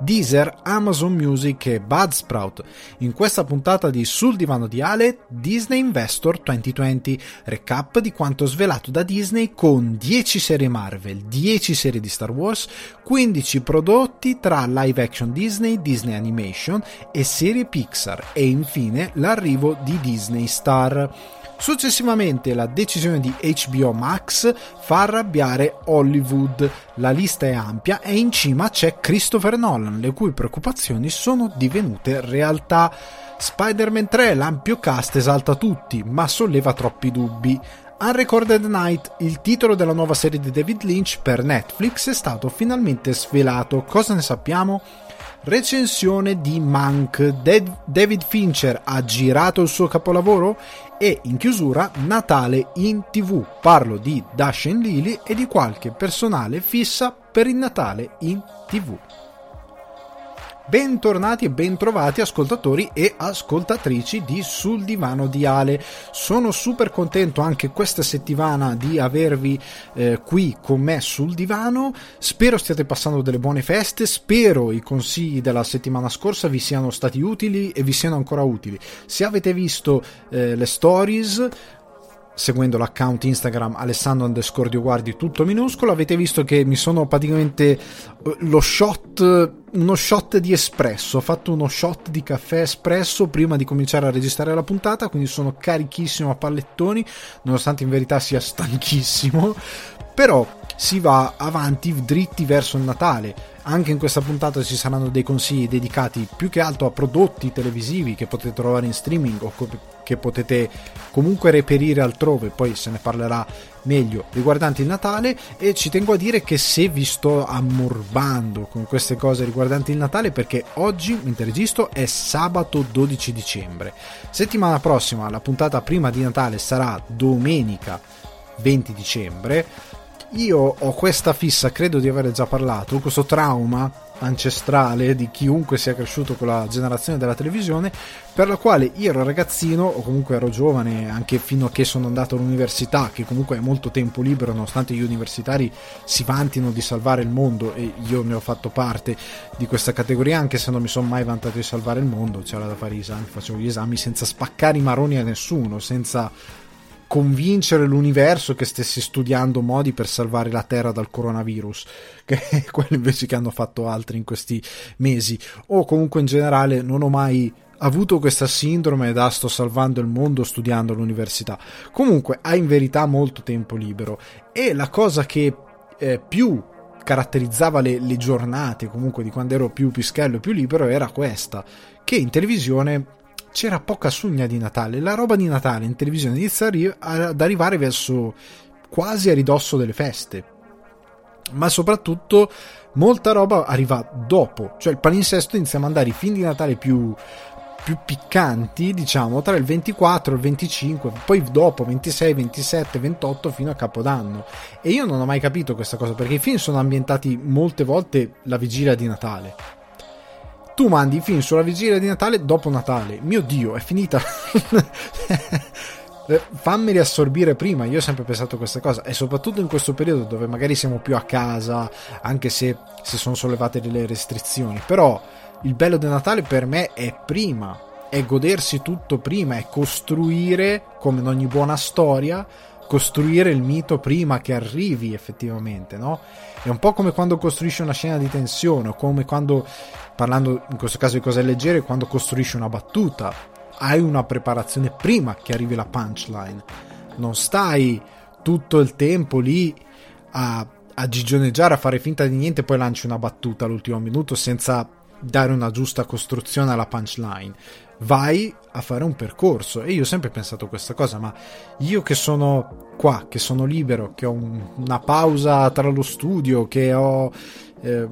Deezer, Amazon Music e Budsprout. In questa puntata di Sul Divano di Ale, Disney Investor 2020, recap di quanto svelato da Disney con 10 serie Marvel, 10 serie di Star Wars, 15 prodotti tra live action Disney, Disney Animation e serie Pixar e infine l'arrivo di Disney Star. Successivamente la decisione di HBO Max fa arrabbiare Hollywood. La lista è ampia e in cima c'è Christopher Nolan, le cui preoccupazioni sono divenute realtà. Spider-Man 3, l'ampio cast esalta tutti, ma solleva troppi dubbi. Unrecorded Night, il titolo della nuova serie di David Lynch per Netflix, è stato finalmente svelato. Cosa ne sappiamo? Recensione di Mank. David Fincher ha girato il suo capolavoro e in chiusura Natale in tv. Parlo di Dash Lily e di qualche personale fissa per il Natale in tv. Bentornati e bentrovati ascoltatori e ascoltatrici di Sul Divano di Ale. Sono super contento anche questa settimana di avervi eh, qui con me sul divano. Spero stiate passando delle buone feste, spero i consigli della settimana scorsa vi siano stati utili e vi siano ancora utili. Se avete visto eh, le stories seguendo l'account Instagram Alessandro underscore Dioguardi tutto minuscolo. Avete visto che mi sono praticamente eh, lo shot uno shot di espresso. Ho fatto uno shot di caffè espresso prima di cominciare a registrare la puntata quindi sono carichissimo a pallettoni nonostante in verità sia stanchissimo. Però si va avanti dritti verso il Natale. Anche in questa puntata ci saranno dei consigli dedicati più che altro a prodotti televisivi che potete trovare in streaming o che potete comunque reperire altrove, poi se ne parlerà meglio riguardanti il Natale. E ci tengo a dire che se vi sto ammorbando con queste cose riguardanti il Natale perché oggi mentre registro è sabato 12 dicembre. Settimana prossima la puntata prima di Natale sarà domenica 20 dicembre io ho questa fissa, credo di aver già parlato, questo trauma ancestrale di chiunque sia cresciuto con la generazione della televisione, per la quale io ero ragazzino o comunque ero giovane, anche fino a che sono andato all'università, che comunque è molto tempo libero, nonostante gli universitari si vantino di salvare il mondo e io ne ho fatto parte di questa categoria, anche se non mi sono mai vantato di salvare il mondo, c'era da fare gli esami, facevo gli esami senza spaccare i maroni a nessuno, senza convincere l'universo che stessi studiando modi per salvare la Terra dal coronavirus, che è quello invece che hanno fatto altri in questi mesi. O comunque in generale non ho mai avuto questa sindrome da sto salvando il mondo studiando all'università. Comunque hai in verità molto tempo libero e la cosa che eh, più caratterizzava le, le giornate comunque di quando ero più pischello e più libero era questa, che in televisione c'era poca sugna di Natale. La roba di Natale in televisione inizia ad arrivare verso quasi a ridosso delle feste. Ma soprattutto molta roba arriva dopo, cioè il palinsesto inizia a mandare i film di Natale più, più piccanti, diciamo, tra il 24 e il 25, poi dopo 26, 27, 28 fino a Capodanno. E io non ho mai capito questa cosa perché i film sono ambientati molte volte la vigilia di Natale tu mandi i film sulla vigilia di Natale dopo Natale. Mio Dio, è finita. Eh, fammi riassorbire prima. Io ho sempre pensato questa cosa, e soprattutto in questo periodo dove magari siamo più a casa, anche se si sono sollevate delle restrizioni. Però il bello del Natale per me è prima, è godersi tutto prima, è costruire, come in ogni buona storia, costruire il mito prima che arrivi effettivamente, no? È un po' come quando costruisci una scena di tensione, o come quando, parlando in questo caso di cose leggere, quando costruisci una battuta, hai una preparazione prima che arrivi la punchline. Non stai tutto il tempo lì a, a gigioneggiare, a fare finta di niente e poi lanci una battuta all'ultimo minuto senza dare una giusta costruzione alla punchline. Vai a fare un percorso e io ho sempre pensato questa cosa, ma io che sono qua, che sono libero, che ho un, una pausa tra lo studio, che ho eh,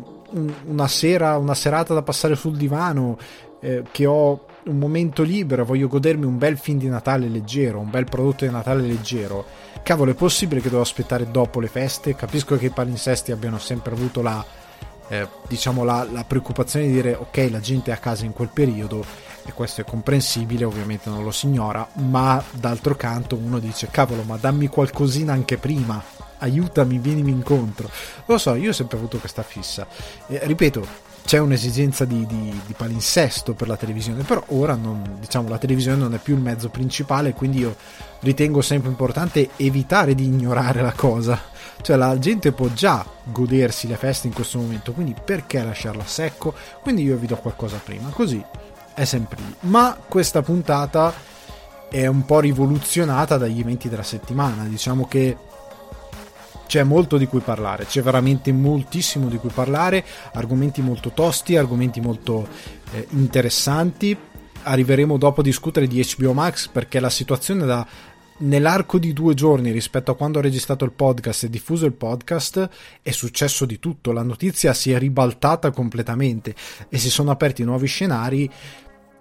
una sera, una serata da passare sul divano, eh, che ho un momento libero, voglio godermi un bel film di Natale leggero, un bel prodotto di Natale leggero, cavolo, è possibile che devo aspettare dopo le feste? Capisco che i palinsesti abbiano sempre avuto la, eh, diciamo la, la preoccupazione di dire ok, la gente è a casa in quel periodo e questo è comprensibile, ovviamente non lo si ignora, ma d'altro canto uno dice cavolo, ma dammi qualcosina anche prima, aiutami, vienimi incontro. Lo so, io ho sempre avuto questa fissa. Eh, ripeto, c'è un'esigenza di, di, di, palinsesto per la televisione, però ora non, diciamo, la televisione non è più il mezzo principale, quindi io ritengo sempre importante evitare di ignorare la cosa. Cioè la gente può già godersi le feste in questo momento, quindi perché lasciarla a secco? Quindi io vi do qualcosa prima, così è sempre lì. Ma questa puntata è un po' rivoluzionata dagli eventi della settimana, diciamo che c'è molto di cui parlare, c'è veramente moltissimo di cui parlare, argomenti molto tosti, argomenti molto eh, interessanti. Arriveremo dopo a discutere di HBO Max perché la situazione da nell'arco di due giorni rispetto a quando ho registrato il podcast e diffuso il podcast è successo di tutto, la notizia si è ribaltata completamente e si sono aperti nuovi scenari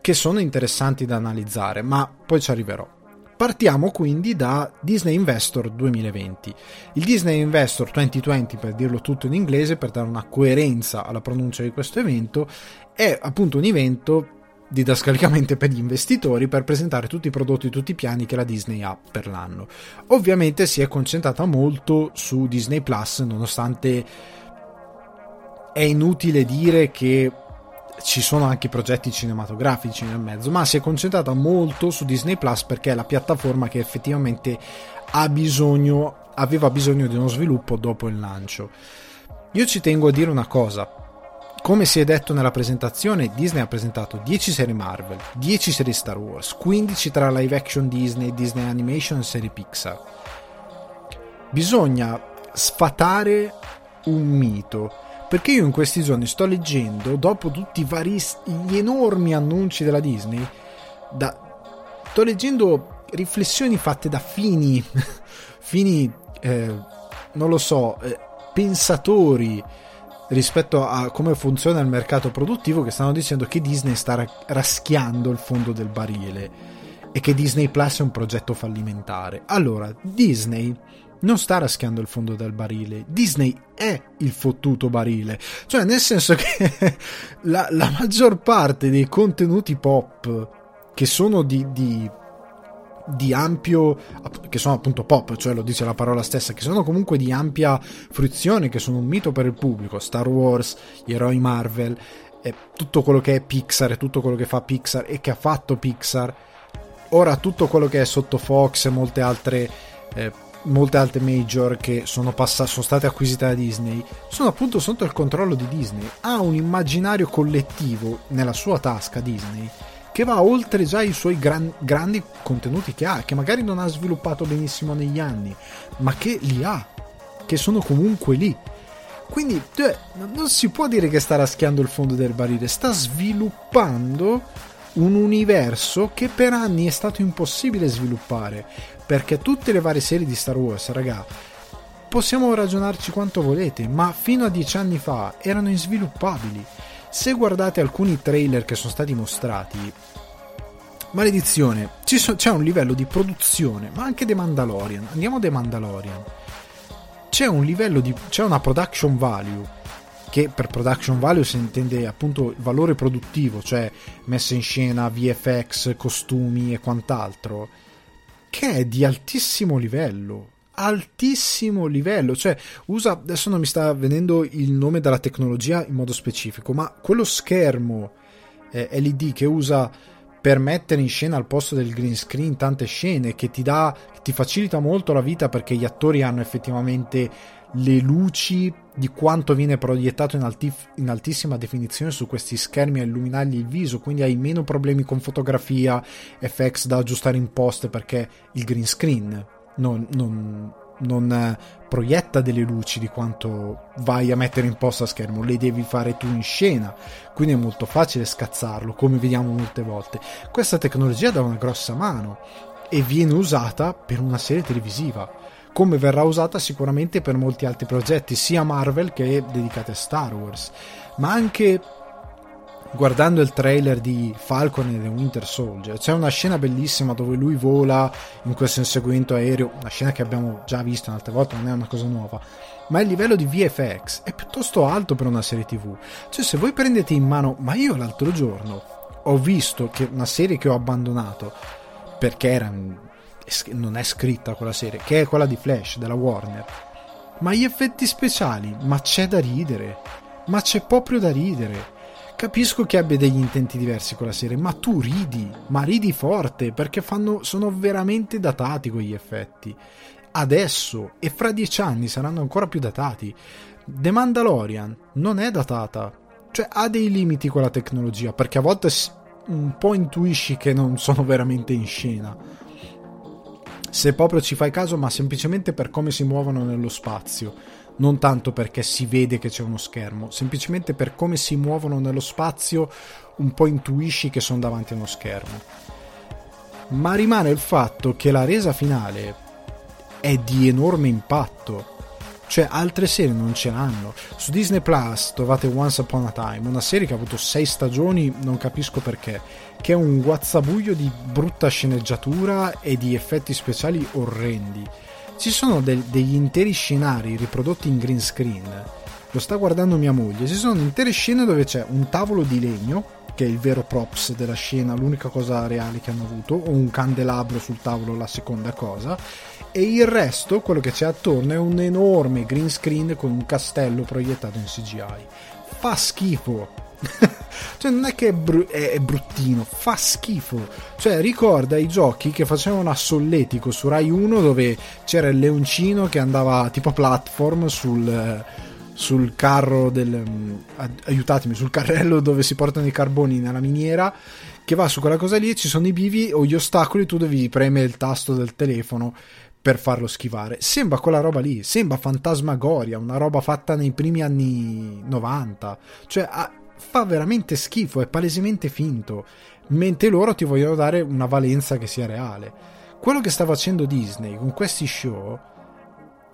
che sono interessanti da analizzare, ma poi ci arriverò. Partiamo quindi da Disney Investor 2020. Il Disney Investor 2020, per dirlo tutto in inglese, per dare una coerenza alla pronuncia di questo evento, è appunto un evento didascalicamente per gli investitori per presentare tutti i prodotti e tutti i piani che la Disney ha per l'anno. Ovviamente si è concentrata molto su Disney Plus, nonostante è inutile dire che ci sono anche progetti cinematografici nel mezzo, ma si è concentrata molto su Disney Plus perché è la piattaforma che effettivamente ha bisogno, aveva bisogno di uno sviluppo dopo il lancio. Io ci tengo a dire una cosa. Come si è detto nella presentazione, Disney ha presentato 10 serie Marvel, 10 serie Star Wars, 15 tra live action Disney, Disney Animation e serie Pixar. Bisogna sfatare un mito perché io in questi giorni sto leggendo, dopo tutti vari, gli enormi annunci della Disney, da, sto leggendo riflessioni fatte da fini, fini, eh, non lo so, eh, pensatori rispetto a come funziona il mercato produttivo che stanno dicendo che Disney sta raschiando il fondo del barile e che Disney Plus è un progetto fallimentare. Allora, Disney non sta raschiando il fondo del barile. Disney è il fottuto barile. Cioè, nel senso che la, la maggior parte dei contenuti pop che sono di, di, di, ampio che sono appunto pop, cioè lo dice la parola stessa, che sono comunque di ampia fruizione, che sono un mito per il pubblico, Star Wars, gli eroi Marvel, tutto quello che è Pixar e tutto quello che fa Pixar e che ha fatto Pixar. Ora tutto quello che è sotto Fox e molte altre eh, molte altre major che sono, pass- sono state acquisite da Disney sono appunto sotto il controllo di Disney. Ha un immaginario collettivo nella sua tasca Disney che va oltre già i suoi gran- grandi contenuti che ha, che magari non ha sviluppato benissimo negli anni, ma che li ha, che sono comunque lì. Quindi cioè, non si può dire che sta raschiando il fondo del barile, sta sviluppando un universo che per anni è stato impossibile sviluppare perché tutte le varie serie di Star Wars, raga, possiamo ragionarci quanto volete, ma fino a dieci anni fa erano insviluppabili. Se guardate alcuni trailer che sono stati mostrati, maledizione, so, c'è un livello di produzione, ma anche The Mandalorian. Andiamo a The Mandalorian. C'è un livello di. c'è una production value che per production value si intende appunto valore produttivo, cioè messa in scena, VFX, costumi e quant'altro che è di altissimo livello altissimo livello. Cioè usa adesso non mi sta venendo il nome della tecnologia in modo specifico ma quello schermo eh, LED che usa per mettere in scena al posto del green screen tante scene che ti dà ti facilita molto la vita perché gli attori hanno effettivamente le luci di quanto viene proiettato in, alti, in, altissima definizione su questi schermi a illuminargli il viso, quindi hai meno problemi con fotografia, FX da aggiustare in post perché il green screen non, non, non eh, proietta delle luci di quanto vai a mettere in post a schermo, le devi fare tu in scena, quindi è molto facile scazzarlo, come vediamo molte volte. Questa tecnologia dà una grossa mano e viene usata per una serie televisiva come verrà usata sicuramente per molti altri progetti, sia Marvel che dedicati a Star Wars, ma anche guardando il trailer di Falcon e The Winter Soldier, c'è una scena bellissima dove lui vola in questo inseguimento aereo, una scena che abbiamo già visto un'altra volta, non è una cosa nuova, ma il livello di VFX è piuttosto alto per una serie TV. Cioè, se voi prendete in mano, ma io l'altro giorno ho visto che una serie che ho abbandonato perché era, non è scritta quella serie, che è quella di Flash della Warner. Ma gli effetti speciali, ma c'è da ridere, ma c'è proprio da ridere Capisco che abbia degli intenti diversi con la serie, ma tu ridi, ma ridi forte perché fanno, sono veramente datati quegli effetti. Adesso e fra dieci anni saranno ancora più datati. The Mandalorian non è datata, cioè ha dei limiti quella tecnologia perché a volte un po' intuisci che non sono veramente in scena. Se proprio ci fai caso, ma semplicemente per come si muovono nello spazio non tanto perché si vede che c'è uno schermo, semplicemente per come si muovono nello spazio un po' intuisci che sono davanti a uno schermo. Ma rimane il fatto che la resa finale è di enorme impatto. Cioè, altre serie non ce l'hanno. Su Disney Plus trovate Once Upon a Time, una serie che ha avuto sei stagioni, non capisco perché, che è un guazzabuglio di brutta sceneggiatura e di effetti speciali orrendi ci sono del, degli interi scenari riprodotti in green screen. Lo sta guardando mia moglie. Ci sono intere scene dove c'è un tavolo di legno, che è il vero props della scena, l'unica cosa reale che hanno avuto, o un candelabro sul tavolo, la seconda cosa. E il resto, quello che c'è attorno, è un enorme green screen con un castello proiettato in CGI. Fa schifo cioè non è che è, br- è, bruttino, fa schifo. Cioè ricorda i giochi che facevano a Solletico su Rai 1 dove c'era il leoncino che andava tipo platform sul, sul carro del... aiutatemi, sul carrello dove si portano i carboni nella miniera che va su quella cosa lì e ci sono i bivi o gli ostacoli tu devi premere il tasto del telefono per farlo schivare. Sembra quella roba lì, sembra fantasmagoria, una roba fatta nei primi anni 90. Cioè, fa veramente schifo, è palesemente finto, mentre loro ti vogliono dare una valenza che sia reale. Quello che sta facendo Disney con questi show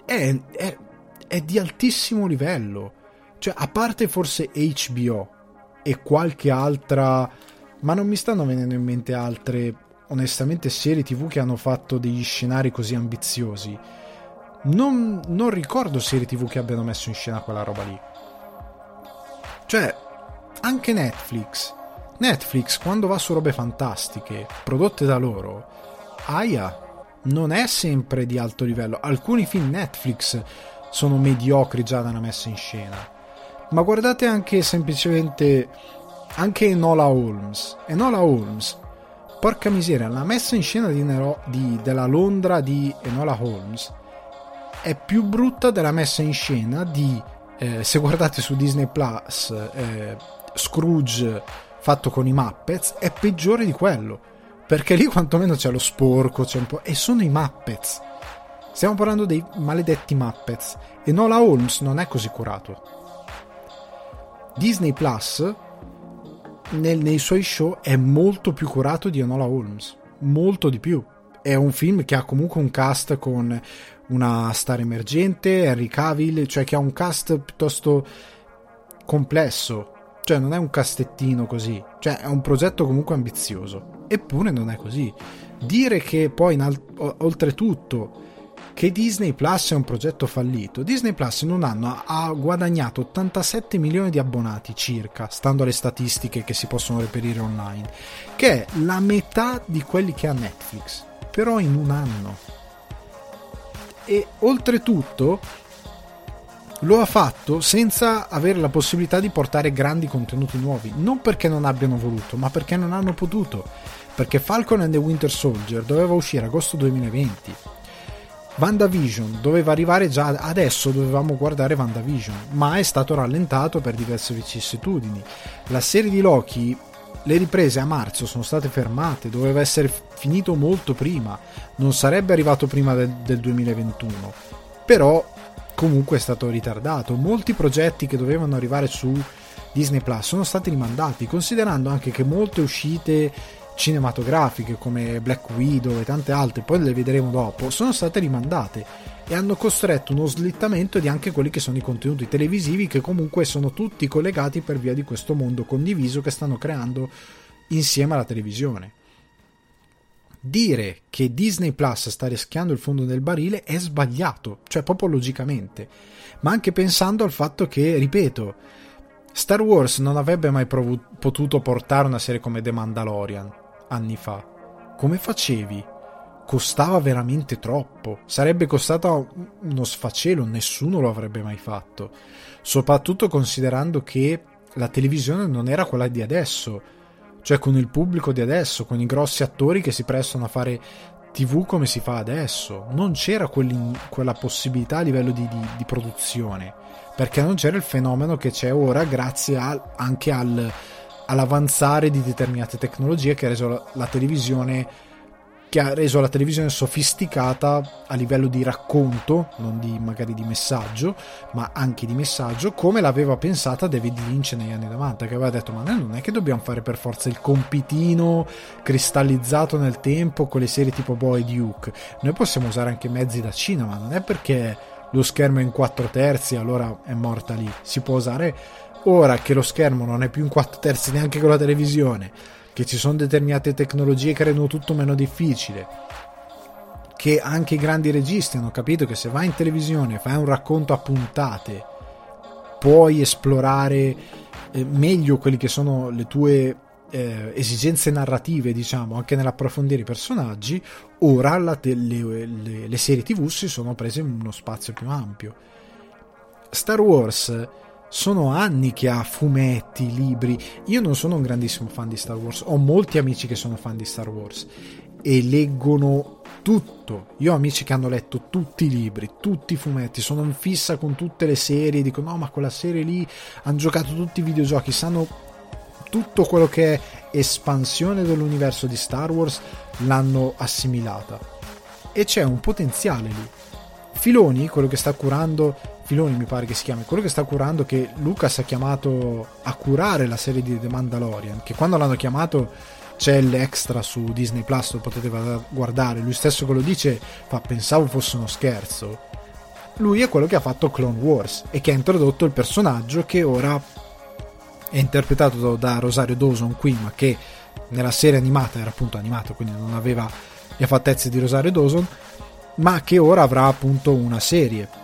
è, è, è di altissimo livello. Cioè, a parte forse HBO e qualche altra, ma non mi stanno venendo in mente altre, onestamente, serie TV che hanno fatto degli scenari così ambiziosi. Non, non ricordo serie TV che abbiano messo in scena quella roba lì. Cioè, anche Netflix. Netflix quando va su robe fantastiche prodotte da loro, aia, non è sempre di alto livello. Alcuni film Netflix sono mediocri già da una messa in scena. Ma guardate anche semplicemente anche Enola Holmes. Enola Holmes, porca miseria, la messa in scena di Nero, di, della Londra di Enola Holmes è più brutta della messa in scena di, eh, se guardate su Disney Plus, eh, Scrooge fatto con i Muppets è peggiore di quello. Perché lì quantomeno c'è lo sporco, c'è un po'. E sono i Muppets. Stiamo parlando dei maledetti Muppets. E Nola Holmes non è così curato. Disney Plus nel, nei suoi show è molto più curato di Enola Holmes. Molto di più. È un film che ha comunque un cast con una star emergente, Henry Cavill, cioè che ha un cast piuttosto complesso cioè non è un castettino così, cioè è un progetto comunque ambizioso. Eppure non è così. Dire che poi alt- oltretutto che Disney Plus è un progetto fallito. Disney Plus in un anno ha guadagnato 87 milioni di abbonati circa, stando alle statistiche che si possono reperire online, che è la metà di quelli che ha Netflix, però in un anno. E oltretutto lo ha fatto senza avere la possibilità di portare grandi contenuti nuovi, non perché non abbiano voluto, ma perché non hanno potuto, perché Falcon and the Winter Soldier doveva uscire agosto 2020. WandaVision doveva arrivare già adesso, dovevamo guardare WandaVision, ma è stato rallentato per diverse vicissitudini. La serie di Loki, le riprese a marzo sono state fermate, doveva essere finito molto prima, non sarebbe arrivato prima del, del 2021. Però comunque è stato ritardato. Molti progetti che dovevano arrivare su Disney Plus sono stati rimandati, considerando anche che molte uscite cinematografiche come Black Widow e tante altre, poi le vedremo dopo, sono state rimandate e hanno costretto uno slittamento di anche quelli che sono i contenuti televisivi che comunque sono tutti collegati per via di questo mondo condiviso che stanno creando insieme alla televisione. Dire che Disney Plus sta rischiando il fondo del barile è sbagliato, cioè proprio logicamente, ma anche pensando al fatto che, ripeto, Star Wars non avrebbe mai provu- potuto portare una serie come The Mandalorian anni fa. Come facevi? Costava veramente troppo. Sarebbe costato uno sfacelo, nessuno lo avrebbe mai fatto. Soprattutto considerando che la televisione non era quella di adesso, cioè con il pubblico di adesso, con i grossi attori che si prestano a fare TV come si fa adesso. Non c'era quella possibilità a livello di, di, di produzione perché non c'era il fenomeno che c'è ora grazie al, anche al, all'avanzare di determinate tecnologie che ha reso la, la televisione che ha reso la televisione sofisticata a livello di racconto, non di, magari di messaggio, ma anche di messaggio, come l'aveva pensata David Lynch negli anni 90, che aveva detto: Ma noi non è che dobbiamo fare per forza il compitino cristallizzato nel tempo con le serie tipo Boy Duke, noi possiamo usare anche mezzi da cinema, non è perché lo schermo è in 4 terzi, allora è morta lì. Si può usare ora che lo schermo non è più in 4 terzi neanche con la televisione, che ci sono determinate tecnologie che rendono tutto meno difficile, che anche i grandi registi hanno capito che se vai in televisione e fai un racconto a puntate, puoi esplorare eh, meglio quelle che sono le tue eh, esigenze narrative, diciamo, anche nell'approfondire i personaggi, ora la, le, le, le, serie TV si sono prese in uno spazio più ampio. Star Wars sono anni che ha fumetti, libri. Io non sono un grandissimo fan di Star Wars, ho molti amici che sono fan di Star Wars e leggono tutto. Io ho amici che hanno letto tutti i libri, tutti i fumetti, sono in fissa con tutte le serie, dicono no ma quella serie lì hanno giocato tutti i videogiochi, sanno tutto quello che è espansione dell'universo di Star Wars l'hanno assimilata e c'è un potenziale lì. Filoni, quello che sta curando, Filoni mi pare che si chiami, quello che sta curando che Lucas ha chiamato a curare la serie di The Mandalorian, che quando l'hanno chiamato c'è l'extra su Disney Plus, lo potete guardare, lui stesso che lo dice, fa pensavo fosse uno scherzo. Lui è quello che ha fatto Clone Wars e che ha introdotto il personaggio che ora è interpretato da Rosario Dawson qui, ma che nella serie animata era appunto animato, quindi non aveva le fattezze di Rosario Dawson, ma che ora avrà appunto una serie.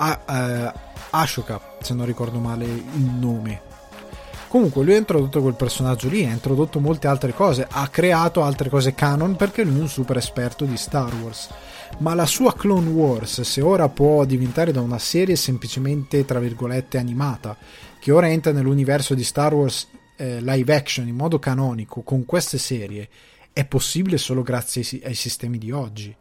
Uh, Ashoka, se non ricordo male il nome. Comunque lui ha introdotto quel personaggio lì, ha introdotto molte altre cose, ha creato altre cose canon perché lui è un super esperto di Star Wars. Ma la sua Clone Wars, se ora può diventare da una serie semplicemente tra virgolette animata che ora entra nell'universo di Star Wars eh, live action in modo canonico con queste serie è possibile solo grazie ai, ai sistemi di oggi.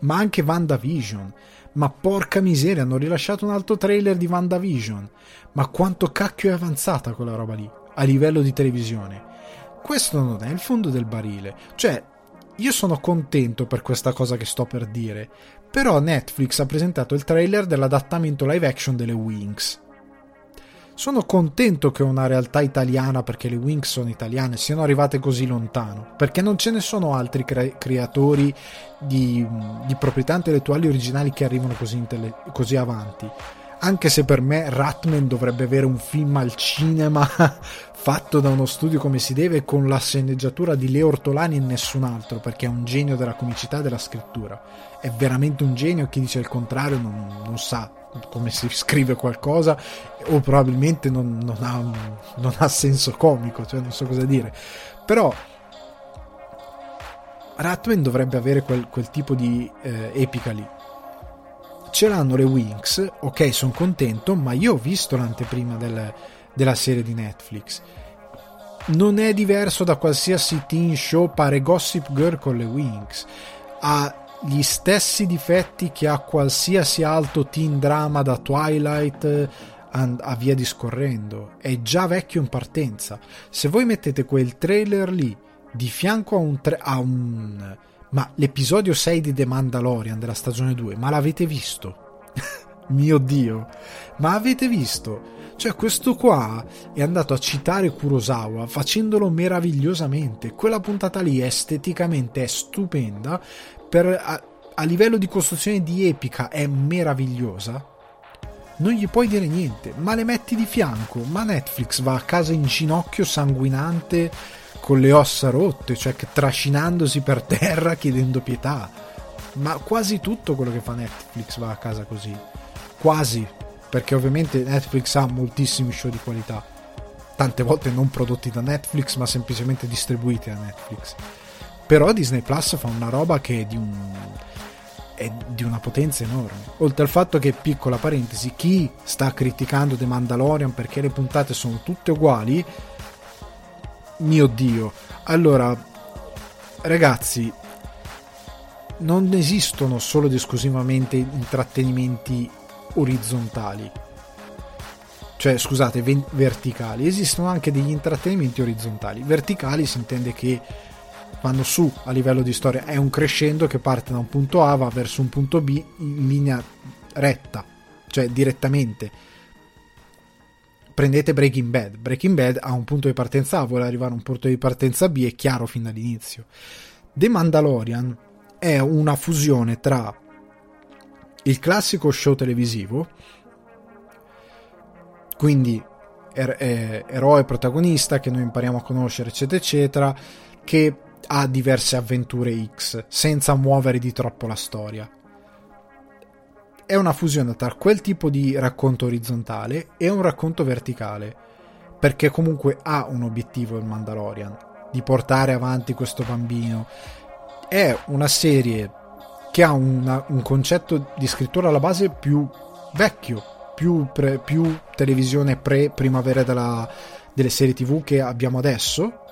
Ma anche WandaVision. Ma porca miseria, hanno rilasciato un altro trailer di WandaVision. Ma quanto cacchio è avanzata quella roba lì, a livello di televisione. Questo non è il fondo del barile. Cioè, io sono contento per questa cosa che sto per dire. Però Netflix ha presentato il trailer dell'adattamento live action delle Wings sono contento che una realtà italiana, perché le Wings sono italiane, siano arrivate così lontano, perché non ce ne sono altri cre- creatori di, di, proprietà intellettuali originali che arrivano così, intelle- così avanti. Anche se per me Ratman dovrebbe avere un film al cinema fatto da uno studio come si deve con la sceneggiatura di Leo Ortolani e nessun altro, perché è un genio della comicità e della scrittura. È veramente un genio, chi dice il contrario non, non sa come si scrive qualcosa o probabilmente non, non, ha, non, ha, senso comico, cioè non so cosa dire. Però Ratman dovrebbe avere quel, quel tipo di eh, epica lì. Ce l'hanno le Winx, ok, sono contento, ma io ho visto l'anteprima del, della serie di Netflix. Non è diverso da qualsiasi teen show, pare Gossip Girl con le Winx. Ha gli stessi difetti che ha qualsiasi altro teen drama da Twilight a via discorrendo. È già vecchio in partenza. Se voi mettete quel trailer lì di fianco a un, tra- a un ma l'episodio 6 di The Mandalorian della stagione 2, ma l'avete visto? Mio Dio, ma avete visto? Cioè, questo qua è andato a citare Kurosawa facendolo meravigliosamente. Quella puntata lì esteticamente è stupenda. Per, a, a livello di costruzione di epica è meravigliosa. Non gli puoi dire niente, ma le metti di fianco. Ma Netflix va a casa in ginocchio sanguinante con le ossa rotte, cioè trascinandosi per terra chiedendo pietà. Ma quasi tutto quello che fa Netflix va a casa così. Quasi, perché ovviamente Netflix ha moltissimi show di qualità. Tante volte non prodotti da Netflix, ma semplicemente distribuiti da Netflix. Però Disney Plus fa una roba che è di un è di una potenza enorme. Oltre al fatto che, piccola parentesi, chi sta criticando The Mandalorian perché le puntate sono tutte uguali, mio dio. Allora, ragazzi, non esistono solo ed esclusivamente intrattenimenti orizzontali. Cioè, scusate, verticali. Esistono anche degli intrattenimenti orizzontali. Verticali si intende che vanno su a livello di storia. È un crescendo che parte da un punto A, va verso un punto B in linea retta, cioè direttamente prendete Breaking Bad. Breaking Bad ha un punto di partenza A, vuole arrivare a un punto di partenza B, è chiaro fin dall'inizio. The Mandalorian è una fusione tra il classico show televisivo, quindi er- er- eroe protagonista che noi impariamo a conoscere, eccetera, eccetera, che ha diverse avventure X senza muovere di troppo la storia è una fusione tra quel tipo di racconto orizzontale e un racconto verticale, perché comunque ha un obiettivo il Mandalorian, di portare avanti questo bambino. È una serie che ha una, un concetto di scrittura alla base più vecchio, più, pre, più televisione pre-primavera della, delle serie tv che abbiamo adesso,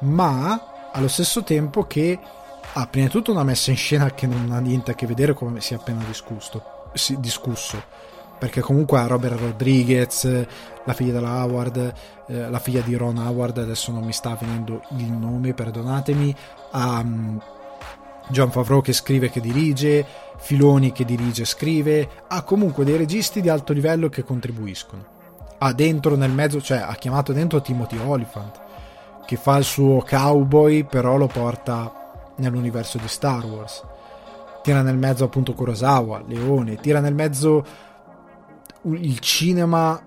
ma allo stesso tempo che ha prima di tutto una messa in scena che non ha niente a che vedere come si è appena discusso, si, discusso perché comunque ha Robert Rodriguez, la figlia della Howard, eh, la figlia di Ron Howard, adesso non mi sta venendo il nome, perdonatemi, ha um, John Favreau che scrive e che dirige, Filoni che dirige e scrive, ha comunque dei registi di alto livello che contribuiscono. Ha dentro nel mezzo, cioè ha chiamato dentro Timothy Oliphant, che fa il suo cowboy, però lo porta nell'universo di Star Wars. Tira nel mezzo appunto Kurosawa, Leone, tira nel mezzo il cinema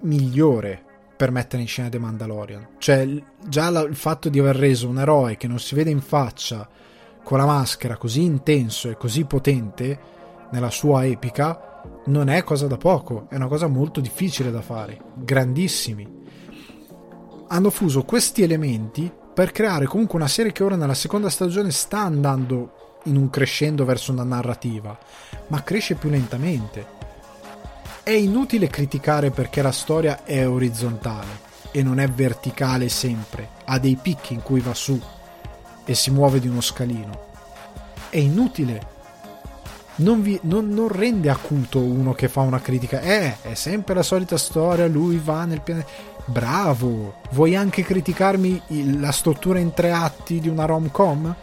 migliore per mettere in scena The Mandalorian. Cioè, già la, il fatto di aver reso un eroe che non si vede in faccia con la maschera così intenso e così potente nella sua epica non è cosa da poco, è una cosa molto difficile da fare. Grandissimi. Hanno fuso questi elementi per creare comunque una serie che ora nella seconda stagione sta andando in un crescendo verso una narrativa, ma cresce più lentamente. È inutile criticare perché la storia è orizzontale e non è verticale sempre, ha dei picchi in cui va su e si muove di uno scalino. È inutile. Non, vi, non, non rende acuto uno che fa una critica. Eh, è sempre la solita storia, lui va nel pianeta Bravo! Vuoi anche criticarmi la struttura in tre atti di una rom-com?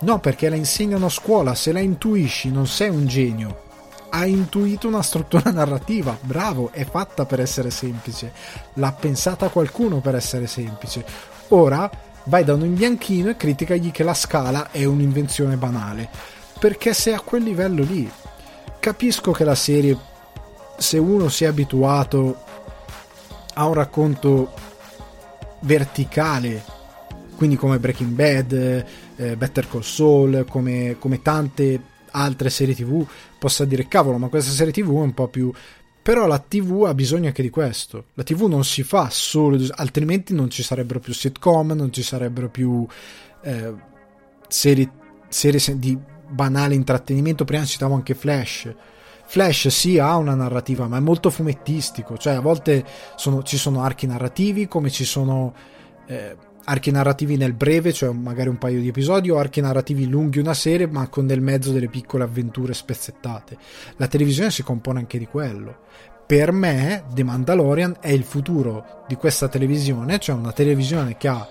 No, perché la insegnano a scuola, se la intuisci non sei un genio. Ha intuito una struttura narrativa, bravo, è fatta per essere semplice. L'ha pensata qualcuno per essere semplice. Ora vai da un imbianchino e criticagli che la scala è un'invenzione banale. Perché sei a quel livello lì. Capisco che la serie, se uno si è abituato ha un racconto verticale, quindi come Breaking Bad, eh, Better Call Saul, come, come tante altre serie tv, possa dire cavolo, ma questa serie tv è un po' più... Però la TV ha bisogno anche di questo. La TV non si fa solo, altrimenti non ci sarebbero più sitcom, non ci sarebbero più eh, serie, serie di banale intrattenimento. Prima citavo anche Flash Flash sì ha una narrativa, ma è molto fumettistico, cioè a volte sono, ci sono archi narrativi come ci sono eh, archi narrativi nel breve, cioè magari un paio di episodi, o archi narrativi lunghi una serie, ma con nel mezzo delle piccole avventure spezzettate. La televisione si compone anche di quello. Per me, The Mandalorian è il futuro di questa televisione, cioè una televisione che ha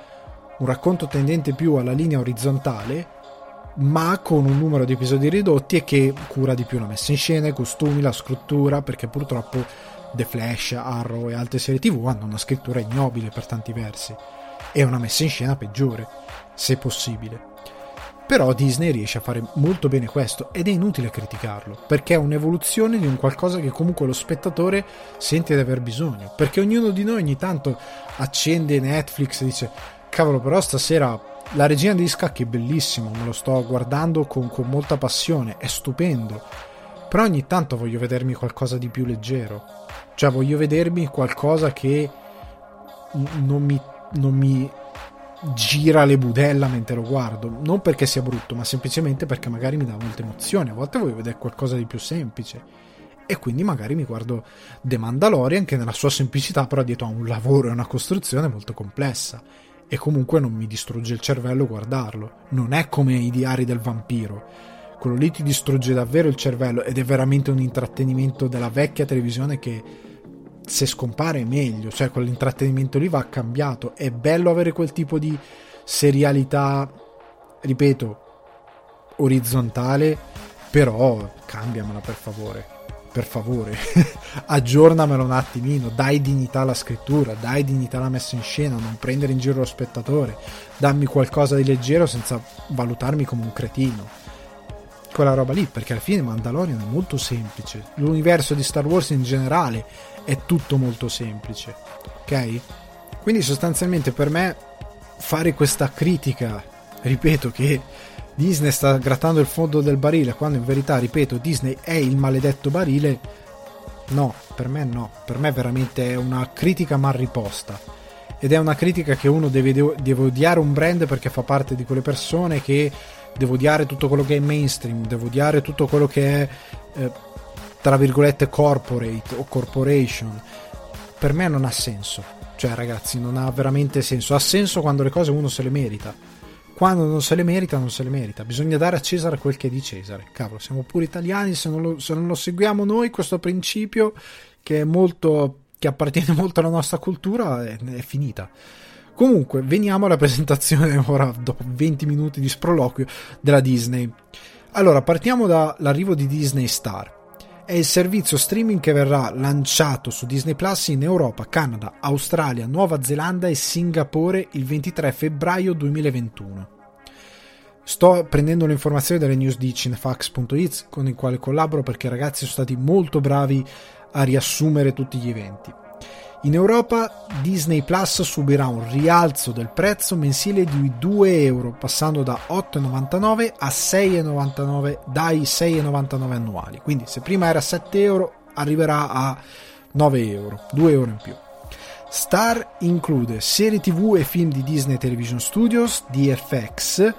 un racconto tendente più alla linea orizzontale ma con un numero di episodi ridotti e che cura di più la messa in scena, i costumi, la scrittura, perché purtroppo The Flash, Arrow e altre serie tv hanno una scrittura ignobile per tanti versi e una messa in scena peggiore, se possibile. Però Disney riesce a fare molto bene questo ed è inutile criticarlo, perché è un'evoluzione di un qualcosa che comunque lo spettatore sente di aver bisogno, perché ognuno di noi ogni tanto accende Netflix e dice cavolo però stasera la regina degli scacchi è bellissimo, me lo sto guardando con, con molta passione, è stupendo, però ogni tanto voglio vedermi qualcosa di più leggero, cioè voglio vedermi qualcosa che non mi, non mi gira le budella mentre lo guardo. Non perché sia brutto, ma semplicemente perché magari mi dà molte emozioni. A volte voglio vedere qualcosa di più semplice. E quindi magari mi guardo The Mandalorian, che nella sua semplicità, però dietro ha un lavoro e una costruzione molto complessa. E comunque non mi distrugge il cervello guardarlo. Non è come i diari del vampiro. Quello lì ti distrugge davvero il cervello ed è veramente un intrattenimento della vecchia televisione che se scompare è meglio, cioè quell'intrattenimento lì va cambiato. È bello avere quel tipo di serialità, ripeto, orizzontale, però cambiamela per favore. Per favore, aggiornamelo un attimino, dai dignità alla scrittura, dai dignità alla messa in scena, non prendere in giro lo spettatore, dammi qualcosa di leggero senza valutarmi come un cretino quella roba lì, perché alla fine Mandalorian è molto semplice. L'universo di Star Wars in generale è tutto molto semplice, ok? Quindi sostanzialmente per me fare questa critica, ripeto che Disney sta grattando il fondo del barile, quando in verità, ripeto, Disney è il maledetto barile, no, per me no, per me veramente è una critica mal riposta. Ed è una critica che uno deve, deve odiare un brand perché fa parte di quelle persone che devo odiare tutto quello che è mainstream, devo odiare tutto quello che è eh, tra virgolette corporate o corporation, per me non ha senso. Cioè, ragazzi, non ha veramente senso. Ha senso quando le cose uno se le merita. Quando non se le merita, non se le merita. Bisogna dare a Cesare quel che è di Cesare. Cavolo, siamo pure italiani, se non lo, se non lo seguiamo noi, questo principio che è molto che appartiene molto alla nostra cultura è, è finita. Comunque, veniamo alla presentazione ora dopo 20 minuti di sproloquio della Disney. Allora, partiamo dall'arrivo di Disney Star è il servizio streaming che verrà lanciato su Disney Plus in Europa, Canada, Australia, Nuova Zelanda e Singapore il 23 febbraio 2021. Sto prendendo le informazioni dalle news di cinefax.it con il quale collaboro perché i ragazzi sono stati molto bravi a riassumere tutti gli eventi. In Europa Disney Plus subirà un rialzo del prezzo mensile di 2 euro, passando da 8,99 a 6,99 dai 6,99 annuali. Quindi se prima era 7 euro arriverà a 9 euro, 2 euro in più. Star include serie tv e film di Disney Television Studios, DFX,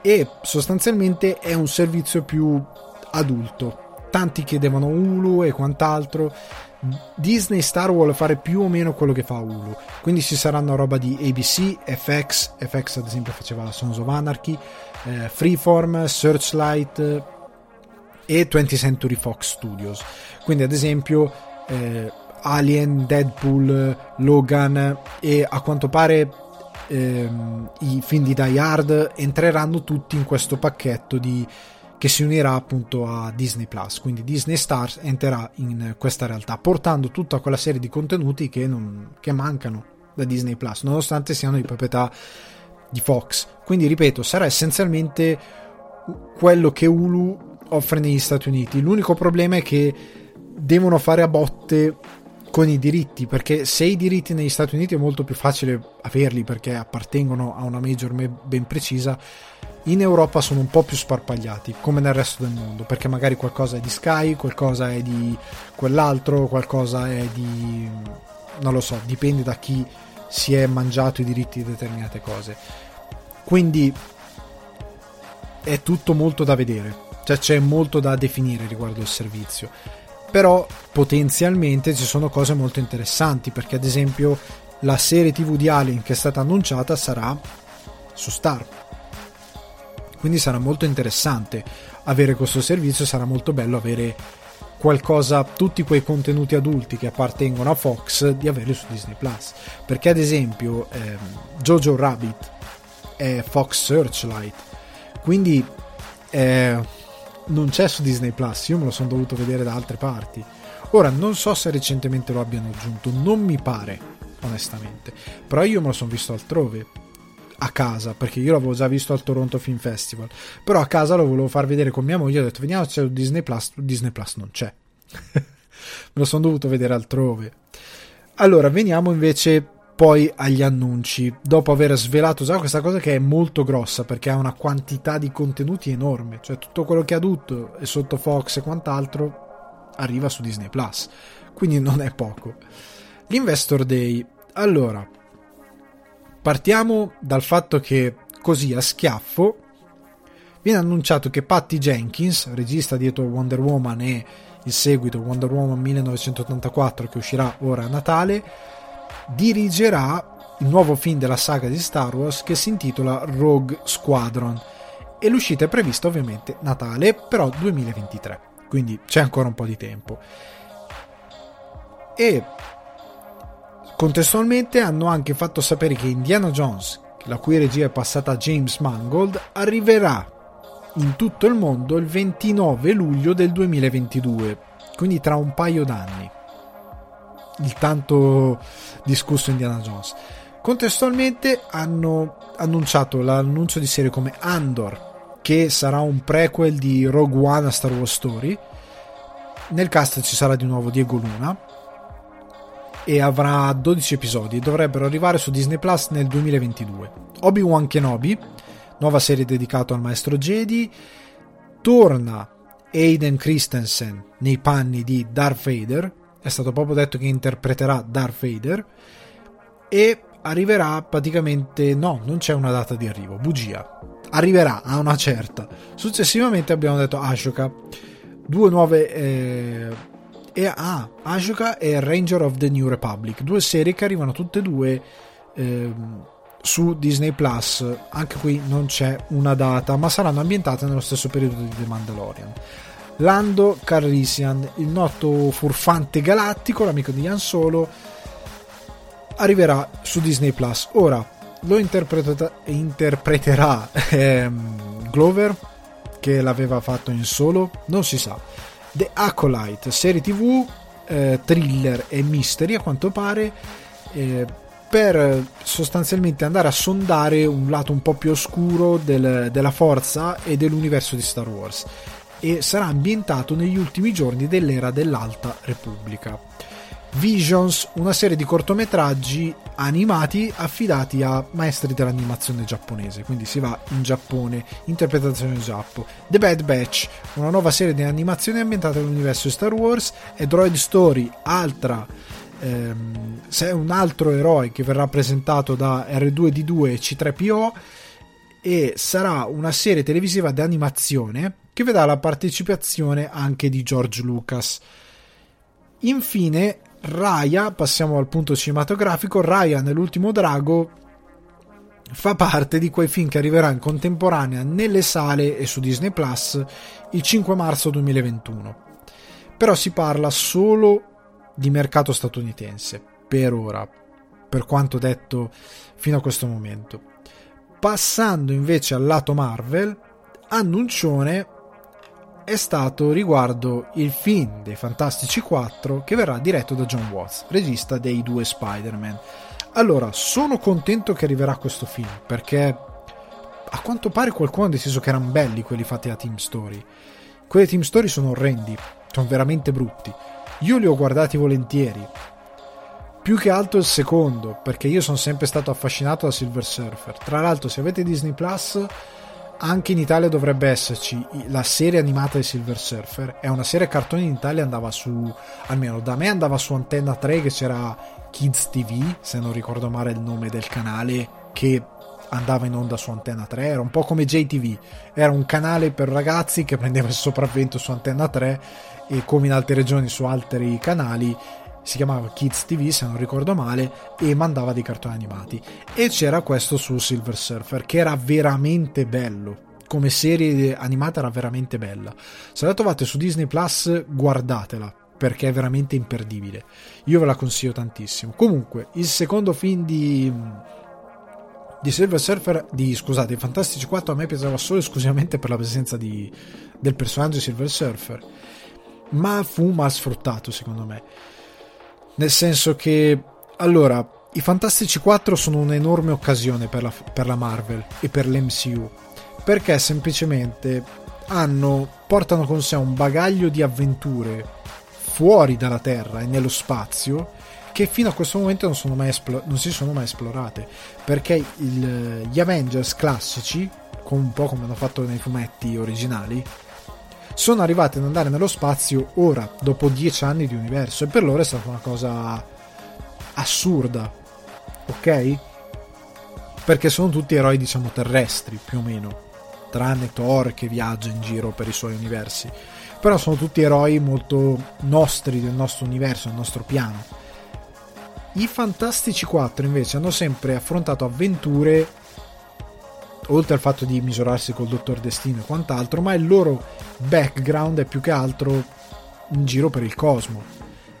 e sostanzialmente è un servizio più adulto. Tanti chiedevano Hulu e quant'altro Disney Star vuole fare più o meno quello che fa Hulu, quindi ci saranno roba di ABC, FX, FX ad esempio faceva la Sons of Anarchy, eh, Freeform, Searchlight e 20th Century Fox Studios. Quindi ad esempio eh, Alien, Deadpool, Logan e a quanto pare ehm, i film di Die Hard entreranno tutti in questo pacchetto di che si unirà appunto a Disney Plus. Quindi Disney Stars entrerà in questa realtà, portando tutta quella serie di contenuti che, non, che mancano da Disney Plus, nonostante siano di proprietà di Fox. Quindi ripeto, sarà essenzialmente quello che Hulu offre negli Stati Uniti. L'unico problema è che devono fare a botte con i diritti, perché se i diritti negli Stati Uniti è molto più facile averli perché appartengono a una major ben precisa, in Europa sono un po' più sparpagliati, come nel resto del mondo, perché magari qualcosa è di Sky, qualcosa è di quell'altro, qualcosa è di... non lo so, dipende da chi si è mangiato i diritti di determinate cose. Quindi è tutto molto da vedere, cioè c'è molto da definire riguardo il servizio però potenzialmente ci sono cose molto interessanti perché ad esempio la serie tv di Alien che è stata annunciata sarà su Star quindi sarà molto interessante avere questo servizio sarà molto bello avere qualcosa tutti quei contenuti adulti che appartengono a Fox di averli su Disney Plus perché ad esempio ehm, Jojo Rabbit è Fox Searchlight quindi eh, non c'è su Disney Plus, io me lo sono dovuto vedere da altre parti. Ora non so se recentemente lo abbiano aggiunto, non mi pare, onestamente. Però io me lo sono visto altrove a casa, perché io l'avevo già visto al Toronto Film Festival, però a casa lo volevo far vedere con mia moglie, ho detto veniamo c'è Disney Plus, Disney Plus non c'è. Me lo sono dovuto vedere altrove. Allora, veniamo invece poi agli annunci, dopo aver svelato già questa cosa che è molto grossa perché ha una quantità di contenuti enorme, cioè tutto quello che ha tutto e sotto Fox e quant'altro arriva su Disney Plus, quindi non è poco. L'Investor Day, allora, partiamo dal fatto che così a schiaffo viene annunciato che Patty Jenkins, regista dietro Wonder Woman e il seguito Wonder Woman 1984 che uscirà ora a Natale, dirigerà il nuovo film della saga di Star Wars che si intitola Rogue Squadron e l'uscita è prevista ovviamente Natale, però 2023, quindi c'è ancora un po' di tempo. E contestualmente hanno anche fatto sapere che Indiana Jones, la cui regia è passata a James Mangold, arriverà in tutto il mondo il 29 luglio del 2022, quindi tra un paio d'anni il tanto discusso Indiana Jones. Contestualmente hanno annunciato l'annuncio di serie come Andor, che sarà un prequel di Rogue One a Star Wars Story. Nel cast ci sarà di nuovo Diego Luna e avrà 12 episodi. Dovrebbero arrivare su Disney Plus nel 2022. Obi-Wan Kenobi, nuova serie dedicata al maestro Jedi, torna Aiden Christensen nei panni di Darth Vader è stato proprio detto che interpreterà Darth Vader e arriverà praticamente no, non c'è una data di arrivo, bugia. Arriverà a una certa. Successivamente abbiamo detto Ashoka, due nuove eh, e ah, Ashoka e Ranger of the New Republic, due serie che arrivano tutte e due eh, su Disney Plus. Anche qui non c'è una data, ma saranno ambientate nello stesso periodo di The Mandalorian. Lando Carrisian, il noto furfante galattico, l'amico di Han Solo, arriverà su Disney Plus. Ora lo interpreterà ehm, Glover, che l'aveva fatto in solo, non si sa. The Acolyte, serie tv, eh, thriller e mystery a quanto pare. Eh, per sostanzialmente andare a sondare un lato un po' più oscuro del, della forza e dell'universo di Star Wars e sarà ambientato negli ultimi giorni dell'era dell'Alta Repubblica. Visions, una serie di cortometraggi animati affidati a maestri dell'animazione giapponese, quindi si va in Giappone, interpretazione Giappo. The Bad Batch, una nuova serie di animazione ambientata nell'universo Star Wars, e Droid Story, altra ehm, un altro eroe che verrà presentato da R2D2 e C3PO e sarà una serie televisiva di animazione che vedrà la partecipazione anche di George Lucas. Infine, Raya, passiamo al punto cinematografico, Raya nell'ultimo drago fa parte di quei film che arriverà in contemporanea nelle sale e su Disney Plus il 5 marzo 2021. Però si parla solo di mercato statunitense, per ora, per quanto detto fino a questo momento. Passando invece al lato Marvel, annuncione è stato riguardo il film dei Fantastici 4 che verrà diretto da John Watts, regista dei due Spider-Man. Allora, sono contento che arriverà questo film perché a quanto pare qualcuno ha deciso che erano belli quelli fatti da Team Story. Quelli Team Story sono orrendi, sono veramente brutti. Io li ho guardati volentieri. Più che altro il secondo, perché io sono sempre stato affascinato da Silver Surfer. Tra l'altro, se avete Disney Plus anche in Italia dovrebbe esserci la serie animata di Silver Surfer. È una serie cartoni in Italia andava su, almeno da me andava su Antenna 3 che c'era Kids TV, se non ricordo male il nome del canale, che andava in onda su Antenna 3. Era un po' come JTV, era un canale per ragazzi che prendeva il sopravvento su Antenna 3 e come in altre regioni su altri canali si chiamava Kids TV se non ricordo male e mandava dei cartoni animati. E c'era questo su Silver Surfer che era veramente bello. Come serie animata era veramente bella. Se la trovate su Disney Plus guardatela perché è veramente imperdibile. Io ve la consiglio tantissimo. Comunque il secondo film di di Silver Surfer, di scusate, Fantastici 4 a me piaceva solo esclusivamente per la presenza di, del personaggio Silver Surfer, ma fu mal sfruttato secondo me. Nel senso che, allora, i Fantastici 4 sono un'enorme occasione per la, per la Marvel e per l'MCU, perché semplicemente hanno, portano con sé un bagaglio di avventure fuori dalla Terra e nello spazio che fino a questo momento non, esplo- non si sono mai esplorate. Perché il, gli Avengers classici un po' come hanno fatto nei fumetti originali sono arrivati ad andare nello spazio ora dopo dieci anni di universo e per loro è stata una cosa assurda ok? perché sono tutti eroi diciamo terrestri più o meno tranne Thor che viaggia in giro per i suoi universi però sono tutti eroi molto nostri del nostro universo, del nostro piano i Fantastici 4 invece hanno sempre affrontato avventure, oltre al fatto di misurarsi col Dottor Destino e quant'altro, ma il loro background è più che altro in giro per il cosmo.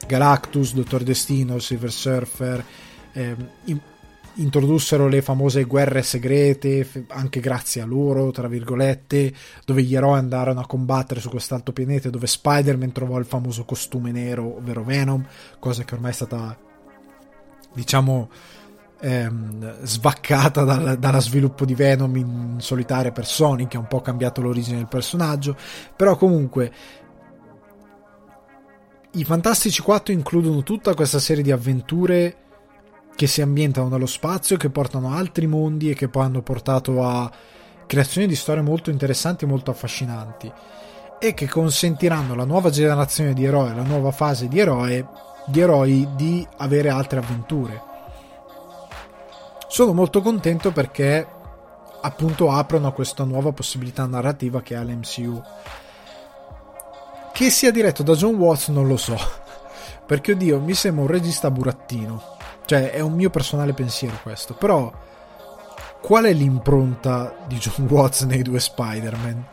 Galactus, Dottor Destino, Silver Surfer, eh, in, introdussero le famose guerre segrete, anche grazie a loro, tra virgolette, dove gli eroi andarono a combattere su quest'altro pianeta, dove Spider-Man trovò il famoso costume nero, ovvero Venom, cosa che ormai è stata diciamo ehm, svaccata dal, dalla sviluppo di Venom in solitaria per Sonic che ha un po' cambiato l'origine del personaggio però comunque i Fantastici 4 includono tutta questa serie di avventure che si ambientano nello spazio, che portano a altri mondi e che poi hanno portato a creazioni di storie molto interessanti e molto affascinanti e che consentiranno alla nuova generazione di eroi, alla nuova fase di eroe di eroi di avere altre avventure. Sono molto contento perché appunto aprono questa nuova possibilità narrativa che ha l'MCU. Che sia diretto da John Watts non lo so, perché oddio mi sembra un regista burattino, cioè è un mio personale pensiero questo, però qual è l'impronta di John Watts nei due Spider-Man?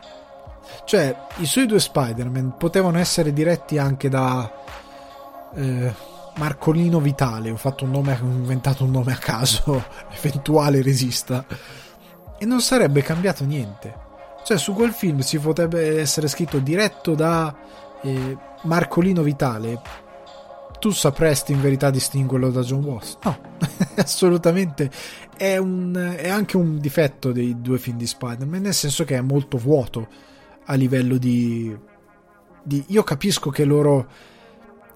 Cioè, i suoi due Spider-Man potevano essere diretti anche da eh, Marcolino Vitale, ho fatto un nome, ho inventato un nome a caso, eventuale resista, e non sarebbe cambiato niente. Cioè, su quel film si potrebbe essere scritto diretto da eh, Marcolino Vitale. Tu sapresti in verità distinguerlo da John Watts? No, assolutamente. È, un, è anche un difetto dei due film di Spider-Man, nel senso che è molto vuoto a livello di, di io capisco che loro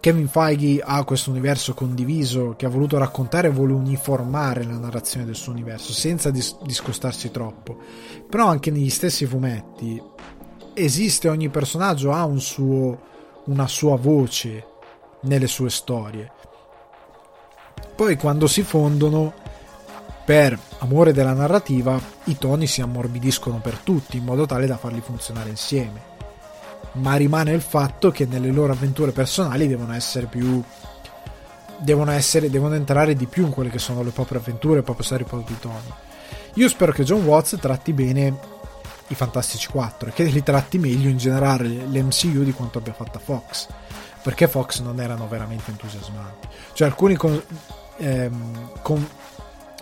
Kevin Feige ha questo universo condiviso che ha voluto raccontare e vuole uniformare la narrazione del suo universo senza dis- discostarsi troppo. Però anche negli stessi fumetti esiste ogni personaggio ha un suo, una sua voce nelle sue storie. Poi quando si fondono per amore della narrativa i toni si ammorbidiscono per tutti in modo tale da farli funzionare insieme ma rimane il fatto che nelle loro avventure personali devono essere più devono essere devono entrare di più in quelle che sono le proprie avventure, i propri storie, i propri toni. Io spero che John Watts tratti bene i Fantastici 4 e che li tratti meglio in generale l'MCU di quanto abbia fatto Fox perché Fox non erano veramente entusiasmanti cioè alcuni con, ehm, con,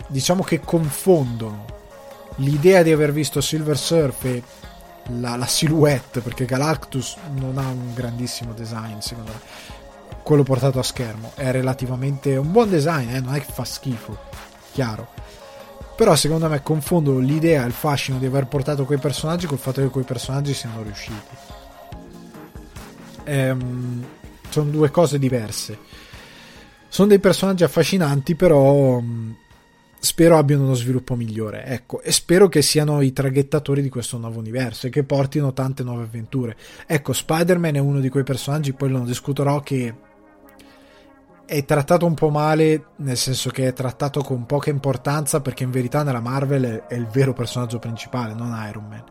diciamo che confondono l'idea di aver visto Silver Surf e la, la silhouette, perché Galactus non ha un grandissimo design, secondo me. Quello portato a schermo è relativamente un buon design, eh? non è che fa schifo, chiaro. Però secondo me confondo l'idea e il fascino di aver portato quei personaggi col fatto che quei personaggi siano riusciti. Ehm, sono due cose diverse. Sono dei personaggi affascinanti, però spero abbiano uno sviluppo migliore, ecco, e spero che siano i traghettatori di questo nuovo universo e che portino tante nuove avventure. Ecco, Spider-Man è uno di quei personaggi, poi lo discuterò, che è trattato un po' male, nel senso che è trattato con poca importanza, perché in verità nella Marvel è, il vero personaggio principale, non Iron Man.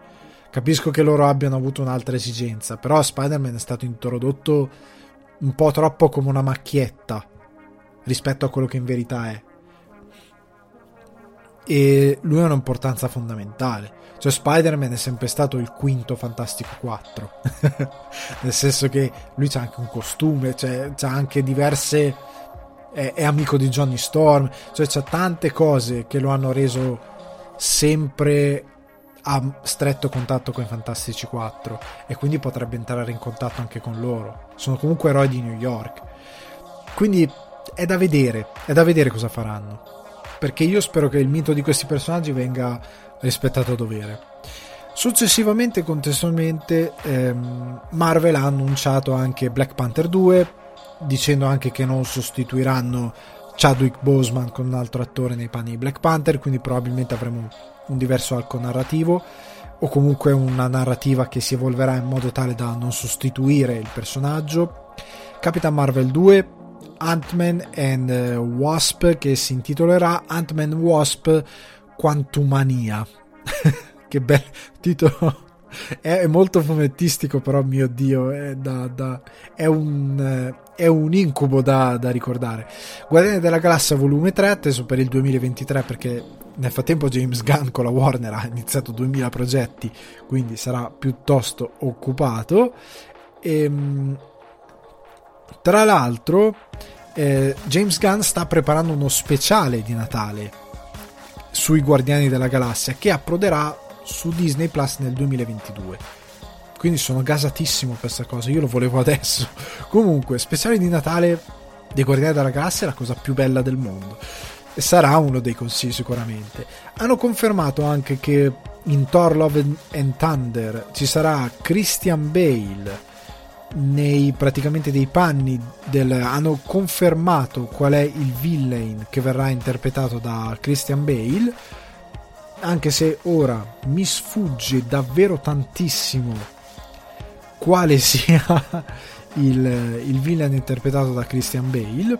Capisco che loro abbiano avuto un'altra esigenza, però Spider-Man è stato introdotto un po' troppo come una macchietta rispetto a quello che in verità è e lui ha un'importanza fondamentale. Cioè Spider-Man è sempre stato il quinto Fantastico 4, nel senso che lui c'ha anche un costume, cioè, c'ha anche diverse... È, è, amico di Johnny Storm, cioè c'ha tante cose che lo hanno reso sempre a stretto contatto con i Fantastici 4 e quindi potrebbe entrare in contatto anche con loro. Sono comunque eroi di New York. Quindi è da vedere, è da vedere cosa faranno. Perché io spero che il mito di questi personaggi venga rispettato a dovere. Successivamente, contestualmente, ehm, Marvel ha annunciato anche Black Panther 2, dicendo anche che non sostituiranno Chadwick Boseman con un altro attore nei panni di Black Panther, quindi probabilmente avremo un diverso arco narrativo o comunque una narrativa che si evolverà in modo tale da non sostituire il personaggio. Capitan Marvel 2, Ant-Man and eh, Wasp che si intitolerà Ant-Man Wasp Quantumania. che bel titolo è molto fumettistico, però mio dio, è, da, da, è, un, eh, è un, incubo da, da, ricordare. Guardiani della Galassia volume 3, atteso per il 2023 perché nel frattempo James Gunn con la Warner ha iniziato 2000 progetti, quindi sarà piuttosto occupato. E, ehm, tra l'altro, eh, James Gunn sta preparando uno speciale di Natale sui Guardiani della Galassia che approderà su Disney Plus nel 2022. Quindi sono gasatissimo per questa cosa, io lo volevo adesso. Comunque, speciale di Natale dei Guardiani della Galassia è la cosa più bella del mondo. E sarà uno dei consigli sicuramente. Hanno confermato anche che in Thor Love and Thunder ci sarà Christian Bale nei praticamente dei panni del hanno confermato qual è il villain che verrà interpretato da Christian Bale anche se ora mi sfugge davvero tantissimo quale sia il, il villain interpretato da Christian Bale,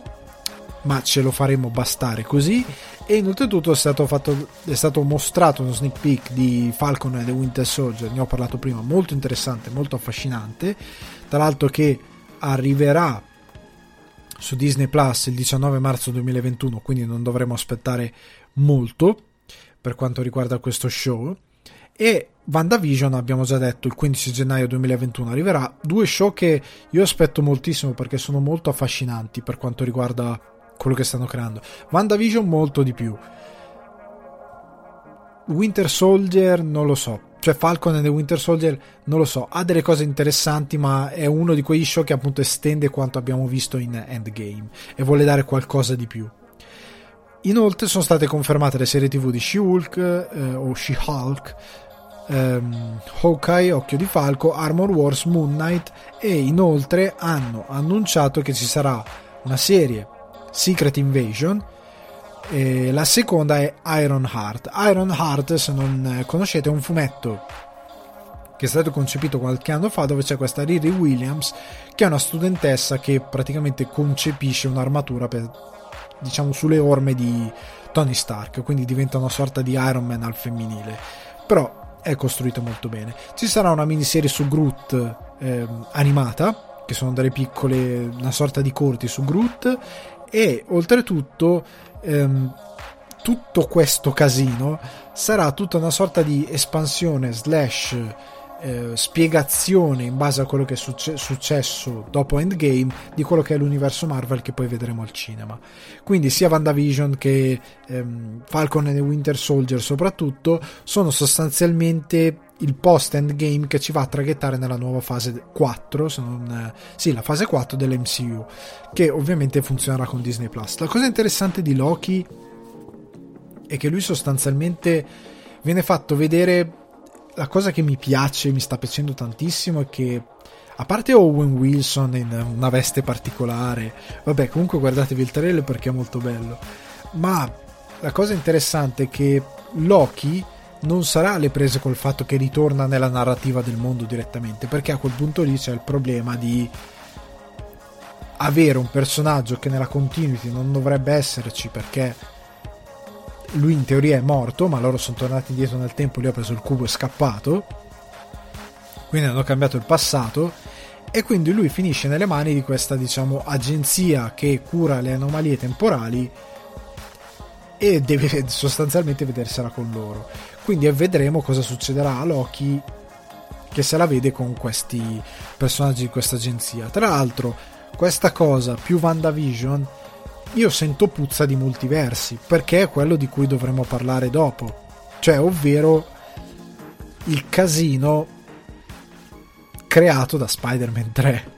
ma ce lo faremo bastare così. E oltretutto è è stato mostrato uno sneak peek di Falcon e The Winter Soldier, ne ho parlato prima, molto interessante, molto affascinante. Tra l'altro che arriverà su Disney Plus il 19 marzo 2021, quindi non dovremo aspettare molto per quanto riguarda questo show. E WandaVision, abbiamo già detto, il 15 gennaio 2021 arriverà. Due show che io aspetto moltissimo perché sono molto affascinanti per quanto riguarda quello che stanno creando. WandaVision molto di più. Winter Soldier non lo so. Cioè Falcon e The Winter Soldier non lo so. Ha delle cose interessanti ma è uno di quegli show che appunto estende quanto abbiamo visto in Endgame e vuole dare qualcosa di più. Inoltre sono state confermate le serie tv di She-Hulk eh, o She-Hulk, ehm, Hawkeye, Occhio di Falco, Armor Wars, Moon Knight e inoltre hanno annunciato che ci sarà una serie Secret Invasion e la seconda è Iron Heart. Iron Heart, se non conoscete, è un fumetto che è stato concepito qualche anno fa dove c'è questa Riri Williams che è una studentessa che praticamente concepisce un'armatura per diciamo sulle orme di Tony Stark, quindi diventa una sorta di Iron Man al femminile. Però è costruito molto bene. Ci sarà una miniserie su Groot eh, animata, che sono delle piccole, una sorta di corti su Groot, e oltretutto ehm, tutto questo casino sarà tutta una sorta di espansione slash eh, spiegazione in base a quello che è succe- successo dopo Endgame di quello che è l'universo Marvel che poi vedremo al cinema. Quindi sia WandaVision che ehm, Falcon e Winter Soldier soprattutto sono sostanzialmente il post Endgame che ci va a traghettare nella nuova fase 4, se non, eh, sì, la fase 4 dell'MCU, che ovviamente funzionerà con Disney Plus. La cosa interessante di Loki è che lui sostanzialmente viene fatto vedere la cosa che mi piace, mi sta piacendo tantissimo è che a parte Owen Wilson in una veste particolare, vabbè, comunque guardatevi il trailer perché è molto bello. Ma la cosa interessante è che Loki non sarà alle prese col fatto che ritorna nella narrativa del mondo direttamente, perché a quel punto lì c'è il problema di avere un personaggio che nella continuity non dovrebbe esserci perché lui in teoria è morto, ma loro sono tornati indietro nel tempo, lui ha preso il cubo e scappato. Quindi hanno cambiato il passato e quindi lui finisce nelle mani di questa, diciamo, agenzia che cura le anomalie temporali e deve sostanzialmente vedersela con loro. Quindi vedremo cosa succederà a Loki che se la vede con questi personaggi di questa agenzia. Tra l'altro, questa cosa più WandaVision io sento puzza di multiversi, perché è quello di cui dovremo parlare dopo. cioè ovvero il casino creato da Spider-Man 3.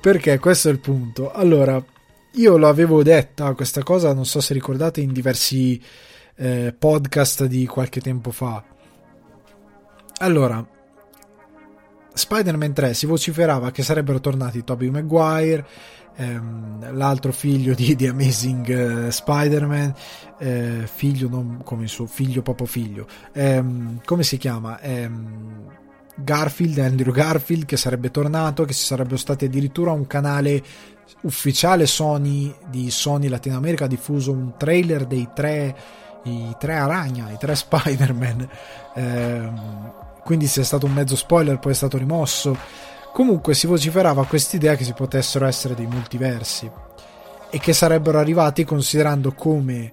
Perché questo è il punto. Allora, io lo avevo detta questa cosa, non so se ricordate, in diversi eh, podcast di qualche tempo fa. Allora, Spider-Man 3 si vociferava che sarebbero tornati Tobey Maguire, ehm, l'altro figlio di The Amazing eh, Spider-Man, eh, figlio non come il suo figlio, proprio figlio, ehm, come si chiama? Ehm, Garfield, Andrew Garfield che sarebbe tornato, che ci sarebbe stato addirittura un canale ufficiale Sony di Sony Latino America diffuso un trailer dei tre i tre Aragna, i tre Spider-Man ehm, quindi sia stato un mezzo spoiler poi è stato rimosso comunque si vociferava quest'idea che si potessero essere dei multiversi e che sarebbero arrivati considerando come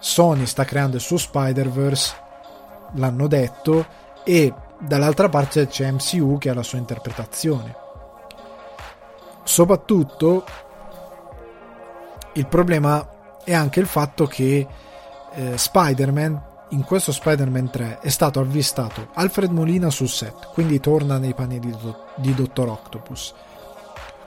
Sony sta creando il suo Spider-Verse l'hanno detto e dall'altra parte c'è MCU che ha la sua interpretazione. Soprattutto il problema è anche il fatto che eh, Spider-Man in questo Spider-Man 3 è stato avvistato Alfred Molina sul set, quindi torna nei panni di, di Dottor Octopus.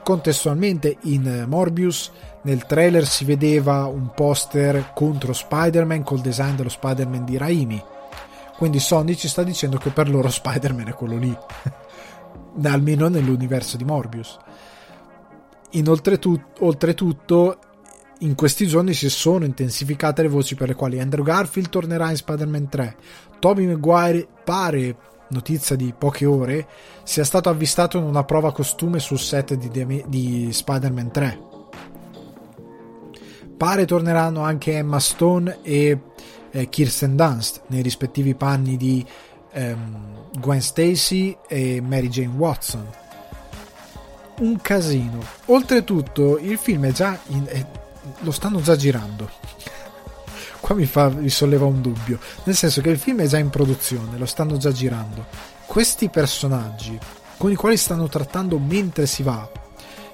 Contestualmente in Morbius nel trailer si vedeva un poster contro Spider-Man col design dello Spider-Man di Raimi quindi Sony ci sta dicendo che per loro Spider-Man è quello lì, almeno nell'universo di Morbius. Inoltretutto, oltretutto, in questi giorni si sono intensificate le voci per le quali Andrew Garfield tornerà in Spider-Man 3. Tobey Maguire pare, notizia di poche ore, sia stato avvistato in una prova costume sul set di, di Spider-Man 3. Pare torneranno anche Emma Stone e eh, Kirsten Dunst nei rispettivi panni di ehm, Gwen Stacy e Mary Jane Watson. Un casino. Oltretutto, il film è già. In, è, lo stanno già girando. Qua mi, fa, mi solleva un dubbio. Nel senso che il film è già in produzione, lo stanno già girando. Questi personaggi con i quali stanno trattando mentre si va.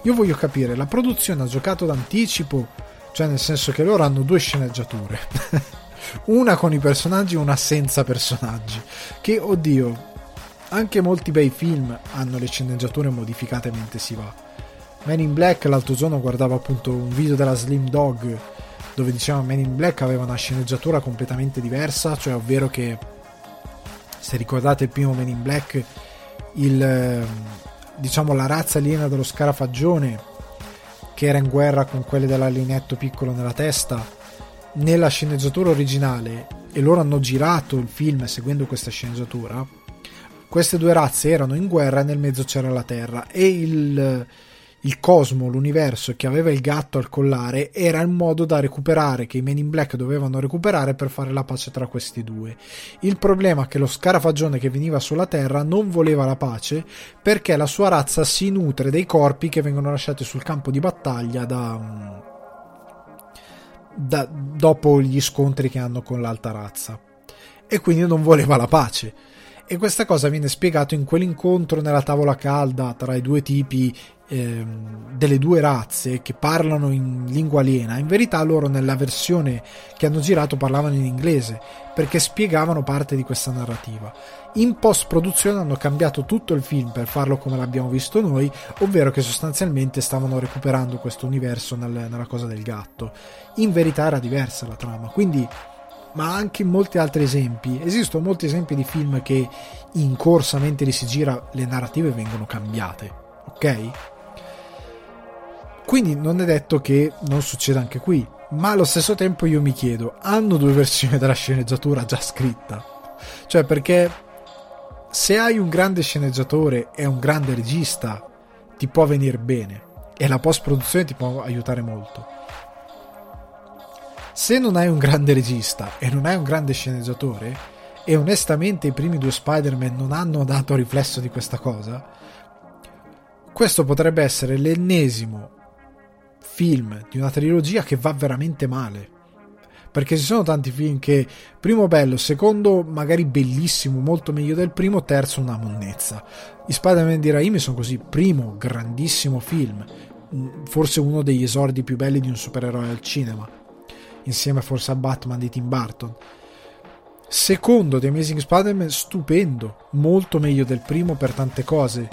Io voglio capire, la produzione ha giocato d'anticipo, cioè nel senso che loro hanno due sceneggiature. una con i personaggi e una senza personaggi. Che oddio, anche molti bei film hanno le sceneggiature modificate mentre si va. Man in Black l'altro giorno guardavo appunto un video della Slim Dog dove diceva Man in Black aveva una sceneggiatura completamente diversa, cioè ovvero che se ricordate il primo Man in Black il diciamo la razza aliena dello scarafaggione che era in guerra con quelle dell'alienetto piccolo nella testa nella sceneggiatura originale, e loro hanno girato il film seguendo questa sceneggiatura, queste due razze erano in guerra e nel mezzo c'era la Terra e il, il cosmo, l'universo che aveva il gatto al collare era il modo da recuperare, che i Men in Black dovevano recuperare per fare la pace tra questi due. Il problema è che lo scarafagione che veniva sulla Terra non voleva la pace perché la sua razza si nutre dei corpi che vengono lasciati sul campo di battaglia da da, dopo gli scontri che hanno con l'alta razza e quindi non voleva la pace e questa cosa viene spiegato in quell'incontro nella tavola calda tra i due tipi ehm, delle due razze che parlano in lingua aliena. In verità loro nella versione che hanno girato parlavano in inglese perché spiegavano parte di questa narrativa. In post produzione hanno cambiato tutto il film per farlo come l'abbiamo visto noi, ovvero che sostanzialmente stavano recuperando questo universo nel, nella cosa del gatto. In verità era diversa la trama, quindi ma anche in molti altri esempi. Esistono molti esempi di film che in corsa mentre li si gira le narrative vengono cambiate, ok? Quindi non è detto che non succeda anche qui, ma allo stesso tempo io mi chiedo, hanno due versioni della sceneggiatura già scritta? Cioè perché se hai un grande sceneggiatore e un grande regista ti può venire bene e la post produzione ti può aiutare molto se non hai un grande regista e non hai un grande sceneggiatore, e onestamente i primi due Spider-Man non hanno dato riflesso di questa cosa, questo potrebbe essere l'ennesimo film di una trilogia che va veramente male. Perché ci sono tanti film che, primo bello, secondo magari bellissimo, molto meglio del primo, terzo una monnezza. I Spider-Man di Raimi sono così, primo grandissimo film, forse uno degli esordi più belli di un supereroe al cinema insieme forse a Batman di Tim Burton. Secondo The Amazing Spider-Man, stupendo, molto meglio del primo per tante cose.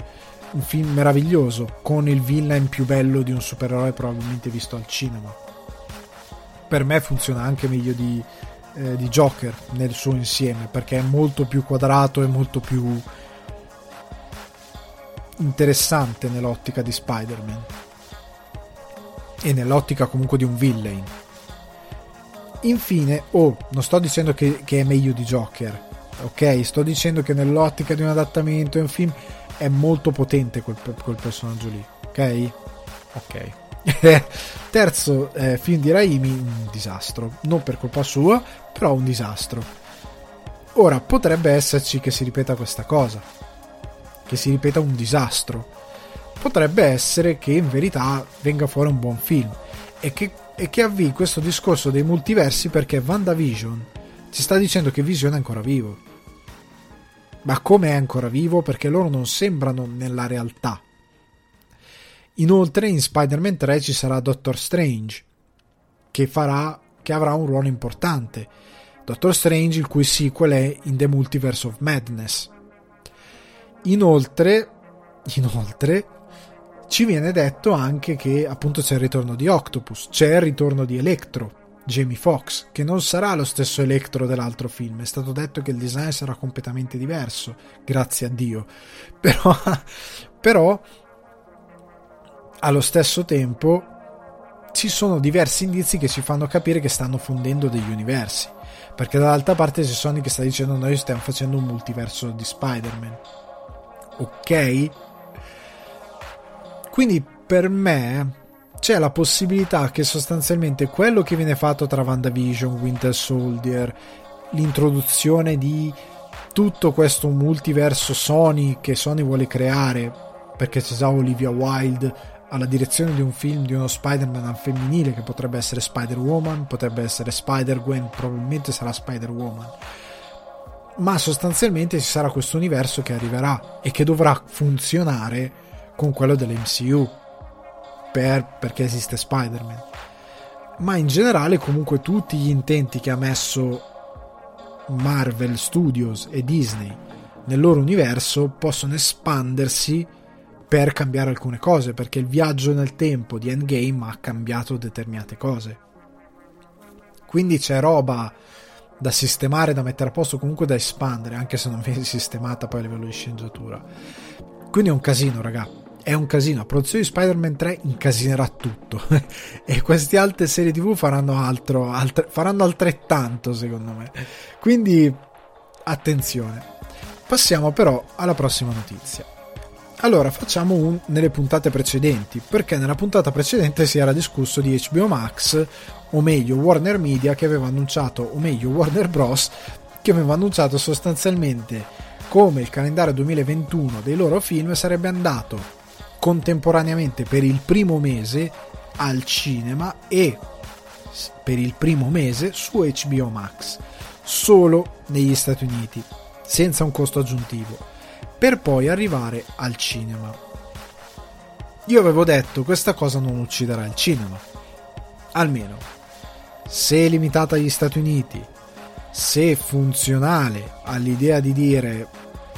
Un film meraviglioso, con il villain più bello di un supereroe probabilmente visto al cinema. Per me funziona anche meglio di, eh, di Joker nel suo insieme, perché è molto più quadrato e molto più interessante nell'ottica di Spider-Man. E nell'ottica comunque di un villain Infine, oh, non sto dicendo che, che, è meglio di Joker, ok? Sto dicendo che nell'ottica di un adattamento, un film, è molto potente quel, quel personaggio lì, ok? Ok. Terzo eh, film di Raimi, un disastro. Non per colpa sua, però un disastro. Ora, potrebbe esserci che si ripeta questa cosa. Che si ripeta un disastro. Potrebbe essere che in verità venga fuori un buon film. E che e che avvii questo discorso dei multiversi perché WandaVision ci sta dicendo che Vision è ancora vivo. Ma come è ancora vivo? Perché loro non sembrano nella realtà. Inoltre in Spider-Man 3 ci sarà Doctor Strange, che, farà, che avrà un ruolo importante. Doctor Strange, il cui sequel è In the Multiverse of Madness. Inoltre, inoltre ci viene detto anche che appunto c'è il ritorno di Octopus, c'è il ritorno di Electro, Jamie Foxx, che non sarà lo stesso Electro dell'altro film, è stato detto che il design sarà completamente diverso, grazie a Dio, però, però allo stesso tempo ci sono diversi indizi che ci fanno capire che stanno fondendo degli universi, perché dall'altra parte c'è Sony che sta dicendo noi stiamo facendo un multiverso di Spider-Man, ok? Quindi per me c'è la possibilità che sostanzialmente quello che viene fatto tra WandaVision, Winter Soldier, l'introduzione di tutto questo multiverso Sony che Sony vuole creare, perché c'è già Olivia Wilde alla direzione di un film di uno Spider-Man femminile che potrebbe essere Spider-Woman, potrebbe essere Spider-Gwen, probabilmente sarà Spider-Woman. Ma sostanzialmente ci sarà questo universo che arriverà e che dovrà funzionare con quello dell'MCU per, perché esiste Spider-Man. Ma in generale comunque tutti gli intenti che ha messo Marvel Studios e Disney nel loro universo possono espandersi per cambiare alcune cose perché il viaggio nel tempo di Endgame ha cambiato determinate cose. Quindi c'è roba da sistemare, da mettere a posto, comunque da espandere, anche se non viene sistemata poi a livello di sceneggiatura. Quindi è un casino, raga è un casino. La produzione di Spider-Man 3 incasinerà tutto. e queste altre serie TV faranno altro, altre, faranno altrettanto, secondo me. Quindi attenzione. Passiamo però alla prossima notizia. Allora, facciamo un nelle puntate precedenti, perché nella puntata precedente si era discusso di HBO Max, o meglio Warner Media che aveva annunciato, o meglio Warner Bros, che aveva annunciato sostanzialmente come il calendario 2021 dei loro film sarebbe andato contemporaneamente per il primo mese al cinema e per il primo mese su HBO Max, solo negli Stati Uniti, senza un costo aggiuntivo, per poi arrivare al cinema. Io avevo detto questa cosa non ucciderà il cinema, almeno se è limitata agli Stati Uniti, se funzionale all'idea di dire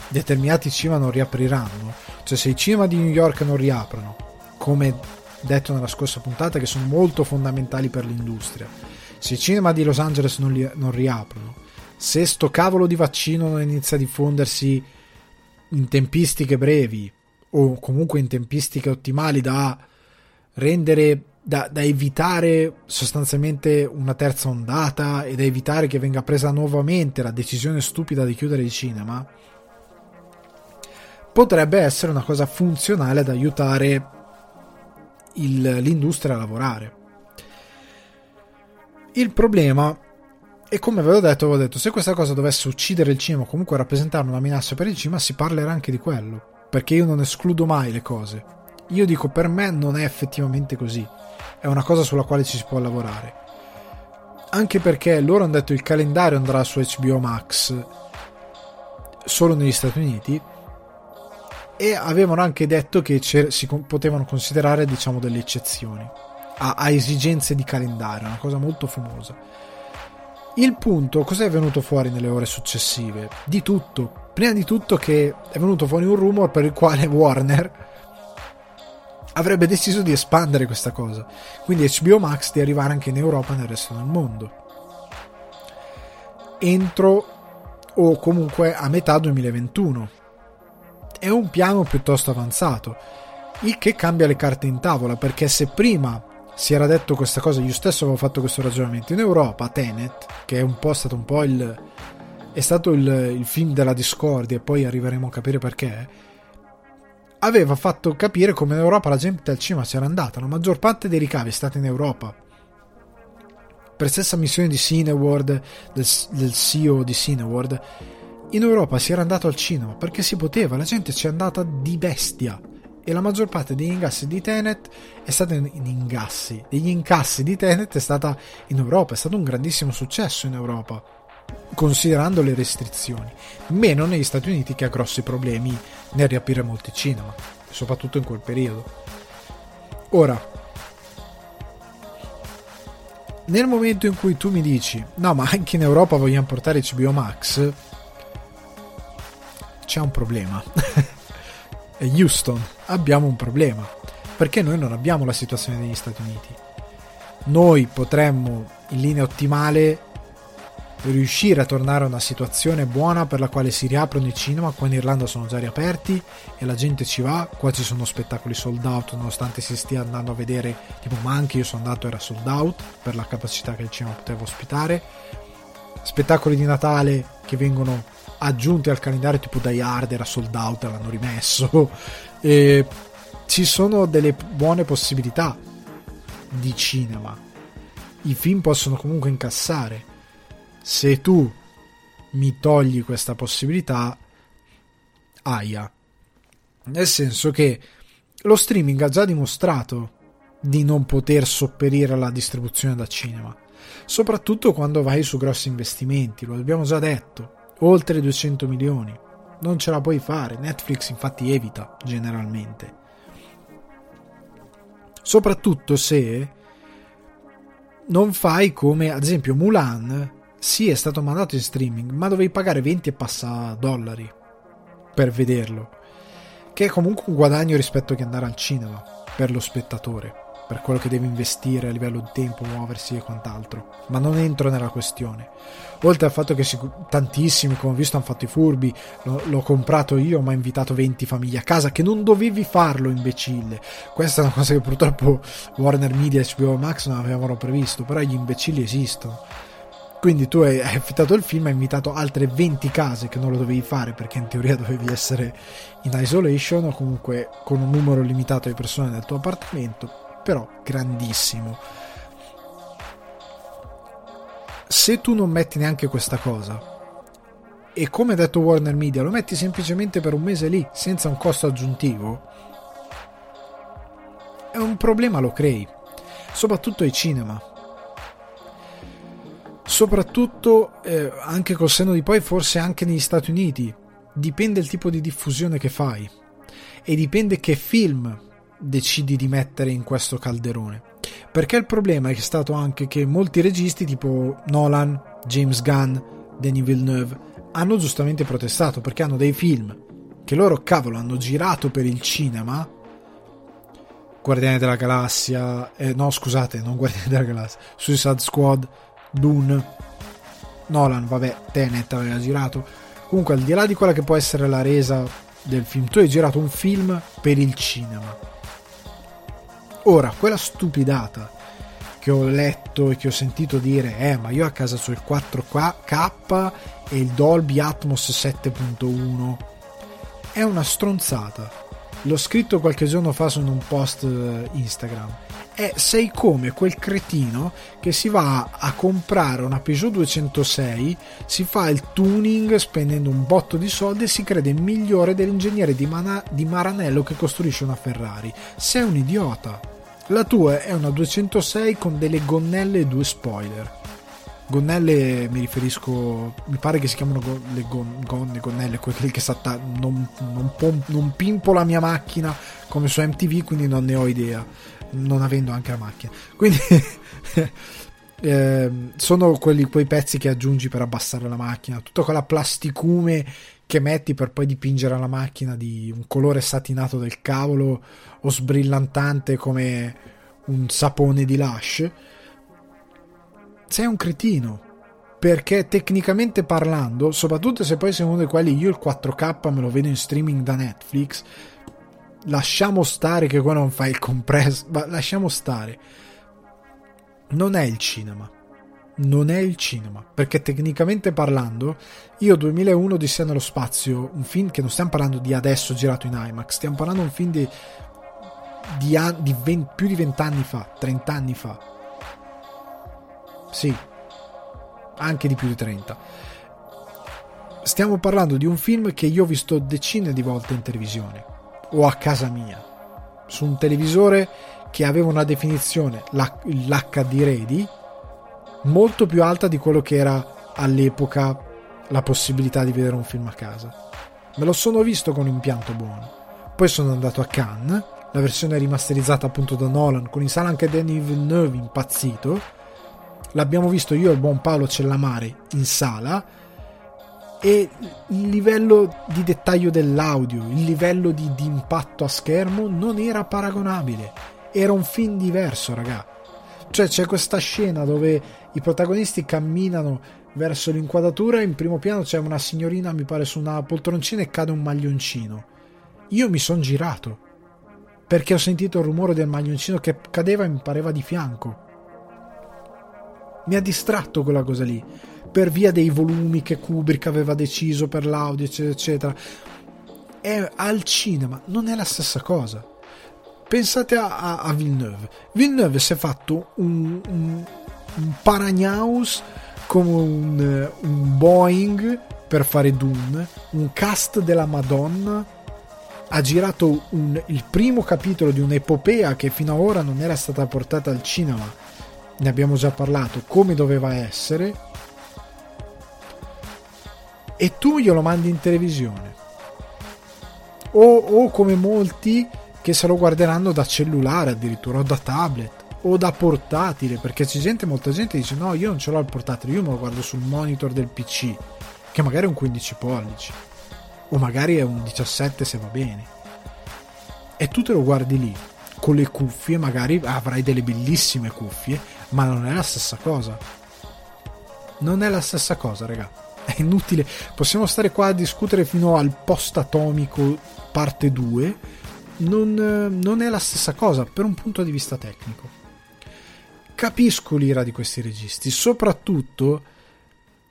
determinati cinema non riapriranno, cioè se i cinema di New York non riaprono, come detto nella scorsa puntata, che sono molto fondamentali per l'industria, se i cinema di Los Angeles non, li, non riaprono, se sto cavolo di vaccino non inizia a diffondersi in tempistiche brevi o comunque in tempistiche ottimali da rendere da, da, evitare sostanzialmente una terza ondata e da evitare che venga presa nuovamente la decisione stupida di chiudere il cinema potrebbe essere una cosa funzionale ad aiutare il, l'industria a lavorare. Il problema è come avevo detto, avevo detto, se questa cosa dovesse uccidere il cinema comunque rappresentare una minaccia per il cinema, si parlerà anche di quello. Perché io non escludo mai le cose. Io dico, per me non è effettivamente così. È una cosa sulla quale ci si può lavorare. Anche perché loro hanno detto che il calendario andrà su HBO Max solo negli Stati Uniti e avevano anche detto che si potevano considerare diciamo delle eccezioni a, a, esigenze di calendario, una cosa molto famosa. Il punto, cos'è venuto fuori nelle ore successive? Di tutto. Prima di tutto che è venuto fuori un rumor per il quale Warner avrebbe deciso di espandere questa cosa. Quindi HBO Max di arrivare anche in Europa e nel resto del mondo. Entro o comunque a metà 2021. È un piano piuttosto avanzato, il che cambia le carte in tavola, perché se prima si era detto questa cosa, io stesso avevo fatto questo ragionamento, in Europa Tenet, che è un po' stato un po' il... è stato il, il film della discordia e poi arriveremo a capire perché, aveva fatto capire come in Europa la gente al cinema c'era andata, la maggior parte dei ricavi è stata in Europa. Per stessa missione di Cineworld, del, del CEO di Cineworld, in Europa si era andato al cinema perché si poteva, la gente ci è andata di bestia e la maggior parte degli ingassi di Tenet è stata in, in ingassi, degli incassi di Tenet è stata in Europa, è stato un grandissimo successo in Europa considerando le restrizioni, meno negli Stati Uniti che ha grossi problemi nel riaprire molti cinema, soprattutto in quel periodo. Ora, nel momento in cui tu mi dici no ma anche in Europa vogliamo portare HBO Max c'è un problema. Houston abbiamo un problema perché noi non abbiamo la situazione degli Stati Uniti. Noi potremmo in linea ottimale riuscire a tornare a una situazione buona per la quale si riaprono i cinema, qua in Irlanda sono già riaperti e la gente ci va, qua ci sono spettacoli sold out nonostante si stia andando a vedere, tipo ma anche io sono andato era sold out per la capacità che il cinema poteva ospitare, spettacoli di Natale che vengono aggiunti al calendario tipo Die Hard era sold out, l'hanno rimesso, e ci sono delle buone possibilità di cinema, i film possono comunque incassare. Se tu mi togli questa possibilità, aia. Nel senso che lo streaming ha già dimostrato di non poter sopperire alla distribuzione da cinema, soprattutto quando vai su grossi investimenti, lo abbiamo già detto, oltre 200 milioni. Non ce la puoi fare, Netflix infatti evita generalmente. Soprattutto se non fai come ad esempio Mulan sì, è stato mandato in streaming, ma dovevi pagare 20 e passa dollari per vederlo. Che è comunque un guadagno rispetto che andare al cinema per lo spettatore, per quello che deve investire a livello di tempo, muoversi e quant'altro. Ma non entro nella questione. Oltre al fatto che tantissimi, come ho visto, hanno fatto i furbi, l'ho, l'ho comprato io, ma ho invitato 20 famiglie a casa, che non dovevi farlo, imbecille. Questa è una cosa che purtroppo Warner Media e HBO Max non avevano previsto, però gli imbecilli esistono quindi tu hai affittato il film, hai invitato altre 20 case che non lo dovevi fare perché in teoria dovevi essere in isolation o comunque con un numero limitato di persone nel tuo appartamento, però grandissimo. Se tu non metti neanche questa cosa e come ha detto Warner Media lo metti semplicemente per un mese lì senza un costo aggiuntivo, è un problema lo crei, soprattutto ai cinema. Soprattutto eh, anche col senno di poi forse anche negli Stati Uniti. Dipende il tipo di diffusione che fai. E dipende che film decidi di mettere in questo calderone perché il problema è stato anche che molti registi tipo Nolan, James Gunn, Denis Villeneuve hanno giustamente protestato perché hanno dei film che loro cavolo hanno girato per il cinema Guardiani della Galassia eh, no scusate non Guardiani della Galassia Suicide Squad Dune, Nolan, vabbè, Tenet aveva girato. Comunque, al di là di quella che può essere la resa del film, tu hai girato un film per il cinema. Ora, quella stupidata che ho letto e che ho sentito dire, eh, ma io a casa ho il 4K e il Dolby Atmos 7.1, è una stronzata. L'ho scritto qualche giorno fa su un post eh, Instagram è sei come quel cretino che si va a comprare una Peugeot 206, si fa il tuning spendendo un botto di soldi e si crede migliore dell'ingegnere di, Mana- di Maranello che costruisce una Ferrari. Sei un idiota. La tua è una 206 con delle gonnelle e due spoiler. Gonnelle mi riferisco, mi pare che si chiamano go, le gon, gonne, gonnelle, quelli che satta, non, non, non pimpo la mia macchina come su MTV, quindi non ne ho idea non avendo anche la macchina. Quindi eh, sono quelli, quei pezzi che aggiungi per abbassare la macchina, tutta quella plasticume che metti per poi dipingere la macchina di un colore satinato del cavolo o sbrillantante come un sapone di Lush. Sei un cretino. Perché tecnicamente parlando, soprattutto se poi sei uno di quelli, io il 4K me lo vedo in streaming da Netflix, lasciamo stare che qua non fai il compresso, ma lasciamo stare non è il cinema. Non è il cinema, perché tecnicamente parlando, io 2001 Odissea nello spazio, un film che non stiamo parlando di adesso girato in IMAX, stiamo parlando di un film di, di, di 20, più di 20 anni fa, 30 anni fa. Sì, anche di più di 30. Stiamo parlando di un film che io ho visto decine di volte in televisione o a casa mia, su un televisore che aveva una definizione, l'HD ready, molto più alta di quello che era all'epoca la possibilità di vedere un film a casa. Me lo sono visto con un impianto buono. Poi sono andato a Cannes, la versione rimasterizzata appunto da Nolan, con in sala anche Danny Villeneuve impazzito. L'abbiamo visto io e il buon Paolo Cellamare in sala e il livello di dettaglio dell'audio, il livello di, di impatto a schermo non era paragonabile era un film diverso, raga. Cioè c'è questa scena dove i protagonisti camminano verso l'inquadratura in primo piano c'è una signorina, mi pare, su una poltroncina e cade un maglioncino. Io mi sono girato perché ho sentito il rumore del maglioncino che cadeva e mi pareva di fianco. Mi ha distratto quella cosa lì per via dei volumi che Kubrick aveva deciso per l'audio, eccetera, eccetera. È al cinema, non è la stessa cosa pensate a, a, a Villeneuve. Villeneuve si è fatto un, un, un Paragnaus come un, un Boeing per fare Dune, un cast della Madonna ha girato un, il primo capitolo di un'epopea che fino ad ora non era stata portata al cinema. Ne abbiamo già parlato, come doveva essere. E tu glielo mandi in televisione. O, o come molti che se lo guarderanno da cellulare addirittura o da tablet o da portatile perché c'è gente, molta gente dice no io non ce l'ho il portatile io me lo guardo sul monitor del pc che magari è un 15 pollici o magari è un 17 se va bene. E tu te lo guardi lì con le cuffie magari avrai delle bellissime cuffie ma non è la stessa cosa. Non è la stessa cosa raga. È inutile. Possiamo stare qua a discutere fino al post atomico parte 2 non, non è la stessa cosa per un punto di vista tecnico. Capisco l'ira di questi registi, soprattutto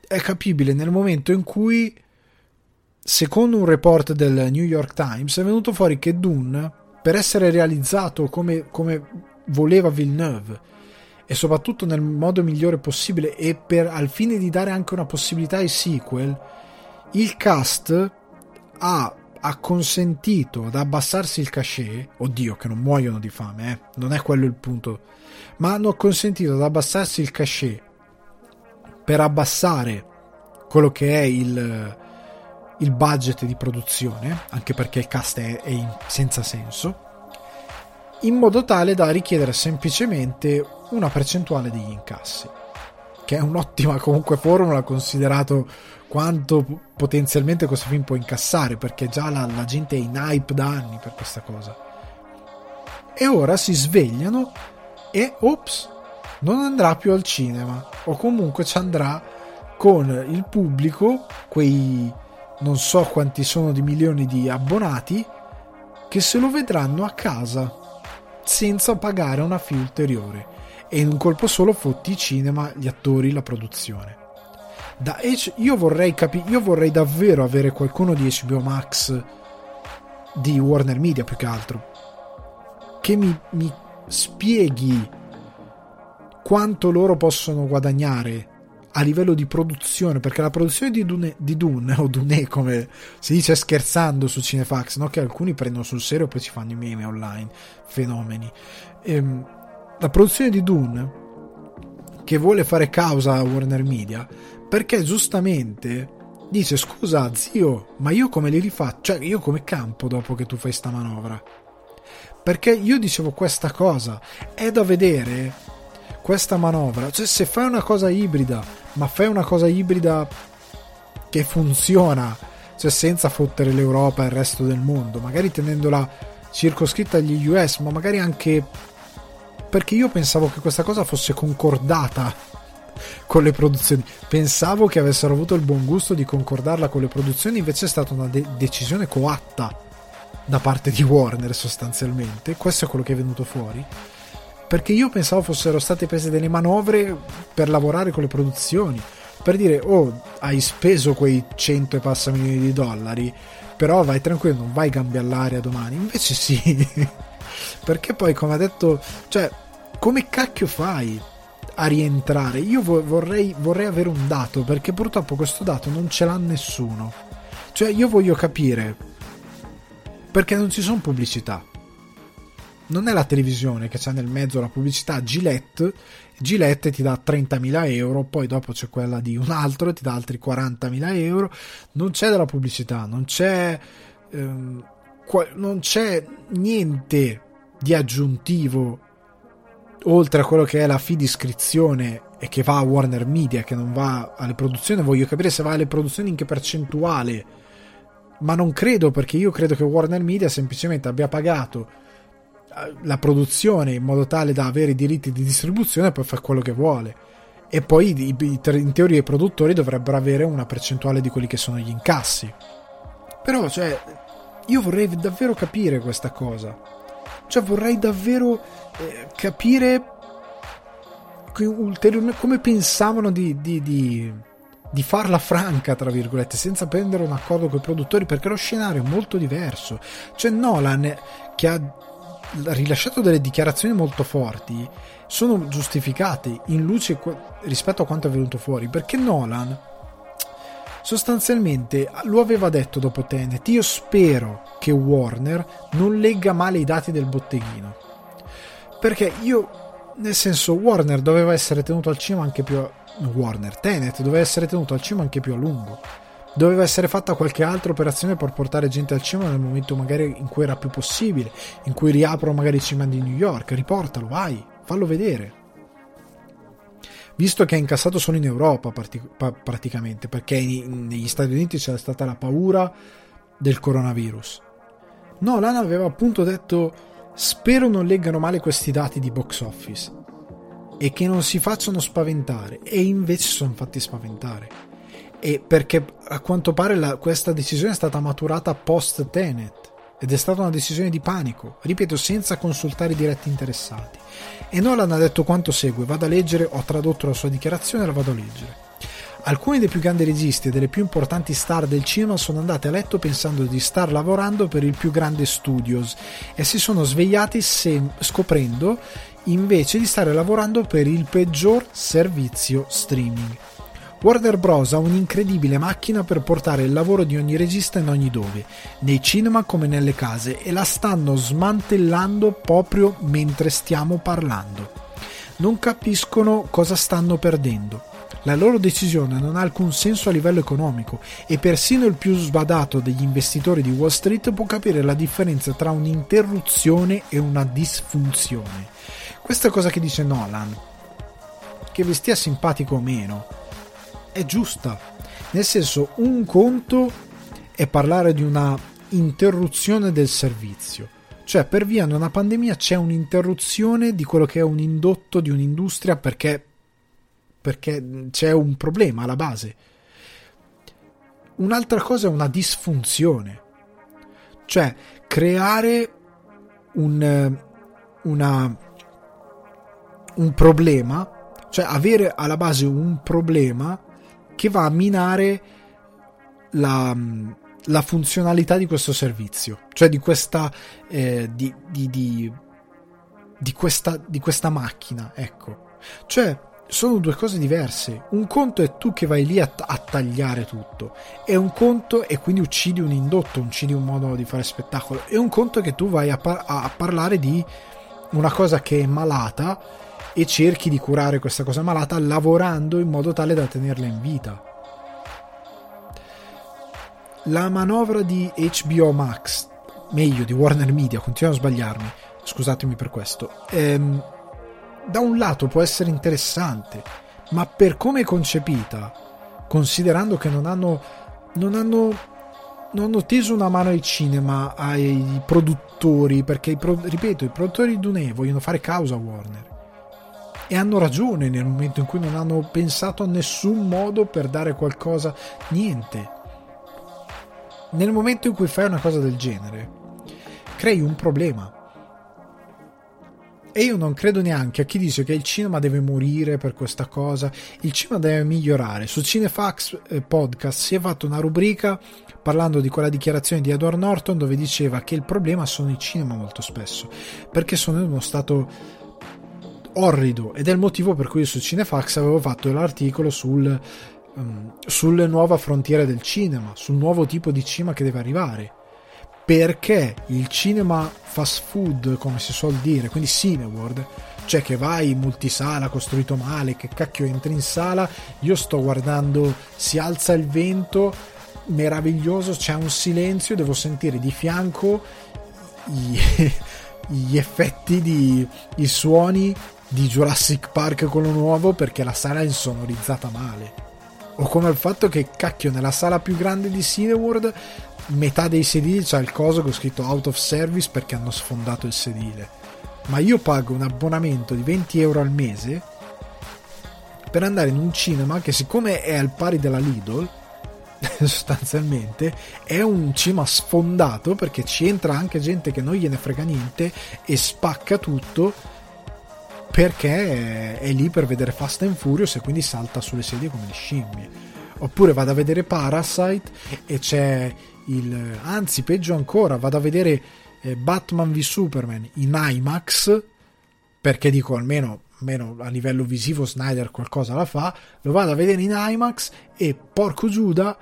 è capibile nel momento in cui, secondo un report del New York Times, è venuto fuori che Dune, per essere realizzato come, come voleva Villeneuve, e soprattutto nel modo migliore possibile, e per, al fine di dare anche una possibilità ai sequel, il cast ha ha consentito ad abbassarsi il cachet, oddio che non muoiono di fame, eh, non è quello il punto, ma hanno consentito ad abbassarsi il cachet per abbassare quello che è il, il budget di produzione, anche perché il cast è, è in, senza senso, in modo tale da richiedere semplicemente una percentuale degli incassi, che è un'ottima comunque formula considerato quanto potenzialmente questo film può incassare, perché già la, la gente è in hype da anni per questa cosa. E ora si svegliano e, ops, non andrà più al cinema, o comunque ci andrà con il pubblico, quei non so quanti sono di milioni di abbonati, che se lo vedranno a casa, senza pagare una fee ulteriore. E in un colpo solo fotti i cinema, gli attori, la produzione. Da H- io vorrei capire, io vorrei davvero avere qualcuno di HBO Max di Warner Media più che altro che mi, mi spieghi quanto loro possono guadagnare a livello di produzione, perché la produzione di Dune, di Dune o Dune come si dice scherzando su Cinefax, no? che alcuni prendono sul serio e poi ci fanno i meme online, fenomeni. Ehm, la produzione di Dune che vuole fare causa a Warner Media perché giustamente dice scusa zio ma io come li rifaccio? Cioè io come campo dopo che tu fai sta manovra? Perché io dicevo questa cosa. È da vedere questa manovra, cioè se fai una cosa ibrida, ma fai una cosa ibrida che funziona, cioè senza fottere l'Europa e il resto del mondo, magari tenendola circoscritta agli US, ma magari anche perché io pensavo che questa cosa fosse concordata con le produzioni. Pensavo che avessero avuto il buon gusto di concordarla con le produzioni, invece è stata una de- decisione coatta da parte di Warner sostanzialmente. Questo è quello che è venuto fuori. Perché io pensavo fossero state prese delle manovre per lavorare con le produzioni. Per dire, oh, hai speso quei 100 e passa milioni di dollari, però vai tranquillo, non vai gambe all'aria domani. Invece sì. Perché poi, come ha detto, cioè, come cacchio fai? A rientrare. Io vorrei, vorrei avere un dato perché purtroppo questo dato non ce l'ha nessuno. Cioè io voglio capire perché non ci sono pubblicità. Non è la televisione che c'è nel mezzo la pubblicità Gillette. Gillette ti dà 30.000 euro, poi dopo c'è quella di un altro, ti dà altri 40.000 euro. Non c'è della pubblicità, non c'è, ehm, qua, non c'è niente di aggiuntivo oltre a quello che è la fee di iscrizione e che va a Warner Media, che non va alle produzioni, voglio capire se va alle produzioni in che percentuale. Ma non credo, perché io credo che Warner Media semplicemente abbia pagato eh, la produzione in modo tale da avere i diritti di distribuzione e poi fa quello che vuole. E poi in teoria i produttori dovrebbero avere una percentuale di quelli che sono gli incassi. Però, cioè, io vorrei davvero capire questa cosa. Cioè, vorrei davvero eh, capire come pensavano di, di, di, di, farla franca, tra virgolette, senza prendere un accordo con i produttori, perché lo scenario è molto diverso. Cioè, Nolan, che ha rilasciato delle dichiarazioni molto forti, sono giustificate in luce rispetto a quanto è venuto fuori, perché Nolan sostanzialmente lo aveva detto dopo Tenet, io spero che Warner non legga male i dati del botteghino perché io, nel senso, Warner doveva essere tenuto al cinema anche più a... Warner, Tenet doveva essere tenuto al cinema anche più a lungo. Doveva essere fatta qualche altra operazione per portare gente al cinema nel momento magari in cui era più possibile, in cui riaprono magari i cinema di New York. Riportalo, vai, fallo vedere. Visto che ha incassato solo in Europa partic- praticamente, perché in, negli Stati Uniti c'era stata la paura del coronavirus. No, Lana aveva appunto detto Spero non leggano male questi dati di box office e che non si facciano spaventare. E invece sono fatti spaventare. E perché a quanto pare la, questa decisione è stata maturata post Tenet ed è stata una decisione di panico, ripeto, senza consultare i diretti interessati. E Nolan ha detto quanto segue, vado a leggere, ho tradotto la sua dichiarazione la vado a leggere. Alcuni dei più grandi registi e delle più importanti star del cinema sono andati a letto pensando di star lavorando per il più grande studios e si sono svegliati sem- scoprendo invece di stare lavorando per il peggior servizio streaming. Warner Bros. ha un'incredibile macchina per portare il lavoro di ogni regista in ogni dove, nei cinema come nelle case, e la stanno smantellando proprio mentre stiamo parlando. Non capiscono cosa stanno perdendo. La loro decisione non ha alcun senso a livello economico e persino il più sbadato degli investitori di Wall Street può capire la differenza tra un'interruzione e una disfunzione. Questa cosa che dice Nolan, che vi stia simpatico o meno, è giusta. Nel senso, un conto è parlare di una interruzione del servizio. Cioè, per via di una pandemia c'è un'interruzione di quello che è un indotto di un'industria perché perché c'è un problema alla base. Un'altra cosa è una disfunzione, cioè creare un, una, un problema, cioè avere alla base un problema che va a minare la, la funzionalità di questo servizio, cioè di questa, eh, di, di, di, questa, di questa macchina, ecco. Cioè, sono due cose diverse. Un conto è tu che vai lì a, a, tagliare tutto, e un conto è quindi uccidi un indotto, uccidi un modo di fare spettacolo, e un conto è che tu vai a, par- a parlare di una cosa che è malata e cerchi di curare questa cosa malata lavorando in modo tale da tenerla in vita. La manovra di HBO Max, meglio di Warner Media, continuo a sbagliarmi, scusatemi per questo, ehm, da un lato può essere interessante, ma per come è concepita, considerando che non hanno, non hanno, non hanno teso una mano al cinema, ai produttori, perché, ripeto, i produttori di Dune vogliono fare causa a Warner. E hanno ragione nel momento in cui non hanno pensato a nessun modo per dare qualcosa, niente. Nel momento in cui fai una cosa del genere, crei un problema e io non credo neanche a chi dice che il cinema deve morire per questa cosa, il cinema deve migliorare. Su Cinefax eh, Podcast si è fatta una rubrica parlando di quella dichiarazione di Edward Norton dove diceva che il problema sono i cinema molto spesso, perché sono in uno stato orrido ed è il motivo per cui su Cinefax avevo fatto l'articolo sul, um, sulle nuove frontiere del cinema, sul nuovo tipo di cinema che deve arrivare. Perché il cinema fast food, come si suol dire, quindi Cineworld, cioè che vai in multisala costruito male, che cacchio entri in sala, io sto guardando, si alza il vento, meraviglioso, c'è un silenzio, devo sentire di fianco i, gli effetti di i suoni di Jurassic Park quello nuovo perché la sala è insonorizzata male o come il fatto che cacchio nella sala più grande di Cineworld metà dei sedili c'ha il coso che ho scritto out of service perché hanno sfondato il sedile. Ma io pago un abbonamento di 20 euro al mese per andare in un cinema che siccome è al pari della Lidl sostanzialmente è un cinema sfondato perché ci entra anche gente che non gliene frega niente e spacca tutto perché è lì per vedere Fast and Furious e quindi salta sulle sedie come le scimmie. Oppure vado a vedere Parasite e c'è il, anzi peggio ancora vado a vedere eh, Batman v Superman in IMAX perché dico almeno, almeno a livello visivo Snyder qualcosa la fa lo vado a vedere in IMAX e porco Giuda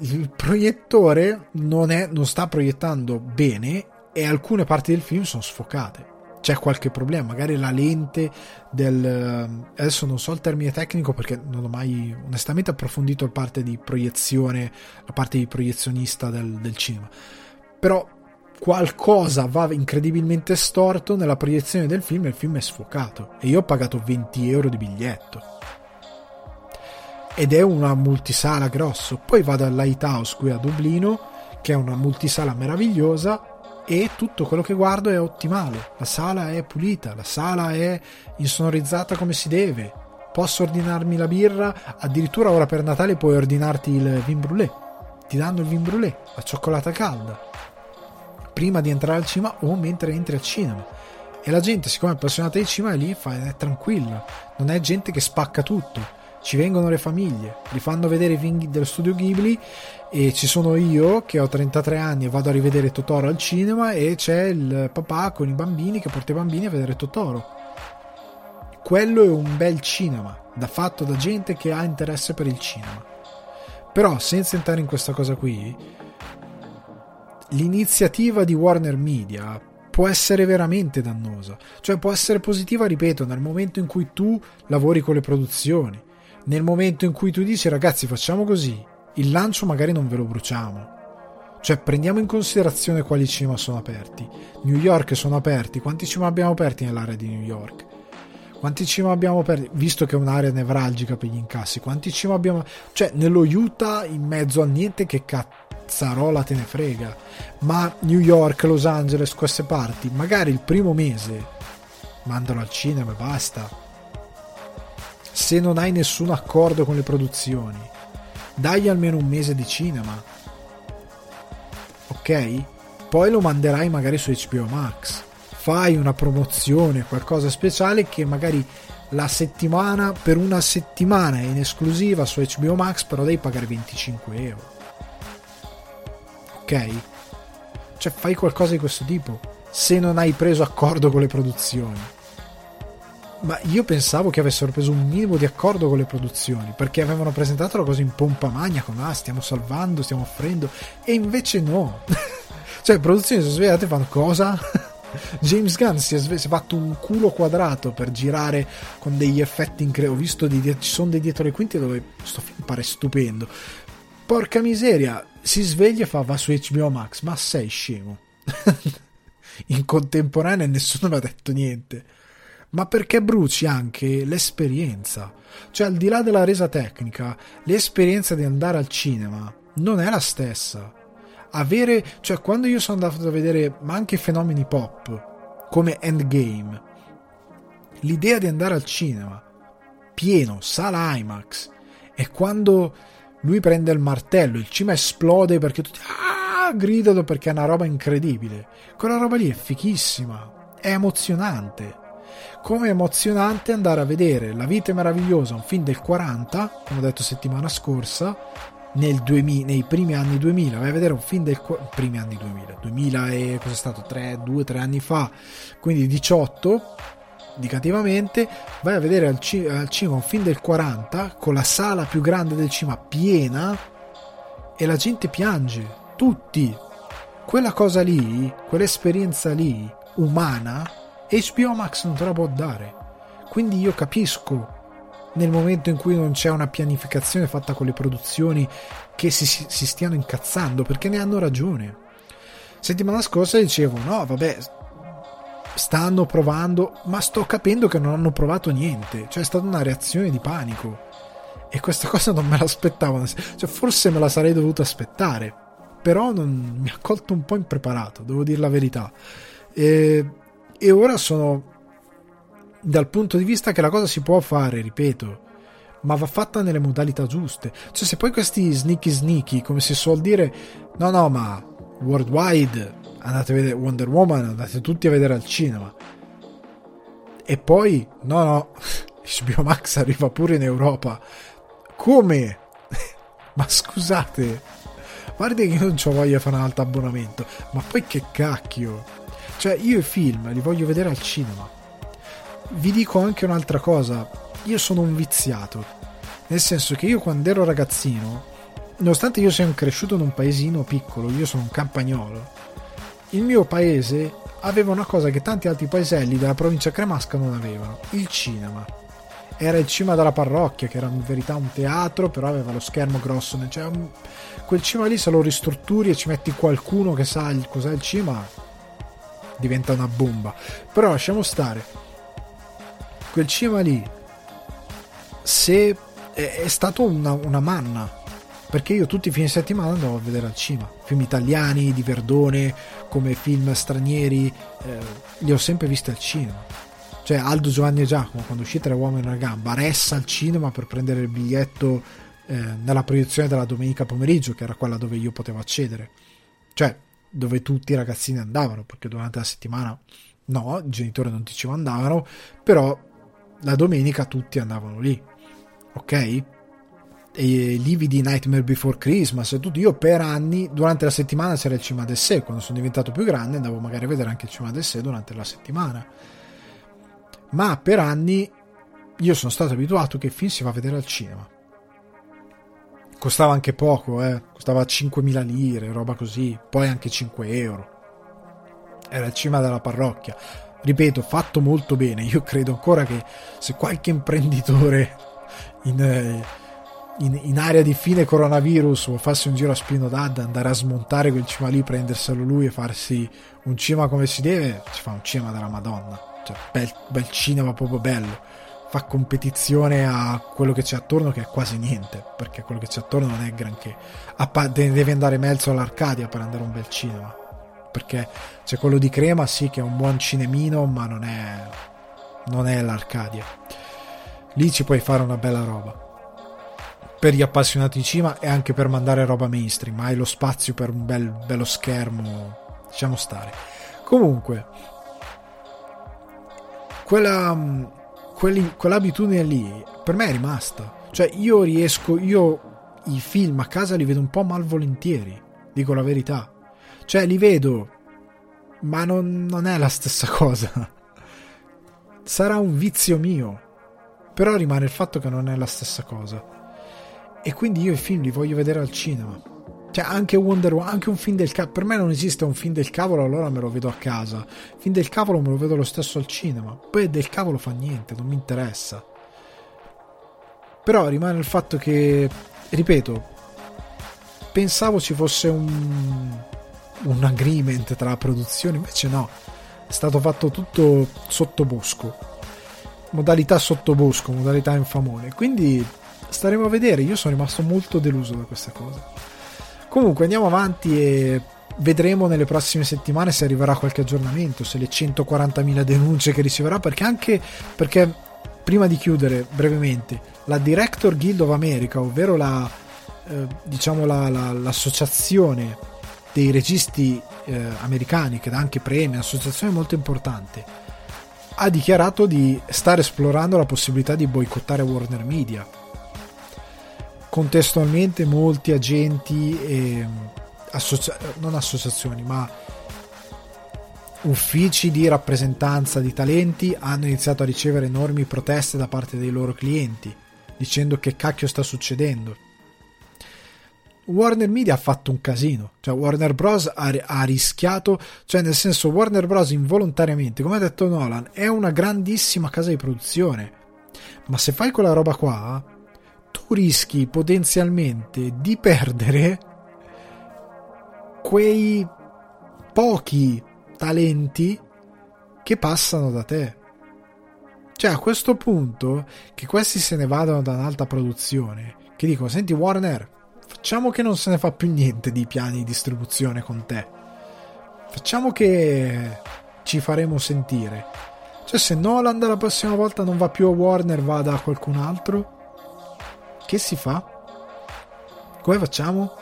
il proiettore non, è, non sta proiettando bene e alcune parti del film sono sfocate c'è qualche problema, magari la lente del... adesso non so il termine tecnico perché non ho mai onestamente approfondito la parte di proiezione, la parte di proiezionista del, del cinema, però qualcosa va incredibilmente storto nella proiezione del film e il film è sfocato e io ho pagato 20 euro di biglietto. Ed è una multisala grosso. Poi vado al Lighthouse qui a Dublino che è una multisala meravigliosa e tutto quello che guardo è ottimale, la sala è pulita, la sala è insonorizzata come si deve, posso ordinarmi la birra, addirittura ora per Natale puoi ordinarti il vin brûlé, ti danno il vin brûlé, la cioccolata calda, prima di entrare al cinema o mentre entri al cinema. E la gente, siccome è appassionata di cinema, è lì è tranquilla, non è gente che spacca tutto. Ci vengono le famiglie, li fanno vedere i film dello studio Ghibli e ci sono io che ho 33 anni e vado a rivedere Totoro al cinema e c'è il papà con i bambini che porta i bambini a vedere Totoro. Quello è un bel cinema, da fatto da gente che ha interesse per il cinema. Però senza entrare in questa cosa qui, l'iniziativa di Warner Media può essere veramente dannosa, cioè può essere positiva, ripeto, nel momento in cui tu lavori con le produzioni nel momento in cui tu dici ragazzi facciamo così, il lancio magari non ve lo bruciamo. Cioè prendiamo in considerazione quali cinema sono aperti. New York sono aperti, quanti cinema abbiamo aperti nell'area di New York? Quanti cinema abbiamo aperti? Visto che è un'area nevralgica per gli incassi, quanti cinema abbiamo... Cioè nello Utah in mezzo a niente che cazzarola te ne frega. Ma New York, Los Angeles, queste parti, magari il primo mese mandalo al cinema e basta se non hai nessun accordo con le produzioni. Dai almeno un mese di cinema. Ok? Poi lo manderai magari su HBO Max. Fai una promozione, qualcosa speciale che magari la settimana, per una settimana in esclusiva su HBO Max, però devi pagare 25 euro. Ok? Cioè fai qualcosa di questo tipo se non hai preso accordo con le produzioni ma io pensavo che avessero preso un minimo di accordo con le produzioni perché avevano presentato la cosa in pompa magna con ah stiamo salvando, stiamo offrendo e invece no. Cioè le produzioni si sono svegliate e fanno cosa? James Gunn si è, sve- si è, fatto un culo quadrato per girare con degli effetti incredibili ho visto dei, ci sono dei dietro le quinte dove sto film pare stupendo. Porca miseria si sveglia e fa va su HBO Max ma sei scemo. In contemporanea nessuno mi ha detto niente ma perché bruci anche l'esperienza. Cioè, al di là della resa tecnica, l'esperienza di andare al cinema non è la stessa. Avere, cioè, quando io sono andato a vedere, ma anche fenomeni pop, come Endgame, l'idea di andare al cinema, pieno, sala IMAX, e quando lui prende il martello, il cinema esplode perché tutti ah, gridano perché è una roba incredibile. Quella roba lì è fichissima, è emozionante. Come emozionante andare a vedere La vita è meravigliosa, un film del 40, come ho detto settimana scorsa, nel 2000, nei primi anni 2000, vai a vedere un film del primi anni 2000, 2000 e cos'è stato? 3, 2, 3 anni fa, quindi 18 indicativamente, vai a vedere al, ci- al cinema un film del 40 con la sala più grande del cinema piena e la gente piange, tutti. Quella cosa lì, quell'esperienza lì, umana, HBO Max non te la può dare. Quindi io capisco nel momento in cui non c'è una pianificazione fatta con le produzioni che si, si stiano incazzando perché ne hanno ragione. Settimana scorsa dicevo: no, vabbè, stanno provando, ma sto capendo che non hanno provato niente. Cioè, è stata una reazione di panico. E questa cosa non me l'aspettavo. Cioè, forse me la sarei dovuto aspettare. Però non, mi ha colto un po' impreparato, devo dire la verità. E, e ora sono dal punto di vista che la cosa si può fare, ripeto, ma va fatta nelle modalità giuste. Cioè, se poi questi sneaky sneaky, come si suol dire, no, no, ma worldwide andate a vedere Wonder Woman, andate tutti a vedere al cinema. E poi, no, no, HBO Max arriva pure in Europa. Come? ma scusate, guardi che non ho voglia di fare un altro abbonamento, ma poi che cacchio? Cioè, io i film li voglio vedere al cinema. Vi dico anche un'altra cosa, io sono un viziato, nel senso che io quando ero ragazzino, nonostante io sia cresciuto in un paesino piccolo, io sono un campagnolo, il mio paese aveva una cosa che tanti altri paeselli della provincia cremasca non avevano, il cinema. Era il cinema della parrocchia, che era in verità un teatro, però aveva lo schermo grosso. Cioè, quel cinema lì se lo ristrutturi e ci metti qualcuno che sa il, cos'è il cinema, diventa una bomba. Però lasciamo stare. Quel cinema lì, se è, stato una, una manna perché io tutti i fine settimana andavo a vedere al cinema film italiani di Verdone come film stranieri eh, li ho sempre visti al cinema cioè Aldo Giovanni e Giacomo quando uscì Tre uomini e una gamba ressa al cinema per prendere il biglietto eh, nella proiezione della domenica pomeriggio che era quella dove io potevo accedere cioè dove tutti i ragazzini andavano perché durante la settimana no, i genitori non ci mandavano però la domenica tutti andavano lì ok? e lividi Nightmare Before Christmas e tutto. Io per anni, durante la settimana c'era il cinema del sé, quando sono diventato più grande andavo magari a vedere anche il cinema del sé durante la settimana. Ma per anni io sono stato abituato che il film si va a vedere al cinema. Costava anche poco, eh? costava 5.000 lire, roba così, poi anche 5 euro. Era il cinema della parrocchia. Ripeto, fatto molto bene. Io credo ancora che se qualche imprenditore in... Eh, in, in, area di fine coronavirus o farsi un giro a Spino d'Adda, andare a smontare quel cima lì, prenderselo lui e farsi un cinema come si deve, si fa un cinema della Madonna. Cioè, bel, bel cinema proprio bello. Fa competizione a quello che c'è attorno, che è quasi niente, perché quello che c'è attorno non è granché. Pa- devi andare mezzo all'Arcadia per andare a un bel cinema. Perché c'è quello di Crema, sì, che è un buon cinemino, ma non è, non è l'Arcadia. Lì ci puoi fare una bella roba per gli appassionati di cinema e anche per mandare roba mainstream, hai lo spazio per un bel, bello schermo, diciamo stare. Comunque, quella, quell'abitudine lì per me è rimasta. Cioè, io riesco, io i film a casa li vedo un po' malvolentieri, dico la verità. Cioè, li vedo, ma non, non è la stessa cosa. Sarà un vizio mio, però rimane il fatto che non è la stessa cosa. E quindi io i film li voglio vedere al cinema. Cioè, anche Wonder Woman, anche un film del cavolo. Per me non esiste un film del cavolo, allora me lo vedo a casa. Il film del cavolo me lo vedo lo stesso al cinema. Poi del cavolo fa niente, non mi interessa. Però rimane il fatto che, ripeto, pensavo ci fosse un, un agreement tra la produzione, invece no. È stato fatto tutto sotto bosco. modalità sottobosco, modalità infamone. Quindi staremo a vedere. Io sono rimasto molto deluso da questa cosa. Comunque andiamo avanti e vedremo nelle prossime settimane se arriverà qualche aggiornamento, se le 140.000 denunce che riceverà, perché anche perché prima di chiudere brevemente, la Director Guild of America, ovvero la, eh, diciamo la, la, l'associazione dei registi eh, americani che dà anche premi, un'associazione molto importante, ha dichiarato di stare esplorando la possibilità di boicottare Warner Media. Contestualmente molti agenti e associa- non associazioni, ma uffici di rappresentanza di talenti hanno iniziato a ricevere enormi proteste da parte dei loro clienti, dicendo che cacchio sta succedendo. Warner Media ha fatto un casino, cioè Warner Bros. ha, ha, rischiato, cioè nel senso Warner Bros. involontariamente, come ha detto Nolan, è una grandissima casa di produzione, ma se fai quella roba qua, tu rischi potenzialmente di perdere quei pochi talenti che passano da te. Cioè a questo punto che questi se ne vadano da un'alta produzione, che dicono senti Warner, facciamo che non se ne fa più niente di piani di distribuzione con te. Facciamo che ci faremo sentire. Cioè se Nolan la prossima volta non va più a Warner, va da qualcun altro, che si fa? Come facciamo?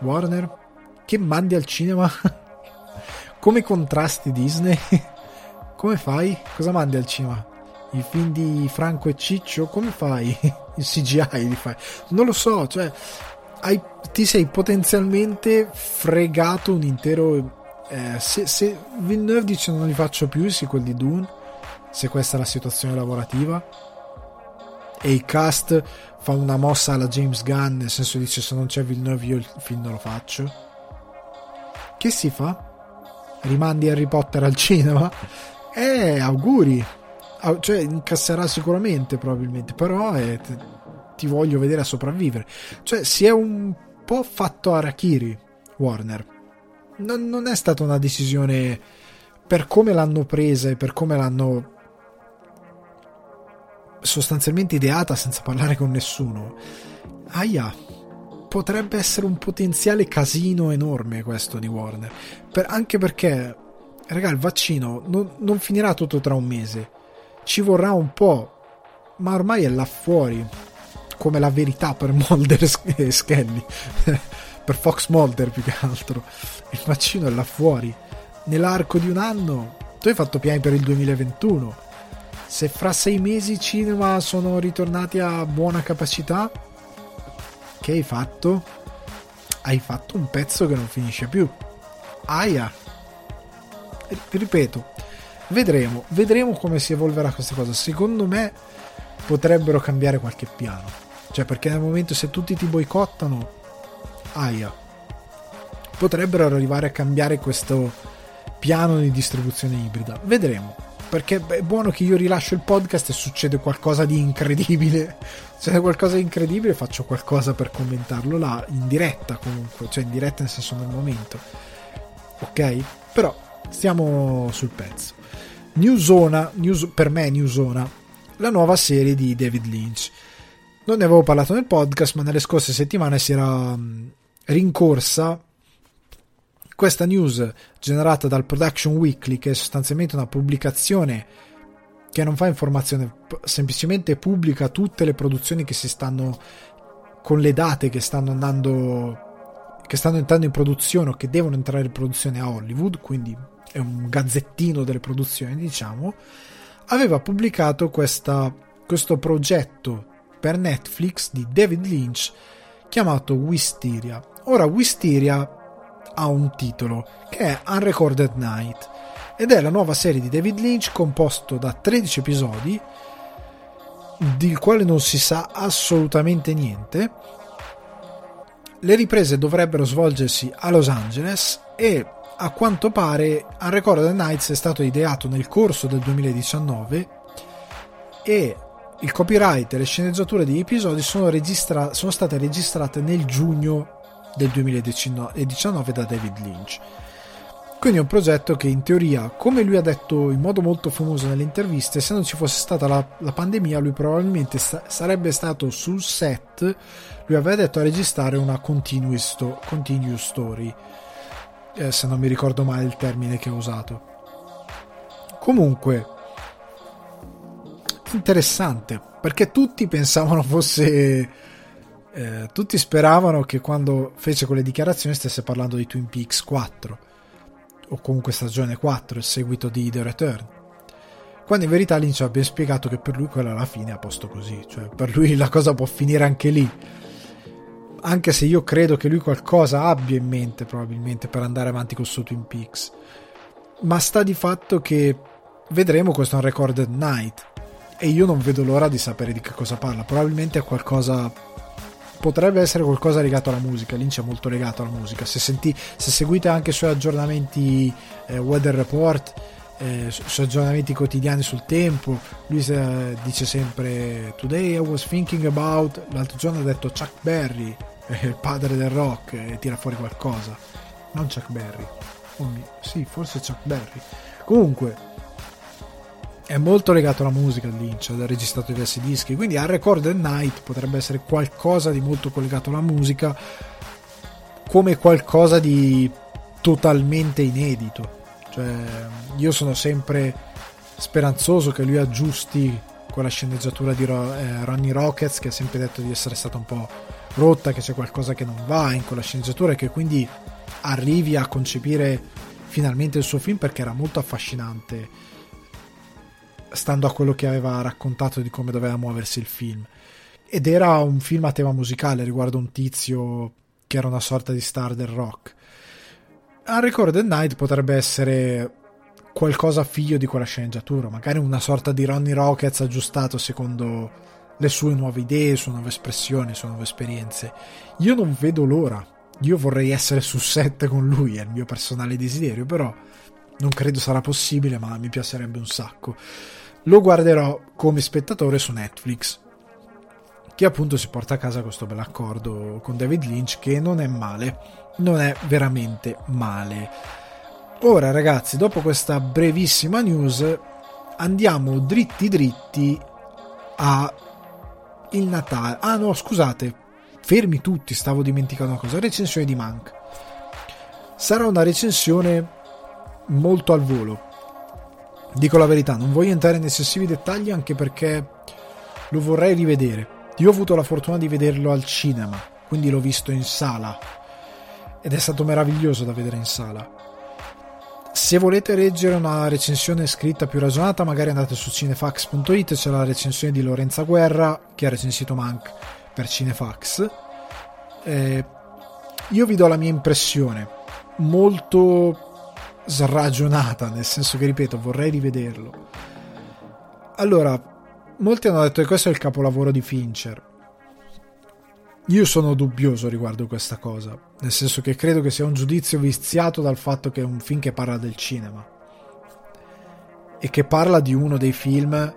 Warner? che mandi al cinema? Come contrasti Disney? Come fai? Cosa mandi al cinema? I film di Franco e Ciccio? Come fai? Il CGI li fai? Non lo so, cioè hai, ti sei potenzialmente fregato un intero... Eh, se, se Villeneuve dice non li faccio più i sequel di Dune, se questa è la situazione lavorativa, e il cast fa una mossa alla James Gunn, nel senso dice se non c'è Villeneuve io il film non lo faccio che si fa? Rimandi Harry Potter al cinema? Eh, auguri. Cioè, incasserà sicuramente, probabilmente, però eh, ti voglio vedere a sopravvivere. Cioè, si è un po' fatto Arakiri, Warner. Non, non è stata una decisione per come l'hanno presa e per come l'hanno sostanzialmente ideata senza parlare con nessuno. Aia, potrebbe essere un potenziale casino enorme questo di Warner. Per, anche perché, raga, il vaccino non, non finirà tutto tra un mese. Ci vorrà un po', ma ormai è là fuori. Come la verità per Mulder e Skelly. per Fox Mulder più che altro. Il vaccino è là fuori. Nell'arco di un anno, tu hai fatto piani per il 2021. Se fra sei mesi i cinema sono ritornati a buona capacità, che hai fatto? Hai fatto un pezzo che non finisce più. Aia. Ripeto, vedremo, vedremo come si evolverà questa cosa. Secondo me potrebbero cambiare qualche piano. Cioè, perché nel momento se tutti ti boicottano, aia. Potrebbero arrivare a cambiare questo piano di distribuzione ibrida. Vedremo perché è buono che io rilascio il podcast e succede qualcosa di incredibile. Se c'è qualcosa di incredibile faccio qualcosa per commentarlo là, in diretta comunque, cioè in diretta nel senso nel momento. Ok? Però stiamo sul pezzo. New Zona, New, per me New Zona, la nuova serie di David Lynch. Non ne avevo parlato nel podcast, ma nelle scorse settimane si era rincorsa questa news generata dal Production Weekly, che è sostanzialmente una pubblicazione che non fa informazione, semplicemente pubblica tutte le produzioni che si stanno con le date che stanno andando che stanno entrando in produzione o che devono entrare in produzione a Hollywood, quindi è un gazzettino delle produzioni, diciamo, aveva pubblicato questa, questo progetto per Netflix di David Lynch chiamato Wisteria. Ora Wisteria ha un titolo che è Unrecorded Night ed è la nuova serie di David Lynch composto da 13 episodi del quale non si sa assolutamente niente. Le riprese dovrebbero svolgersi a Los Angeles e a quanto pare Unrecorded Nights è stato ideato nel corso del 2019 e il copyright e le sceneggiature degli episodi sono, registra- sono state registrate nel giugno del 2019 da David Lynch. Quindi è un progetto che in teoria, come lui ha detto in modo molto famoso nelle interviste, se non ci fosse stata la, la pandemia, lui probabilmente sta, sarebbe stato sul set, lui aveva detto a registrare una continuous, sto, continuous story, eh, se non mi ricordo male il termine che ha usato. Comunque, interessante, perché tutti pensavano fosse... Eh, tutti speravano che quando fece quelle dichiarazioni stesse parlando di Twin Peaks 4 o comunque stagione 4, il seguito di The Return. Quando in verità Lynch ben spiegato che per lui quella alla fine è a posto così, cioè per lui la cosa può finire anche lì. Anche se io credo che lui qualcosa abbia in mente probabilmente per andare avanti col suo Twin Peaks. Ma sta di fatto che vedremo questo un Recorded Night e io non vedo l'ora di sapere di che cosa parla. Probabilmente è qualcosa potrebbe essere qualcosa legato alla musica. Lynch è molto legato alla musica. Se, senti, se seguite anche i suoi aggiornamenti eh, weather report, eh, su, aggiornamenti quotidiani sul tempo, lui eh, dice sempre Today I was thinking about. L'altro giorno ha detto Chuck Berry, eh, il padre del rock, e tira fuori qualcosa. Non Chuck Berry. Oh, sì, forse Chuck Berry. Comunque, è molto legato alla musica Lynch, ha registrato diversi dischi, quindi a Record at Night potrebbe essere qualcosa di molto collegato alla musica, come qualcosa di totalmente inedito. Cioè, io sono sempre speranzoso che lui aggiusti quella sceneggiatura di eh, Ronnie Rockets che ha sempre detto di essere stata un po' rotta, che c'è qualcosa che non va in quella sceneggiatura e che quindi arrivi a concepire finalmente il suo film perché era molto affascinante stando a quello che aveva raccontato di come doveva muoversi il film. Ed era un film a tema musicale riguardo un tizio che era una sorta di star del rock. A Recorded Night potrebbe essere qualcosa figlio di quella sceneggiatura, magari una sorta di Ronnie Rockets aggiustato secondo le sue nuove idee, le sue nuove espressioni, le sue nuove esperienze. Io non vedo l'ora. Io vorrei essere su set con lui, è il mio personale desiderio, però non credo sarà possibile, ma mi piacerebbe un sacco lo guarderò come spettatore su Netflix che appunto si porta a casa questo bel accordo con David Lynch che non è male non è veramente male. Ora ragazzi dopo questa brevissima news andiamo dritti dritti a il Natale. Ah no scusate fermi tutti stavo dimenticando una cosa recensione di Mank. Sarà una recensione molto al volo Dico la verità, non voglio entrare in eccessivi dettagli anche perché lo vorrei rivedere. Io ho avuto la fortuna di vederlo al cinema, quindi l'ho visto in sala ed è stato meraviglioso da vedere in sala. Se volete leggere una recensione scritta più ragionata, magari andate su cinefax.it, c'è la recensione di Lorenza Guerra che ha recensito Mank per Cinefax. Eh, io vi do la mia impressione, molto sragionata, nel senso che, ripeto, vorrei rivederlo. Allora, molti hanno detto che questo è il capolavoro di Fincher. Io sono dubbioso riguardo questa cosa, nel senso che credo che sia un giudizio viziato dal fatto che è un film che parla del cinema e che parla di uno dei film,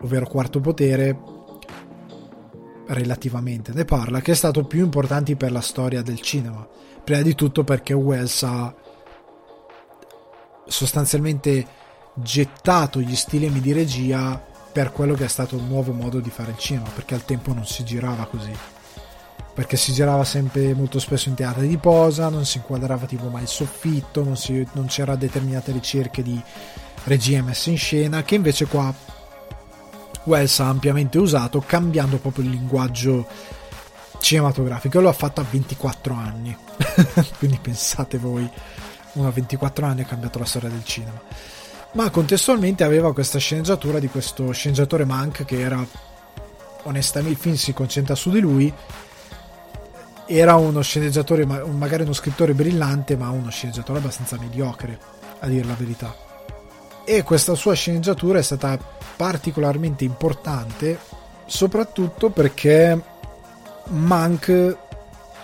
ovvero Quarto Potere, relativamente ne parla, che è stato più importante per la storia del cinema. Prima di tutto perché Wells ha sostanzialmente gettato gli stilemi di regia per quello che è stato un nuovo modo di fare il cinema, perché al tempo non si girava così. Perché si girava sempre molto spesso in teatri di posa, non si inquadrava tipo mai il soffitto, non, si, non c'era determinate ricerche di regia messe in scena, che invece qua Wells ha ampiamente usato, cambiando proprio il linguaggio cinematografico. Lo ha fatto a 24 anni, quindi pensate voi uno a 24 anni ha cambiato la storia del cinema. Ma contestualmente aveva questa sceneggiatura di questo sceneggiatore Mank che era onestamente il film si concentra su di lui era uno sceneggiatore magari uno scrittore brillante ma uno sceneggiatore abbastanza mediocre a dire la verità e questa sua sceneggiatura è stata particolarmente importante soprattutto perché Mank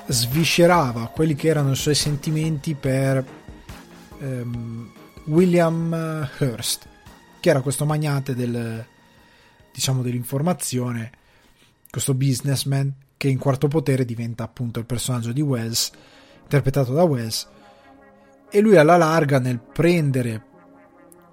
sviscerava quelli che erano i suoi sentimenti per ehm, William Hearst, che era questo magnate del, diciamo, dell'informazione, questo businessman che in quarto potere diventa appunto il personaggio di Wells, interpretato da Wells, e lui alla larga nel prendere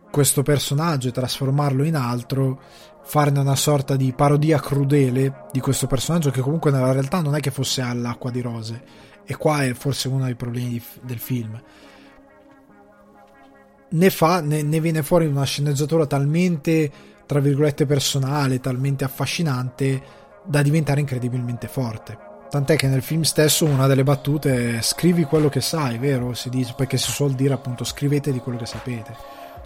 questo personaggio e trasformarlo in altro farne una sorta di parodia crudele di questo personaggio che comunque nella realtà non è che fosse all'acqua di rose e qua è forse uno dei problemi del film ne fa ne, ne viene fuori una sceneggiatura talmente tra virgolette personale talmente affascinante da diventare incredibilmente forte Tant'è che nel film stesso una delle battute è scrivi quello che sai, vero? Si dice, perché si suol dire appunto scrivete di quello che sapete.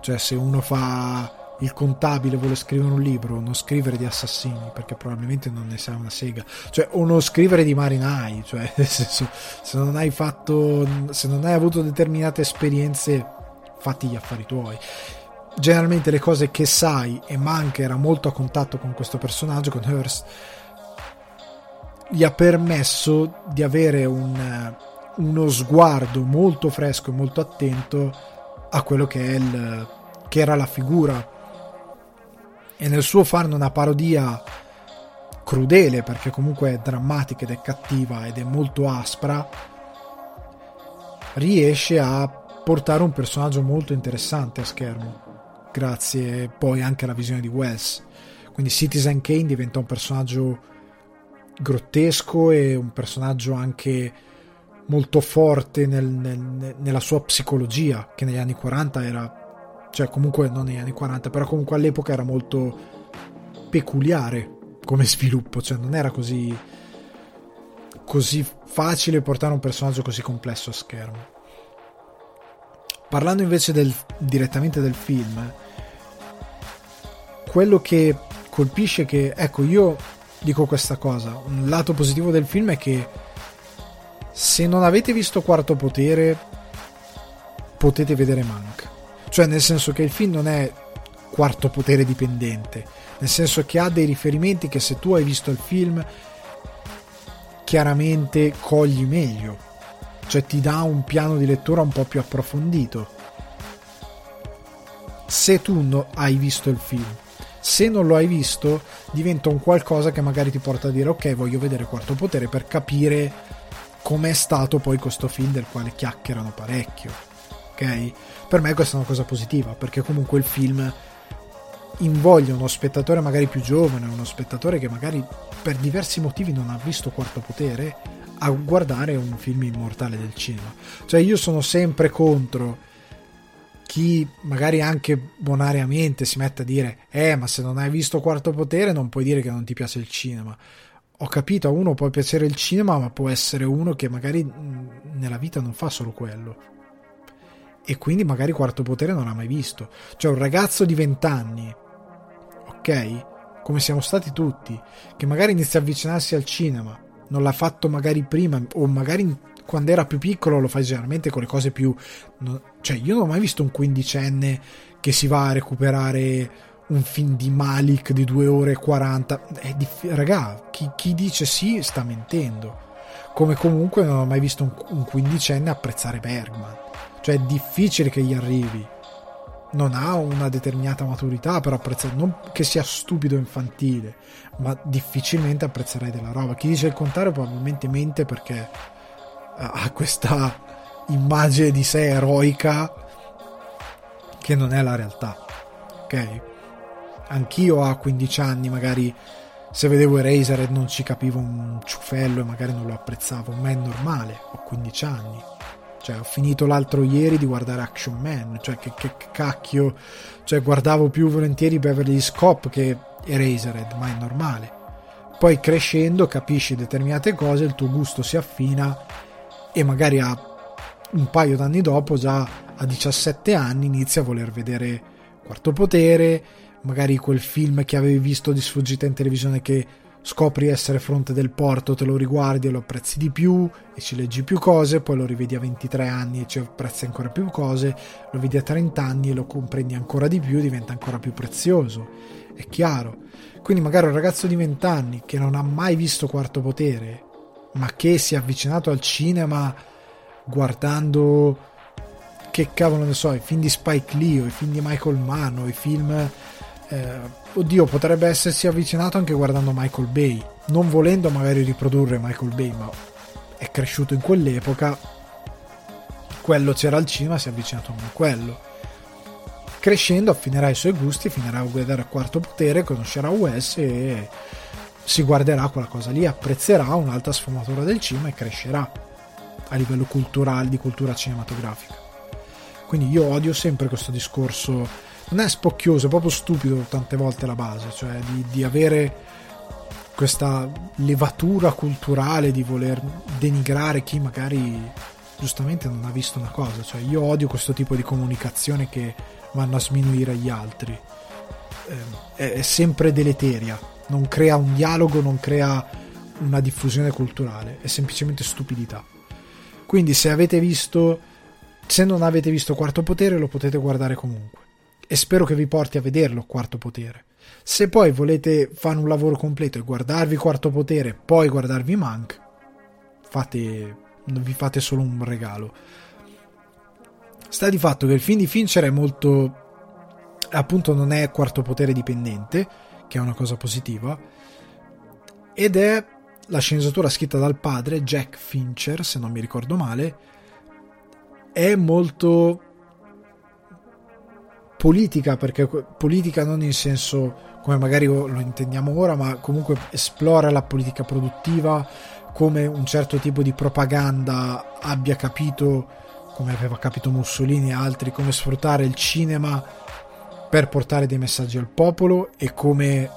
Cioè se uno fa il contabile vuole scrivere un libro, non scrivere di assassini, perché probabilmente non ne sa una sega. Cioè, o non scrivere di marinai, cioè nel senso, se non hai fatto, se non hai avuto determinate esperienze, fatti gli affari tuoi. Generalmente le cose che sai e Mank era molto a contatto con questo personaggio con Hearst gli ha permesso di avere un, uno sguardo molto fresco e molto attento a quello che, il, che era la figura. E nel suo farne una parodia crudele perché comunque è drammatica ed è cattiva ed è molto aspra riesce a portare un personaggio molto interessante a schermo grazie poi anche alla visione di Wells quindi Citizen Kane diventa un personaggio grottesco e un personaggio anche molto forte nel, nel, nella sua psicologia, che negli anni 40 era, cioè comunque non negli anni 40, però comunque all'epoca era molto peculiare come sviluppo, cioè non era così, così facile portare un personaggio così complesso a schermo. Parlando invece del, direttamente del film, quello che colpisce è che, ecco, io dico questa cosa. Un lato positivo del film è che se non avete visto Quarto Potere potete vedere Mank. Cioè nel senso che il film non è Quarto Potere dipendente, nel senso che ha dei riferimenti che se tu hai visto il film chiaramente cogli meglio. Cioè ti dà un piano di lettura un po' più approfondito. Se tu no, hai visto il film se non lo hai visto diventa un qualcosa che magari ti porta a dire ok voglio vedere Quarto Potere per capire com'è stato poi questo film del quale chiacchierano parecchio ok per me questa è una cosa positiva perché comunque il film invoglia uno spettatore magari più giovane uno spettatore che magari per diversi motivi non ha visto Quarto Potere a guardare un film immortale del cinema. Cioè io sono sempre contro chi magari anche bonariamente si mette a dire eh ma se non hai visto Quarto Potere non puoi dire che non ti piace il cinema. Ho capito a uno può piacere il cinema ma può essere uno che magari nella vita non fa solo quello. E quindi magari Quarto Potere non ha mai visto. Cioè un ragazzo di 20 anni ok? Come siamo stati tutti che magari inizia a avvicinarsi al cinema non l'ha fatto magari prima o magari quando era più piccolo lo fai generalmente con le cose più... Cioè io non ho mai visto un quindicenne che si va a recuperare un film di Malik di 2 ore e 40. È diff- Raga, chi, chi, dice sì sta mentendo. Come comunque non ho mai visto un, un quindicenne apprezzare Bergman. Cioè è difficile che gli arrivi. Non ha una determinata maturità per apprezzare, non che sia stupido infantile, ma difficilmente apprezzerai della roba. Chi dice il contrario probabilmente mente perché ha questa immagine di sé eroica che non è la realtà. Ok? Anch'io a 15 anni magari se vedevo Eraser non ci capivo un ciufello e magari non lo apprezzavo, ma è normale, ho 15 anni. Cioè, ho finito l'altro ieri di guardare Action Man, cioè che, che cacchio, cioè guardavo più volentieri Beverly Hills Cop che Eraserhead, ma è normale. Poi crescendo capisci determinate cose, il tuo gusto si affina e magari a un paio d'anni dopo, già a 17 anni, inizi a voler vedere Quarto Potere, magari quel film che avevi visto di sfuggita in televisione che scopri essere fronte del porto, te lo riguardi e lo apprezzi di più e ci leggi più cose, poi lo rivedi a 23 anni e ci apprezzi ancora più cose, lo vedi a 30 anni e lo comprendi ancora di più, diventa ancora più prezioso. È chiaro. Quindi magari un ragazzo di 20 anni che non ha mai visto Quarto Potere ma che si è avvicinato al cinema guardando che cavolo ne so, i film di Spike Lee o i film di Michael Mann o i film eh, oddio potrebbe essersi avvicinato anche guardando Michael Bay non volendo magari riprodurre Michael Bay ma è cresciuto in quell'epoca quello c'era al cinema, si è avvicinato a quello. Crescendo affinerà i suoi gusti, finirà a guardare a quarto potere, conoscerà Wes e si guarderà quella cosa lì, apprezzerà un'altra sfumatura del cinema e crescerà a livello culturale, di cultura cinematografica. Quindi io odio sempre questo discorso, non è spocchioso, è proprio stupido tante volte la base, cioè di, di avere questa levatura culturale di voler denigrare chi magari giustamente non ha visto una cosa, cioè io odio questo tipo di comunicazione che vanno a sminuire gli altri, eh, è, sempre deleteria, non crea un dialogo, non crea una diffusione culturale, è semplicemente stupidità. Quindi se avete visto, se non avete visto Quarto Potere lo potete guardare comunque e spero che vi porti a vederlo Quarto Potere. Se poi volete fare un lavoro completo e guardarvi Quarto Potere, poi guardarvi Mank, fate vi fate solo un regalo. Sta di fatto che il film di Fincher è molto appunto non è quarto potere dipendente, che è una cosa positiva, ed è la sceneggiatura scritta dal padre Jack Fincher, se non mi ricordo male, è molto politica, perché politica non in senso come magari lo intendiamo ora, ma comunque esplora la politica produttiva, come un certo tipo di propaganda abbia capito, come aveva capito Mussolini e altri, come sfruttare il cinema per portare dei messaggi al popolo e come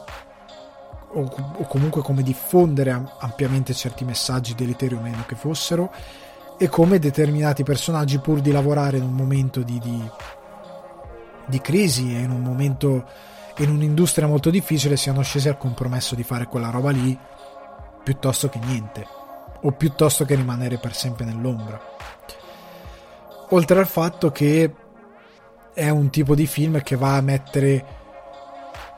o, o comunque come diffondere ampiamente certi messaggi deleteri o meno che fossero e come determinati personaggi pur di lavorare in un momento di, di, di crisi e in un momento in un'industria molto difficile siano scesi al compromesso di fare quella roba lì piuttosto che niente, o piuttosto che rimanere per sempre nell'ombra. Oltre al fatto che è un tipo di film che va a mettere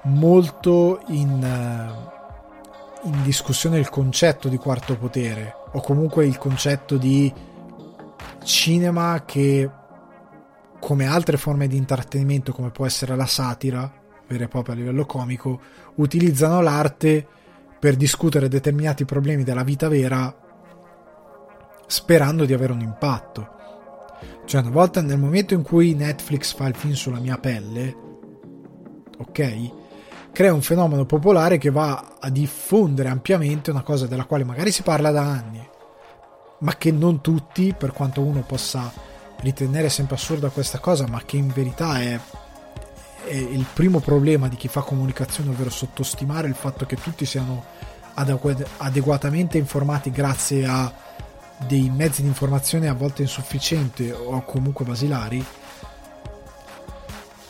molto in, eh, in discussione il concetto di quarto potere, o comunque il concetto di cinema che come altre forme di intrattenimento come può essere la satira vera e propria a livello comico utilizzano l'arte per discutere determinati problemi della vita vera sperando di avere un impatto. Cioè, una volta nel momento in cui Netflix fa il film sulla mia pelle, ok? Crea un fenomeno popolare che va a diffondere ampiamente una cosa della quale magari si parla da anni, ma che non tutti, per quanto uno possa ritenere sempre assurda questa cosa, ma che in verità è il primo problema di chi fa comunicazione, ovvero sottostimare il fatto che tutti siano adeguatamente informati grazie a dei mezzi di informazione a volte insufficienti o comunque basilari,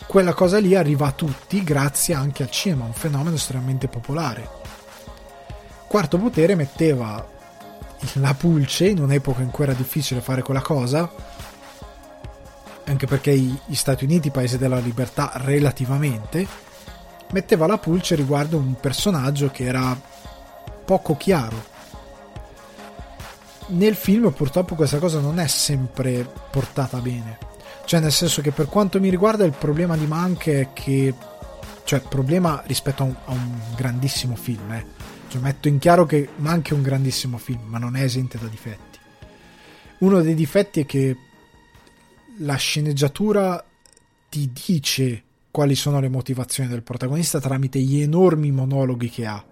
quella cosa lì arriva a tutti grazie anche al cinema, un fenomeno estremamente popolare. Quarto Potere metteva la pulce in un'epoca in cui era difficile fare quella cosa anche perché gli Stati Uniti, paese della libertà relativamente, metteva la pulce riguardo un personaggio che era poco chiaro. Nel film purtroppo questa cosa non è sempre portata bene. Cioè nel senso che per quanto mi riguarda il problema di Mank è che... Cioè problema rispetto a un, a un grandissimo film, eh. Cioè metto in chiaro che Mank è un grandissimo film, ma non è esente da difetti. Uno dei difetti è che la sceneggiatura ti dice quali sono le motivazioni del protagonista tramite gli enormi monologhi che ha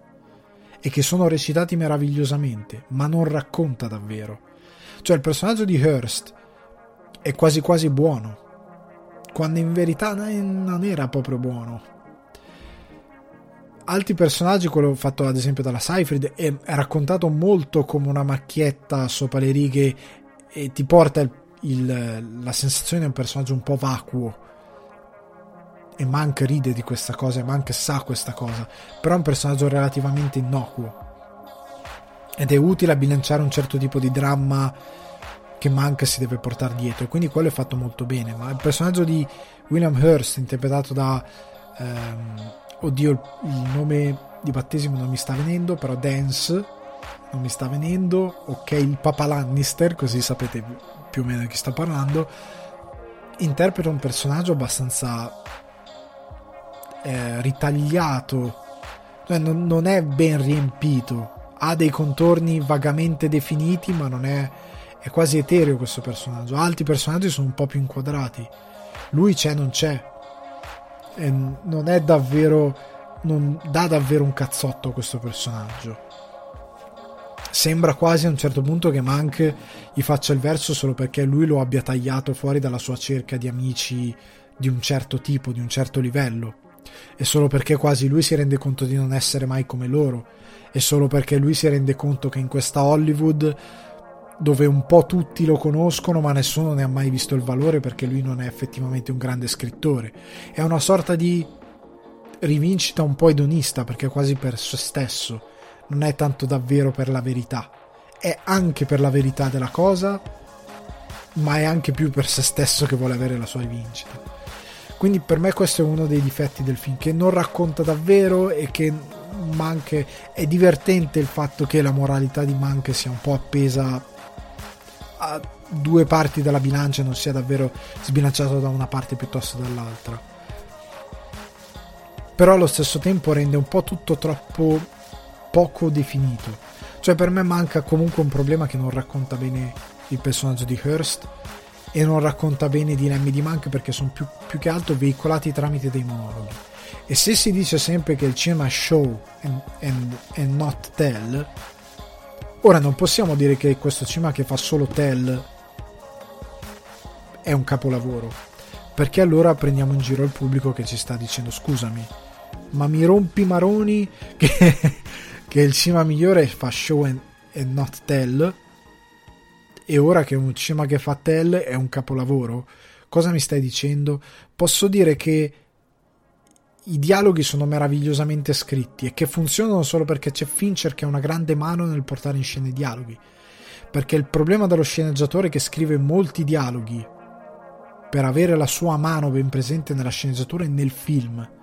e che sono recitati meravigliosamente, ma non racconta davvero. Cioè il personaggio di Hearst è quasi quasi buono, quando in verità non era proprio buono. Altri personaggi, quello fatto ad esempio dalla Seyfried, è, raccontato molto come una macchietta sopra le righe e ti porta il il, la sensazione di un personaggio un po' vacuo. E Mank ride di questa cosa e Mank sa questa cosa. Però è un personaggio relativamente innocuo. Ed è utile a bilanciare un certo tipo di dramma che Mank si deve portare dietro. E quindi quello è fatto molto bene. Ma il personaggio di William Hurst interpretato da ehm, oddio il, nome di battesimo non mi sta venendo però Dance non mi sta venendo. Ok il Papa Lannister così sapete più o meno di chi sta parlando, interpreta un personaggio abbastanza eh, ritagliato, cioè non, non, è ben riempito, ha dei contorni vagamente definiti, ma non è. è quasi etereo questo personaggio. Altri personaggi sono un po' più inquadrati. Lui c'è, non c'è. E non è davvero. Non dà davvero un cazzotto questo personaggio. Sembra quasi a un certo punto che Mank gli faccia il verso solo perché lui lo abbia tagliato fuori dalla sua cerca di amici di un certo tipo, di un certo livello. E solo perché quasi lui si rende conto di non essere mai come loro. E solo perché lui si rende conto che in questa Hollywood dove un po' tutti lo conoscono ma nessuno ne ha mai visto il valore perché lui non è effettivamente un grande scrittore. È una sorta di rivincita un po' edonista perché quasi per se stesso, non è tanto davvero per la verità. È anche per la verità della cosa, ma è anche più per se stesso che vuole avere la sua rivincita. Quindi per me questo è uno dei difetti del film, che non racconta davvero e che Manche è divertente il fatto che la moralità di Manche sia un po' appesa a due parti della bilancia non sia davvero sbilanciato da una parte piuttosto dall'altra. Però allo stesso tempo rende un po' tutto troppo poco definito. Cioè per me manca comunque un problema che non racconta bene il personaggio di Hearst e non racconta bene i dilemmi di Mank perché sono più, più che altro veicolati tramite dei monologhi. E se si dice sempre che il cinema show and not tell, Ora non possiamo dire che questo cinema che fa solo Tell è un capolavoro, perché allora prendiamo in giro il pubblico che ci sta dicendo scusami, ma mi rompi maroni che, che il cinema migliore fa show and, and not tell e ora che un cinema che fa tell è un capolavoro. Cosa mi stai dicendo? Posso dire che i dialoghi sono meravigliosamente scritti e che funzionano solo perché c'è Fincher che ha una grande mano nel portare in scena i dialoghi. Perché il problema dello sceneggiatore che scrive molti dialoghi per avere la sua mano ben presente nella sceneggiatura e nel film.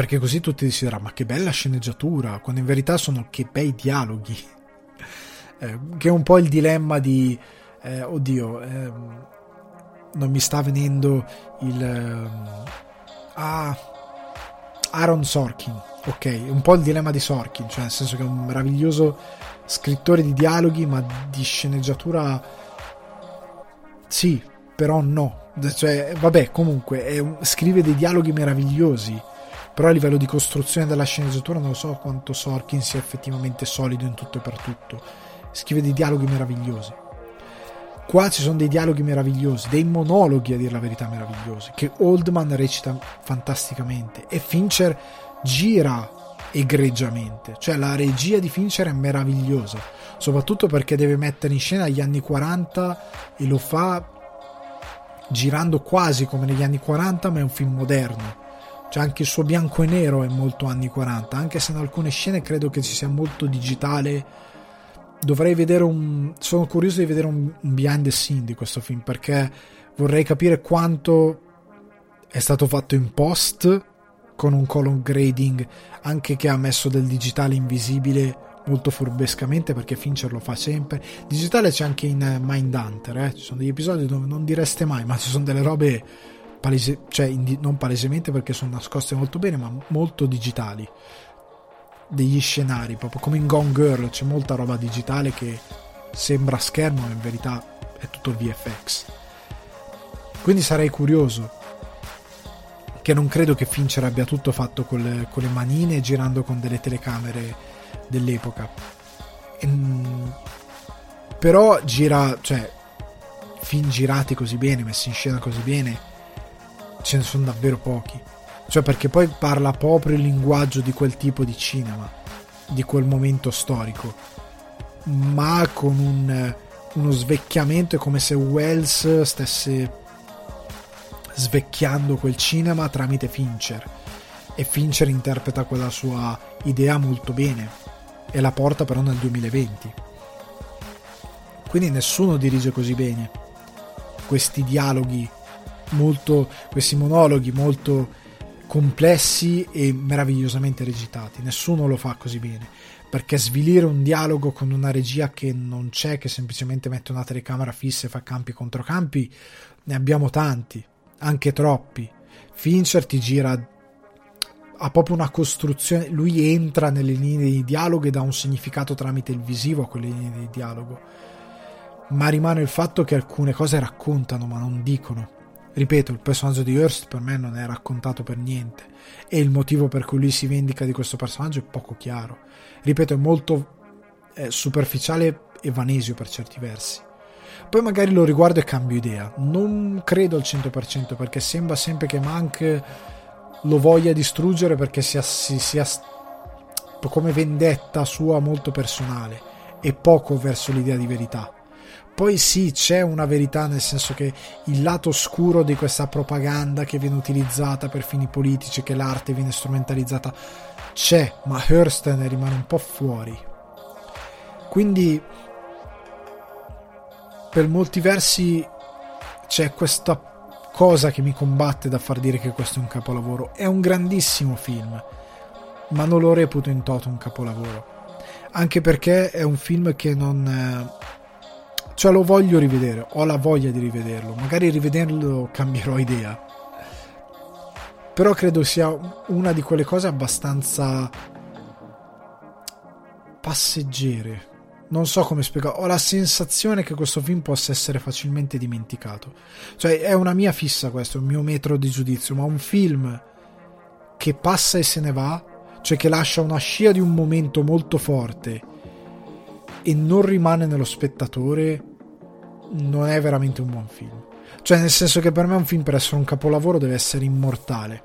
Perché così tutti si dirà ma che bella sceneggiatura, quando in verità sono che bei dialoghi. Eh, che è un po' il dilemma di... Eh, oddio, eh, non mi sta venendo il ehm, a Aaron Sorkin. Ok, un po' il dilemma di Sorkin, cioè nel senso che è un meraviglioso scrittore di dialoghi, ma di sceneggiatura sì, però no. Cioè, vabbè, comunque un... scrive dei dialoghi meravigliosi, però a livello di costruzione della sceneggiatura non so quanto Sorkin sia effettivamente solido in tutto e per tutto. Scrive dei dialoghi meravigliosi. Qua ci sono dei dialoghi meravigliosi, dei monologhi a dire la verità meravigliosi, che Oldman recita fantasticamente e Fincher gira egregiamente, cioè la regia di Fincher è meravigliosa, soprattutto perché deve mettere in scena gli anni 40 e lo fa girando quasi come negli anni 40, ma è un film moderno. Cioè anche il suo bianco e nero è molto anni 40, anche se in alcune scene credo che ci sia molto digitale. Dovrei vedere un sono curioso di vedere un, un behind the scene di questo film perché vorrei capire quanto è stato fatto in post con un color grading anche che ha messo del digitale invisibile molto furbescamente perché Fincher lo fa sempre. Digitale c'è anche in Mindhunter eh? ci sono degli episodi dove non direste mai ma ci sono delle robe palese, cioè non palesemente perché sono nascoste molto bene ma molto digitali degli scenari, proprio come in Gone Girl c'è molta roba digitale che sembra schermo ma in verità è tutto VFX. Quindi sarei curioso, che non credo che Fincher abbia tutto fatto con le, con le manine girando con delle telecamere dell'epoca. Ehm, però gira, cioè, film girati così bene, messi in scena così bene, ce ne sono davvero pochi cioè perché poi parla proprio il linguaggio di quel tipo di cinema, di quel momento storico, ma con un, uno svecchiamento, è come se Wells stesse svecchiando quel cinema tramite Fincher e Fincher interpreta quella sua idea molto bene e la porta però nel 2020. Quindi nessuno dirige così bene questi dialoghi molto questi monologhi molto complessi e meravigliosamente recitati. Nessuno lo fa così bene. Perché svilire un dialogo con una regia che non c'è, che semplicemente mette una telecamera fissa e fa campi contro campi, ne abbiamo tanti, anche troppi. Fincher ti gira ha proprio una costruzione, lui entra nelle linee di dialogo e dà un significato tramite il visivo a quelle linee di dialogo. Ma rimane il fatto che alcune cose raccontano ma non dicono. Ripeto, il personaggio di Hearst per me non è raccontato per niente e il motivo per cui lui si vendica di questo personaggio è poco chiaro. Ripeto, è molto eh, superficiale e vanesio per certi versi. Poi magari lo riguardo e cambio idea. Non credo al 100% perché sembra sempre che Mank lo voglia distruggere perché sia, sia come vendetta sua molto personale e poco verso l'idea di verità. Poi sì, c'è una verità nel senso che il lato oscuro di questa propaganda che viene utilizzata per fini politici, che l'arte viene strumentalizzata, c'è, ma Hearst ne rimane un po' fuori. Quindi, per molti versi, c'è questa cosa che mi combatte da far dire che questo è un capolavoro. È un grandissimo film, ma non lo reputo in toto un capolavoro. Anche perché è un film che non eh, cioè lo voglio rivedere, ho la voglia di rivederlo, magari rivederlo cambierò idea. Però credo sia una di quelle cose abbastanza passeggere. Non so come spiegare, ho la sensazione che questo film possa essere facilmente dimenticato. Cioè è una mia fissa questo, il mio metro di giudizio, ma un film che passa e se ne va, cioè che lascia una scia di un momento molto forte e non rimane nello spettatore, non è veramente un buon film. Cioè, nel senso che per me un film per essere un capolavoro deve essere immortale.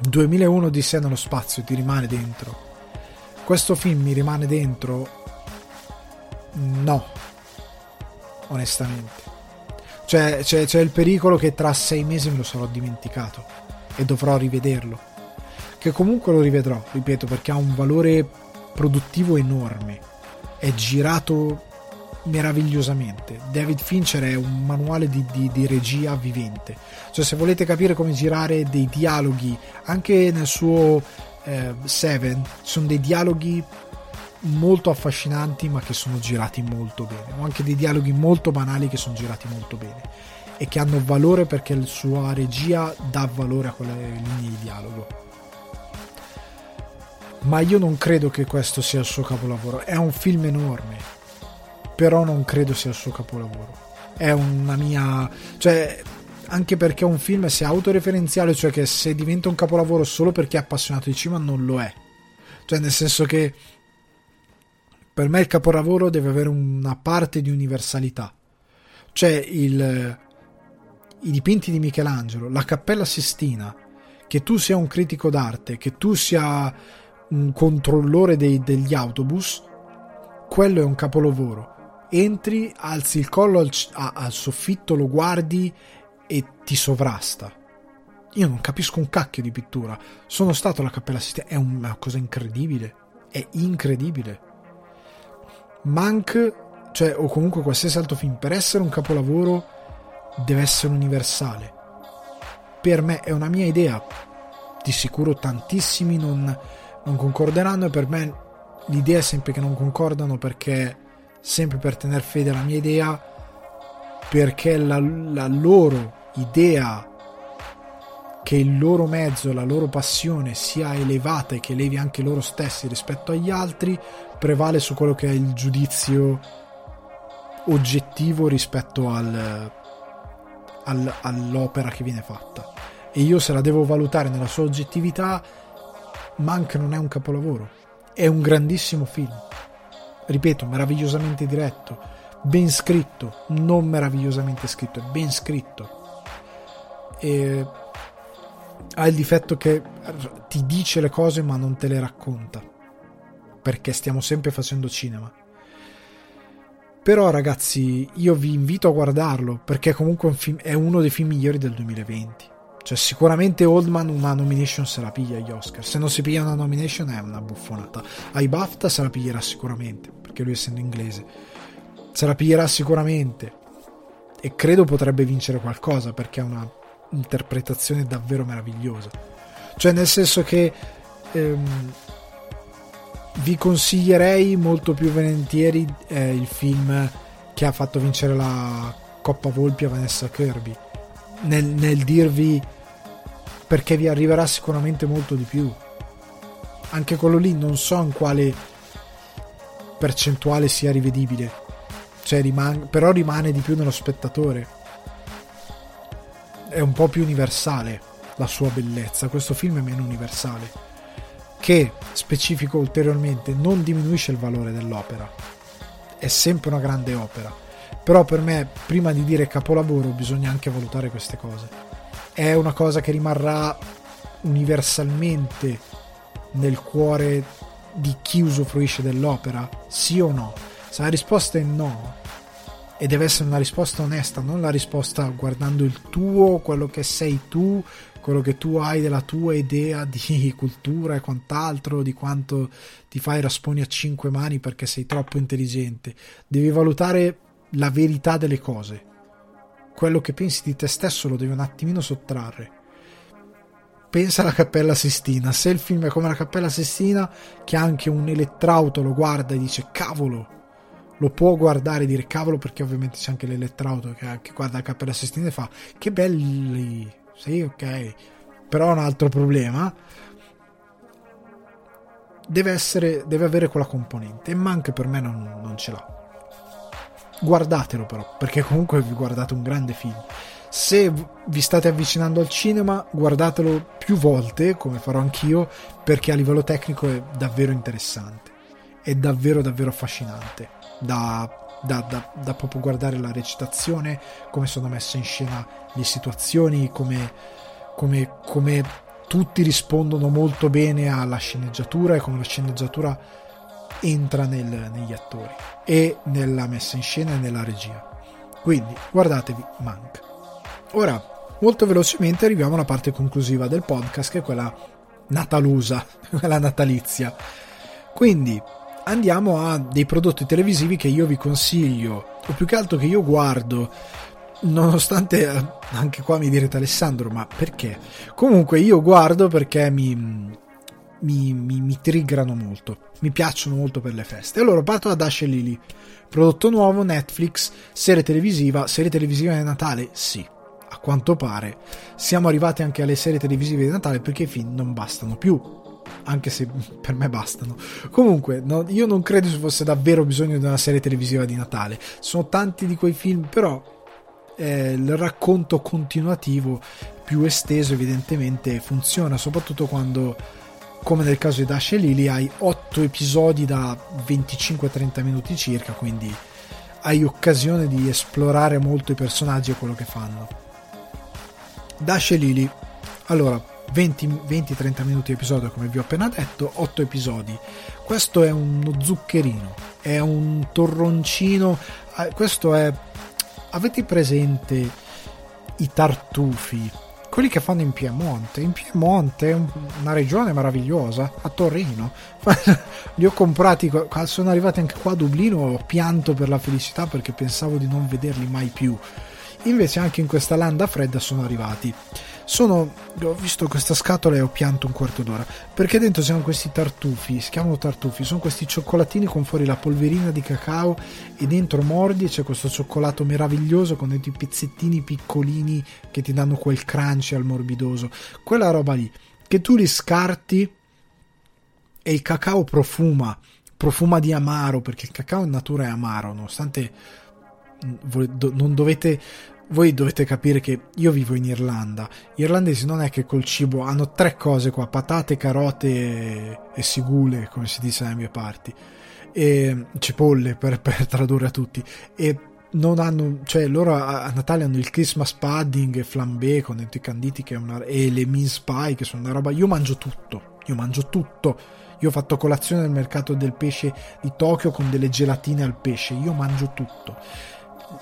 2001 di sé nello spazio ti rimane dentro. Questo film mi rimane dentro? No, onestamente. Cioè, c'è, c'è il pericolo che tra sei mesi me lo sarò dimenticato e dovrò rivederlo. Che comunque lo rivedrò, ripeto, perché ha un valore produttivo enorme. È girato meravigliosamente. David Fincher è un manuale di, di, di, regia vivente. Cioè, se volete capire come girare dei dialoghi, anche nel suo eh, Seven, sono dei dialoghi molto affascinanti, ma che sono girati molto bene. O anche dei dialoghi molto banali che sono girati molto bene. E che hanno valore perché la sua regia dà valore a quelle linee di dialogo. Ma io non credo che questo sia il suo capolavoro. È un film enorme però non credo sia il suo capolavoro. È una mia... cioè anche perché un film sia autoreferenziale, cioè che se diventa un capolavoro solo perché è appassionato di cinema non lo è. Cioè nel senso che per me il capolavoro deve avere una parte di universalità. Cioè il, i dipinti di Michelangelo, la Cappella Sistina, che tu sia un critico d'arte, che tu sia un controllore dei, degli autobus, quello è un capolavoro entri, alzi il collo al, a, al soffitto, lo guardi e ti sovrasta. Io non capisco un cacchio di pittura. Sono stato alla Cappella Sistina, è una cosa incredibile. È incredibile. Mank, cioè, o comunque qualsiasi altro film, per essere un capolavoro deve essere universale. Per me è una mia idea. Di sicuro tantissimi non, non concorderanno e per me l'idea è sempre che non concordano perché sempre per tenere fede alla mia idea, perché la, la loro idea che il loro mezzo, la loro passione sia elevata e che elevi anche loro stessi rispetto agli altri, prevale su quello che è il giudizio oggettivo rispetto al, al, all'opera che viene fatta. E io se la devo valutare nella sua oggettività, Mank non è un capolavoro, è un grandissimo film ripeto, meravigliosamente diretto, ben scritto, non meravigliosamente scritto, è ben scritto. E ha il difetto che ti dice le cose ma non te le racconta, perché stiamo sempre facendo cinema. Però ragazzi, io vi invito a guardarlo, perché comunque è, uno dei film migliori del 2020. Cioè, sicuramente Oldman una nomination se la piglia agli Oscar. Se non si piglia una nomination è una buffonata. Ai BAFTA se la piglierà sicuramente, perché lui essendo inglese. Se la piglierà sicuramente. E credo potrebbe vincere qualcosa, perché ha una interpretazione davvero meravigliosa. Cioè, nel senso che ehm, vi consiglierei molto più volentieri eh, il film che ha fatto vincere la Coppa Volpi a Vanessa Kirby nel, nel dirvi perché vi arriverà sicuramente molto di più. Anche quello lì non so in quale percentuale sia rivedibile, cioè rimane, però rimane di più nello spettatore. È un po' più universale la sua bellezza, questo film è meno universale, che specifico ulteriormente non diminuisce il valore dell'opera, è sempre una grande opera, però per me prima di dire capolavoro bisogna anche valutare queste cose. È una cosa che rimarrà universalmente nel cuore di chi usufruisce dell'opera? Sì o no? Se la risposta è no, e deve essere una risposta onesta, non la risposta guardando il tuo, quello che sei tu, quello che tu hai della tua idea di cultura e quant'altro, di quanto ti fai rasponi a cinque mani perché sei troppo intelligente. Devi valutare la verità delle cose. Quello che pensi di te stesso lo devi un attimino sottrarre pensa alla Cappella Sistina. Se il film è come la Cappella Sistina, che anche un elettrauto lo guarda e dice cavolo, lo può guardare e dire cavolo perché ovviamente c'è anche l'elettrauto che, che guarda la Cappella Sistina e fa che belli, sì ok, però ha un altro problema. Deve, essere, deve avere quella componente e Mank per me non, non ce l'ha. Guardatelo però, perché comunque vi guardate un grande film se vi state avvicinando al cinema, guardatelo più volte, come farò anch'io, perché a livello tecnico è davvero interessante. È davvero, davvero affascinante. Da, da, da, da proprio guardare la recitazione, come sono messe in scena le situazioni, come, come, come tutti rispondono molto bene alla sceneggiatura e come la sceneggiatura entra nel, negli attori e nella messa in scena e nella regia. Quindi guardatevi Mank. Ora, molto velocemente arriviamo alla parte conclusiva del podcast, che è quella natalusa, quella natalizia. Quindi andiamo a dei prodotti televisivi che io vi consiglio, o più che altro che io guardo, nonostante eh, anche qua mi direte Alessandro, ma perché? Comunque io guardo perché mi, mi, mi, mi triggerano molto, mi piacciono molto per le feste. Allora parto da Dash e Lily, prodotto nuovo, Netflix, serie televisiva, serie televisiva di Natale? Sì quanto pare siamo arrivati anche alle serie televisive di Natale perché i film non bastano più anche se per me bastano. Comunque, no, io non credo ci fosse davvero bisogno di una serie televisiva di Natale. Sono tanti di quei film, però eh, il racconto continuativo più esteso evidentemente funziona, soprattutto quando, come nel caso di Dash e Lily, hai 8 episodi da 25-30 minuti circa, quindi hai occasione di esplorare molto i personaggi e quello che fanno. Dash e Lily. Allora, 20-30 minuti di episodio come vi ho appena detto, 8 episodi. Questo è uno zuccherino, è un torroncino, eh, questo è... Avete presente i tartufi? Quelli che fanno in Piemonte. In Piemonte è una regione maravigliosa, a Torino. Li ho comprati, sono arrivati anche qua a Dublino, ho pianto per la felicità perché pensavo di non vederli mai più invece anche in questa landa fredda sono arrivati. Sono, ho visto questa scatola e ho pianto un quarto d'ora perché dentro c'erano questi tartufi, si chiamano tartufi, sono questi cioccolatini con fuori la polverina di cacao e dentro mordi c'è questo cioccolato meraviglioso con dentro i pezzettini piccolini che ti danno quel crunch al morbidoso. Quella roba lì che tu li scarti e il cacao profuma, profuma di amaro perché il cacao in natura è amaro, nonostante non dovete voi dovete capire che io vivo in Irlanda. Gli irlandesi non è che col cibo hanno tre cose qua: patate, carote e, e sigule, come si dice dalle mie parti, e cipolle per, per tradurre a tutti. E non hanno, cioè loro a, a, Natale hanno il Christmas pudding e flambé con dentro i canditi una, e le mince pie che sono una roba. Io mangio tutto, io mangio tutto. Io ho fatto colazione nel mercato del pesce di Tokyo con delle gelatine al pesce. Io mangio tutto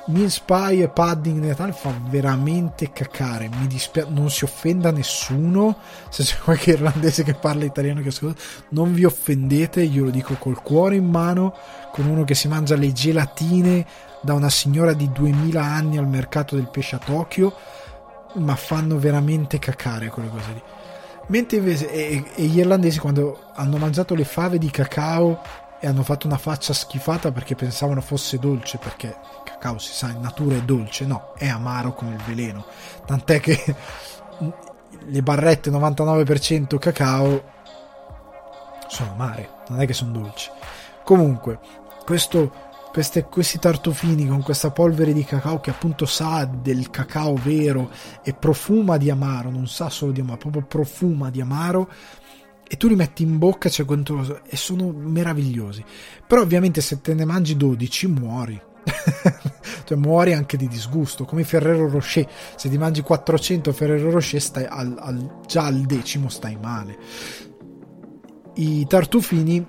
mince pie e pudding di Natale fa veramente cacare. Mi dispiace, non si offenda nessuno. Se c'è qualche irlandese che parla italiano che ascolta, non vi offendete. Io lo dico col cuore in mano, con uno che si mangia le gelatine da una signora di 2000 anni al mercato del pesce a Tokyo. Ma fanno veramente cacare quelle cose lì. Mentre invece, e, e gli irlandesi quando hanno mangiato le fave di cacao e hanno fatto una faccia schifata perché pensavano fosse dolce perché il cacao si sa in natura è dolce no è amaro come il veleno tant'è che le barrette 99% cacao sono amare, non è che sono dolci. Comunque, questo, queste, questi tartufini con questa polvere di cacao che appunto sa del cacao vero e profuma di amaro, non sa solo di amaro, proprio profuma di amaro e tu li metti in bocca cioè, e sono meravigliosi. Però ovviamente se te ne mangi 12 muori. cioè muori anche di disgusto come Ferrero Rocher se ti mangi 400 Ferrero Rocher stai al, al, già al decimo stai male i tartufini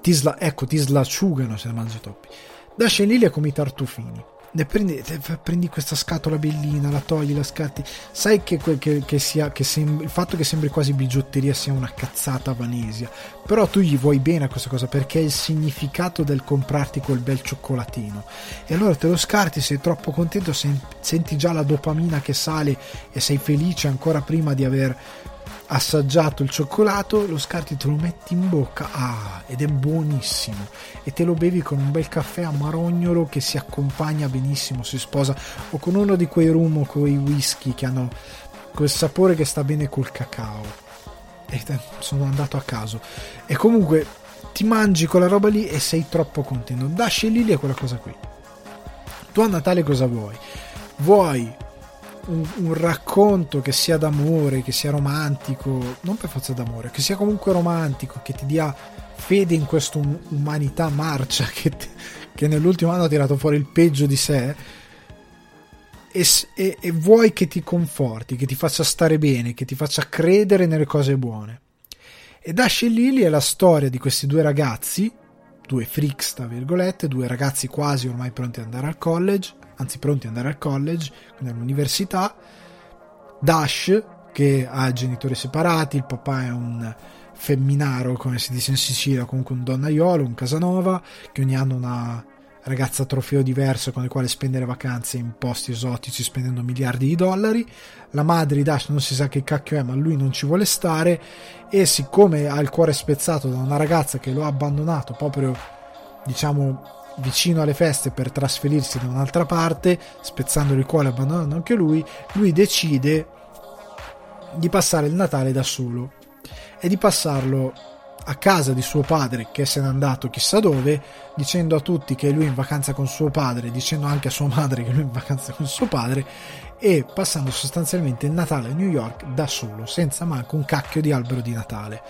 ti, sla, ecco, ti slacciugano se ne mangi troppi da Sceniglia come i tartufini ne prendi, prendi, questa scatola bellina, la togli, la scatti. Sai che, che, che, sia, che sem- il fatto che sembri quasi bigiotteria sia una cazzata vanesia, però tu gli vuoi bene a questa cosa perché è il significato del comprarti quel bel cioccolatino. E allora te lo scarti, sei troppo contento, senti già la dopamina che sale e sei felice ancora prima di aver assaggiato il cioccolato, lo scarti, te lo metti in bocca, ah, ed è buonissimo. E te lo bevi con un bel caffè a marognolo che si accompagna benissimo, si sposa, o con uno di quei rum o quei whisky che hanno quel sapore che sta bene col cacao. E sono andato a caso. E comunque ti mangi quella roba lì e sei troppo contento. E Lily è quella cosa qui. Tu a Natale cosa vuoi? Vuoi un, un, racconto che sia d'amore, che sia romantico, non per forza d'amore, che sia comunque romantico, che ti dia fede in questa umanità marcia che, che nell'ultimo anno ha tirato fuori il peggio di sé. E, e, e vuoi che ti conforti, che ti faccia stare bene, che ti faccia credere nelle cose buone. E Dash e Lily è la storia di questi due ragazzi, due freaks, tra virgolette, due ragazzi quasi ormai pronti ad andare al college, anzi pronti ad andare al college, quindi all'università. Dash, che ha genitori separati, il papà è un femminaro, come si dice in Sicilia, comunque un donnaiolo, un casanova, che ogni anno una ragazza trofeo diverso con il quale spendere vacanze in posti esotici spendendo miliardi di dollari. La madre di Dash non si sa che cacchio è, ma lui non ci vuole stare e siccome ha il cuore spezzato da una ragazza che lo ha abbandonato proprio diciamo vicino alle feste per trasferirsi da un'altra parte, spezzando il cuore e abbandonando anche lui, lui decide di passare il Natale da solo e di passarlo a casa di suo padre che se n'è andato chissà dove, dicendo a tutti che lui è in vacanza con suo padre, dicendo anche a sua madre che lui è in vacanza con suo padre e passando sostanzialmente il Natale a New York da solo, senza manco un cacchio di albero di Natale.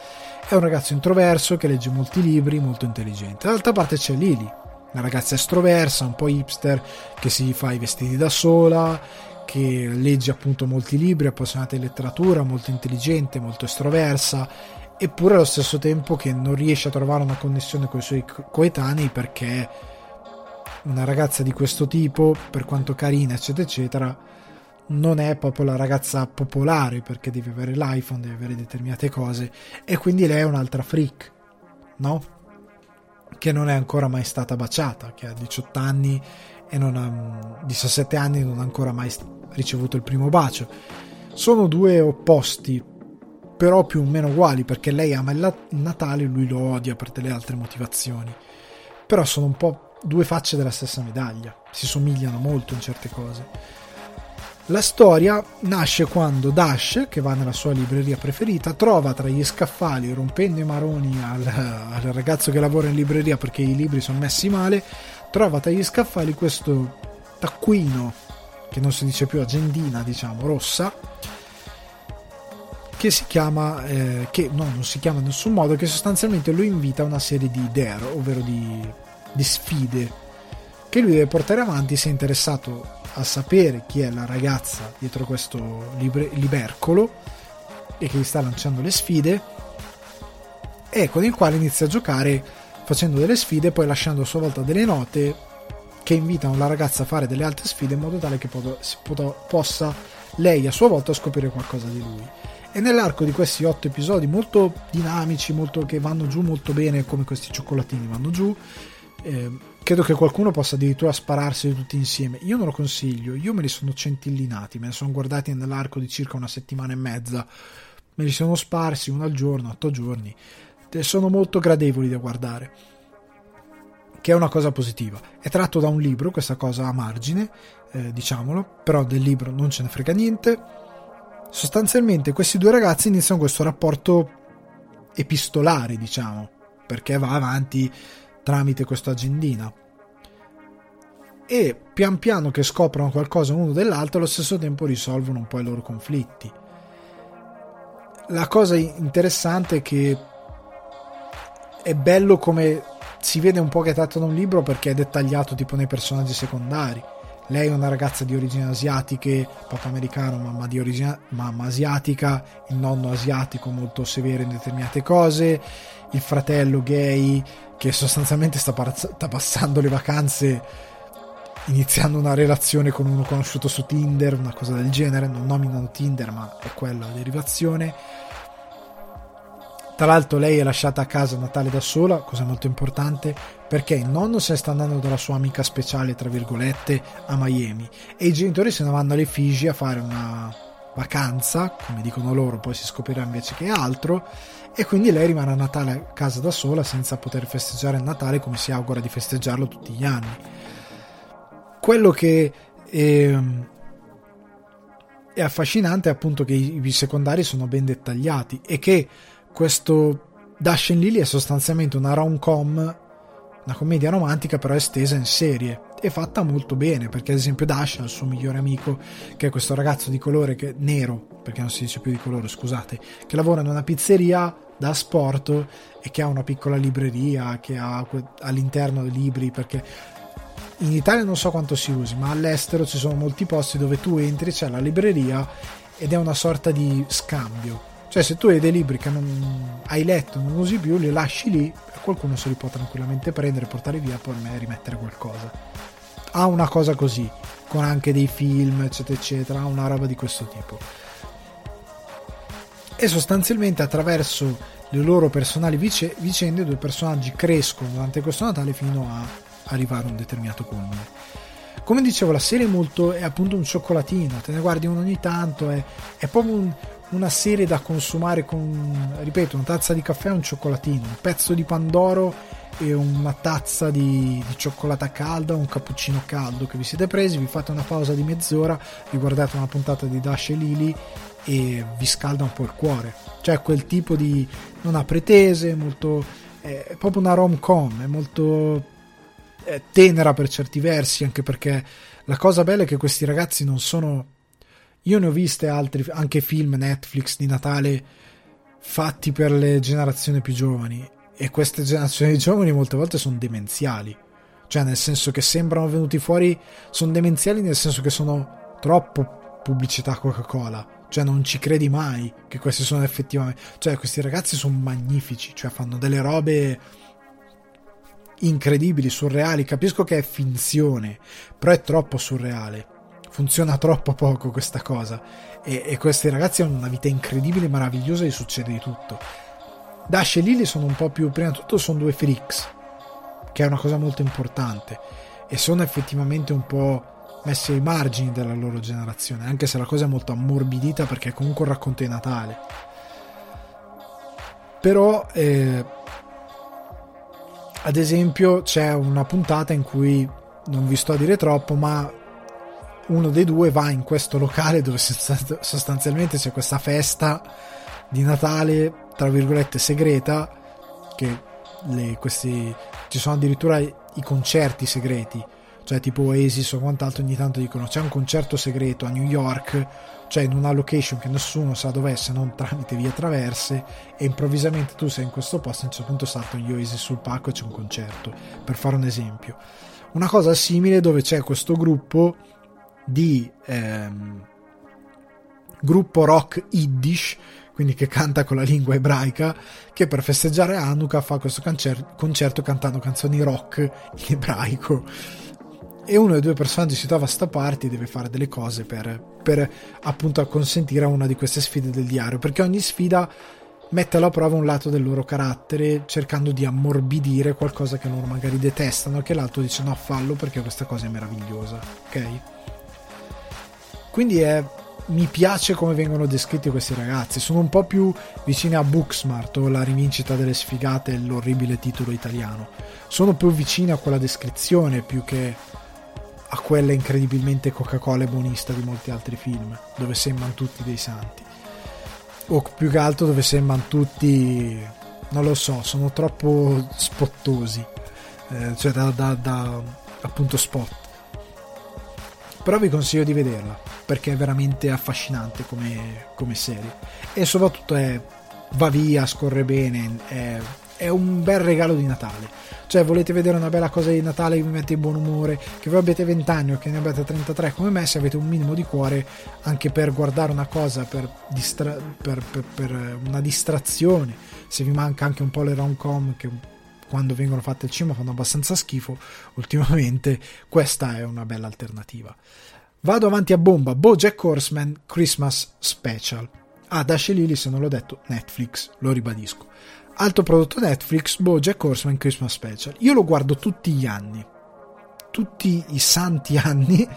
È un ragazzo introverso che legge molti libri, molto intelligente. Dall'altra parte c'è Lily, una ragazza estroversa, un po' hipster, che si fa i vestiti da sola, che legge appunto molti libri, appassionata di letteratura, molto intelligente, molto estroversa, eppure allo stesso tempo che non riesce a trovare una connessione con i suoi coetanei perché una ragazza di questo tipo, per quanto carina, eccetera, eccetera, non è proprio la ragazza popolare perché deve avere l'iPhone, deve avere determinate cose e quindi lei è un'altra freak, no? Che non è ancora mai stata baciata, che ha 18 anni e non ha 17 anni e non ha ancora mai ricevuto il primo bacio. Sono due opposti, però più o meno uguali, perché lei ama il Natale e lui lo odia per delle altre motivazioni. Però sono un po' due facce della stessa medaglia, si somigliano molto in certe cose. La storia nasce quando Dash, che va nella sua libreria preferita, trova tra gli scaffali, rompendo i maroni al, al ragazzo che lavora in libreria perché i libri sono messi male, trova tra gli scaffali questo taccuino, che non si dice più agendina, diciamo, rossa, che si chiama, eh, che no, non si chiama in nessun modo, che sostanzialmente lo invita a una serie di dare, ovvero di, di sfide, che lui deve portare avanti se è interessato a sapere chi è la ragazza dietro questo libre, libercolo e che gli sta lanciando le sfide e con il quale inizia a giocare facendo delle sfide poi lasciando a sua volta delle note che invitano la ragazza a fare delle altre sfide in modo tale che possa lei a sua volta scoprire qualcosa di lui. E nell'arco di questi otto episodi molto dinamici molto, che vanno giù molto bene come questi cioccolatini vanno giù eh, credo che qualcuno possa addirittura spararsi tutti insieme. Io non lo consiglio, io me li sono centillinati, me ne sono guardati nell'arco di circa una settimana e mezza. Me li sono sparsi uno al giorno, otto giorni. Sono molto gradevoli da guardare. Che è una cosa positiva. È tratto da un libro, questa cosa a margine, eh, diciamolo, però del libro non ce ne frega niente. sostanzialmente questi due ragazzi iniziano questo rapporto epistolare, diciamo, perché va avanti tramite questa agendina. E pian piano che scoprono qualcosa uno dell'altro, allo stesso tempo risolvono un po' i loro conflitti. La cosa interessante è che è bello come si vede un po' che è tratto da un libro perché è dettagliato tipo nei personaggi secondari lei è una ragazza di origine asiatiche, papà americano, mamma, di origine, mamma asiatica, il nonno asiatico molto severo in determinate cose, il fratello gay che sostanzialmente sta, par- sta passando le vacanze iniziando una relazione con uno conosciuto su Tinder, una cosa del genere, non nominano Tinder ma è quella la derivazione tra l'altro lei è lasciata a casa a Natale da sola, cosa molto importante, perché il nonno se ne sta andando dalla sua amica speciale, tra virgolette, a Miami e i genitori se ne vanno alle Figi a fare una vacanza, come dicono loro, poi si scoprirà invece che altro, e quindi lei rimane a Natale a casa da sola senza poter festeggiare il Natale come si augura di festeggiarlo tutti gli anni. Quello che è, è affascinante è appunto che i secondari sono ben dettagliati e che questo Dash and Lily è sostanzialmente una rom-com, una commedia romantica però estesa in serie e fatta molto bene perché ad esempio Dash ha il suo migliore amico che è questo ragazzo di colore che, nero perché non si dice più di colore scusate che lavora in una pizzeria da sport e che ha una piccola libreria che ha all'interno libri perché in Italia non so quanto si usi ma all'estero ci sono molti posti dove tu entri c'è la libreria ed è una sorta di scambio cioè, se tu hai dei libri che non hai letto, non usi più, li lasci lì qualcuno se li può tranquillamente prendere, portare via, poi me rimettere qualcosa. Ha una cosa così, con anche dei film, eccetera, eccetera, ha una roba di questo tipo. E sostanzialmente attraverso le loro personali vice- vicende, due personaggi crescono durante questo Natale fino a arrivare a un determinato culmine. Come dicevo, la serie è molto è appunto un cioccolatino, te ne guardi uno ogni tanto, è, è proprio un, una serie da consumare con, ripeto, una tazza di caffè e un cioccolatino, un pezzo di pandoro e una tazza di, di cioccolata calda, un cappuccino caldo che vi siete presi, vi fate una pausa di mezz'ora, vi guardate una puntata di Dash e Lily e vi scalda un po' il cuore. Cioè quel tipo di... non ha pretese, molto... è proprio una rom-com, è molto è tenera per certi versi, anche perché la cosa bella è che questi ragazzi non sono io ne ho viste altri, anche film Netflix di Natale fatti per le generazioni più giovani e queste generazioni giovani molte volte sono demenziali. Cioè, nel senso che sembrano venuti fuori, sono demenziali nel senso che sono troppo pubblicità Coca-Cola. Cioè, non ci credi mai che questi sono effettivamente. Cioè, questi ragazzi sono magnifici, cioè fanno delle robe incredibili, surreali. Capisco che è finzione, però è troppo surreale funziona troppo poco questa cosa e, e, questi ragazzi hanno una vita incredibile, meravigliosa e succede di tutto. Dash e Lily sono un po' più, prima di tutto sono due freaks, che è una cosa molto importante e sono effettivamente un po' messi ai margini della loro generazione, anche se la cosa è molto ammorbidita perché è comunque un racconto di Natale. Però eh, ad esempio c'è una puntata in cui non vi sto a dire troppo, ma uno dei due va in questo locale dove sostanzialmente c'è questa festa di Natale, tra virgolette, segreta, che le, questi, ci sono addirittura i concerti segreti, cioè tipo Oasis o quant'altro ogni tanto dicono c'è un concerto segreto a New York, cioè in una location che nessuno sa dov'è se non tramite vie traverse e improvvisamente tu sei in questo posto e a un certo punto saltano gli Oasis sul palco e c'è un concerto, per fare un esempio. Una cosa simile dove c'è questo gruppo di ehm, gruppo rock Yiddish, quindi che canta con la lingua ebraica, che per festeggiare Hanukkah fa questo concerto, concerto cantando canzoni rock in ebraico. E uno dei due personaggi si trova a sta parte e deve fare delle cose per, per appunto consentire a una di queste sfide del diario, perché ogni sfida mette alla prova un lato del loro carattere cercando di ammorbidire qualcosa che loro magari detestano che l'altro dice no fallo perché questa cosa è meravigliosa ok quindi è, mi piace come vengono descritti questi ragazzi. Sono un po' più vicini a Booksmart o La rivincita delle sfigate, l'orribile titolo italiano. Sono più vicini a quella descrizione più che a quella incredibilmente Coca-Cola e buonista di molti altri film, dove sembrano tutti dei santi. O più che altro dove sembrano tutti, non lo so, sono troppo spottosi, eh, cioè da, da, da appunto spot. Però vi consiglio di vederla perché è veramente affascinante come, come serie e soprattutto è, va via, scorre bene, è, è un bel regalo di Natale cioè, volete vedere una bella cosa di Natale che vi mette in buon umore, che voi abbiate 20 anni o che ne abbiate 33 come me, se avete un minimo di cuore anche per guardare una cosa, per, distra- per, per, per una distrazione, se vi manca anche un po' le rom-com che quando vengono fatte al cinema fanno abbastanza schifo ultimamente, questa è una bella alternativa. Vado avanti a bomba, Bojack Horseman Christmas Special. Ah, Dash Lily, se non l'ho detto, Netflix, lo ribadisco. Altro prodotto Netflix, Bojack Horseman Christmas Special. Io lo guardo tutti gli anni, tutti i santi anni,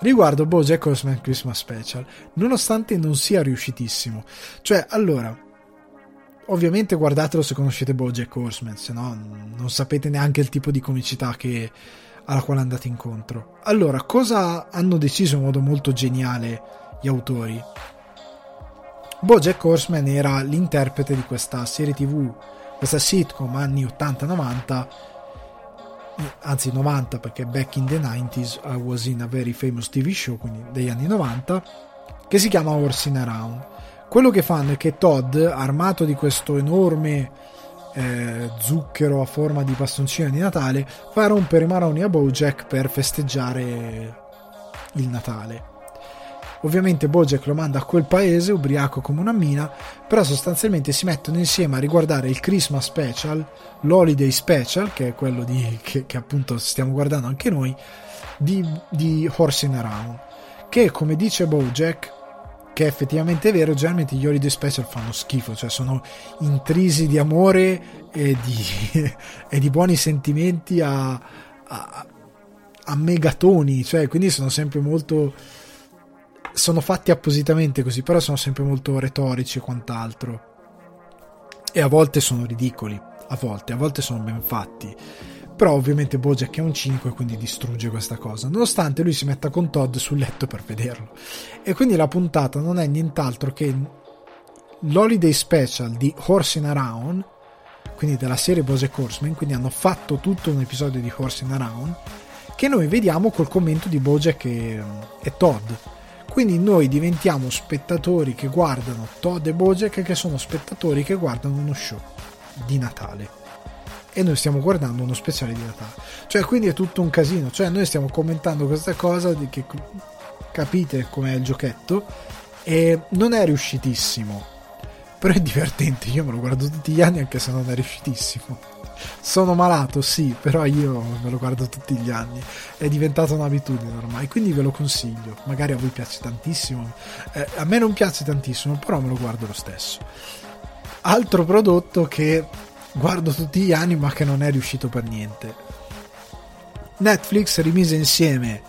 riguardo Bojack Horseman Christmas Special, nonostante non sia riuscitissimo. Cioè, allora, ovviamente guardatelo se conoscete Bojack Horseman, se no non sapete neanche il tipo di comicità che, alla quale andate incontro. Allora, cosa hanno deciso in modo molto geniale gli autori? Bojack Horseman era l'interprete di questa serie tv, questa sitcom anni 80-90, anzi 90 perché back in the 90s I was in a very famous TV show, quindi degli anni 90, che si chiama Horsing Around. Quello che fanno è che Todd, armato di questo enorme eh, zucchero a forma di bastoncino di Natale, fa rompere i maroni a Bojack per festeggiare il Natale. Ovviamente Bojack lo manda a quel paese, ubriaco come una mina, però sostanzialmente si mettono insieme a riguardare il Christmas Special, l'Holiday Special, che è quello di, che, che appunto stiamo guardando anche noi, di, di Horsing Around, che come dice Bojack, che è effettivamente vero, generalmente gli Holiday Special fanno schifo, cioè sono intrisi di amore e di, e di buoni sentimenti a, a, a megatoni, cioè quindi sono sempre molto sono fatti appositamente così, però sono sempre molto retorici e quant'altro. E a volte sono ridicoli, a volte, a volte sono ben fatti. Però ovviamente Bojack è un cinico e quindi distrugge questa cosa, nonostante lui si metta con Todd sul letto per vederlo. E quindi la puntata non è nient'altro che l'Holiday Special di Horsing Around, quindi della serie Bojack Horseman, quindi hanno fatto tutto un episodio di Horsing Around, che noi vediamo col commento di Bojack e, e Todd quindi noi diventiamo spettatori che guardano Todd e Bojack che sono spettatori che guardano uno show di Natale. E noi stiamo guardando uno speciale di Natale. Cioè, quindi è tutto un casino. Cioè, noi stiamo commentando questa cosa di che capite com'è il giochetto. E non è riuscitissimo. Però è divertente. Io me lo guardo tutti gli anni anche se non è riuscitissimo. Sono malato, sì, però io me lo guardo tutti gli anni. È diventata un'abitudine ormai, quindi ve lo consiglio. Magari a voi piace tantissimo. Eh, a me non piace tantissimo, però me lo guardo lo stesso. Altro prodotto che guardo tutti gli anni, ma che non è riuscito per niente. Netflix rimise insieme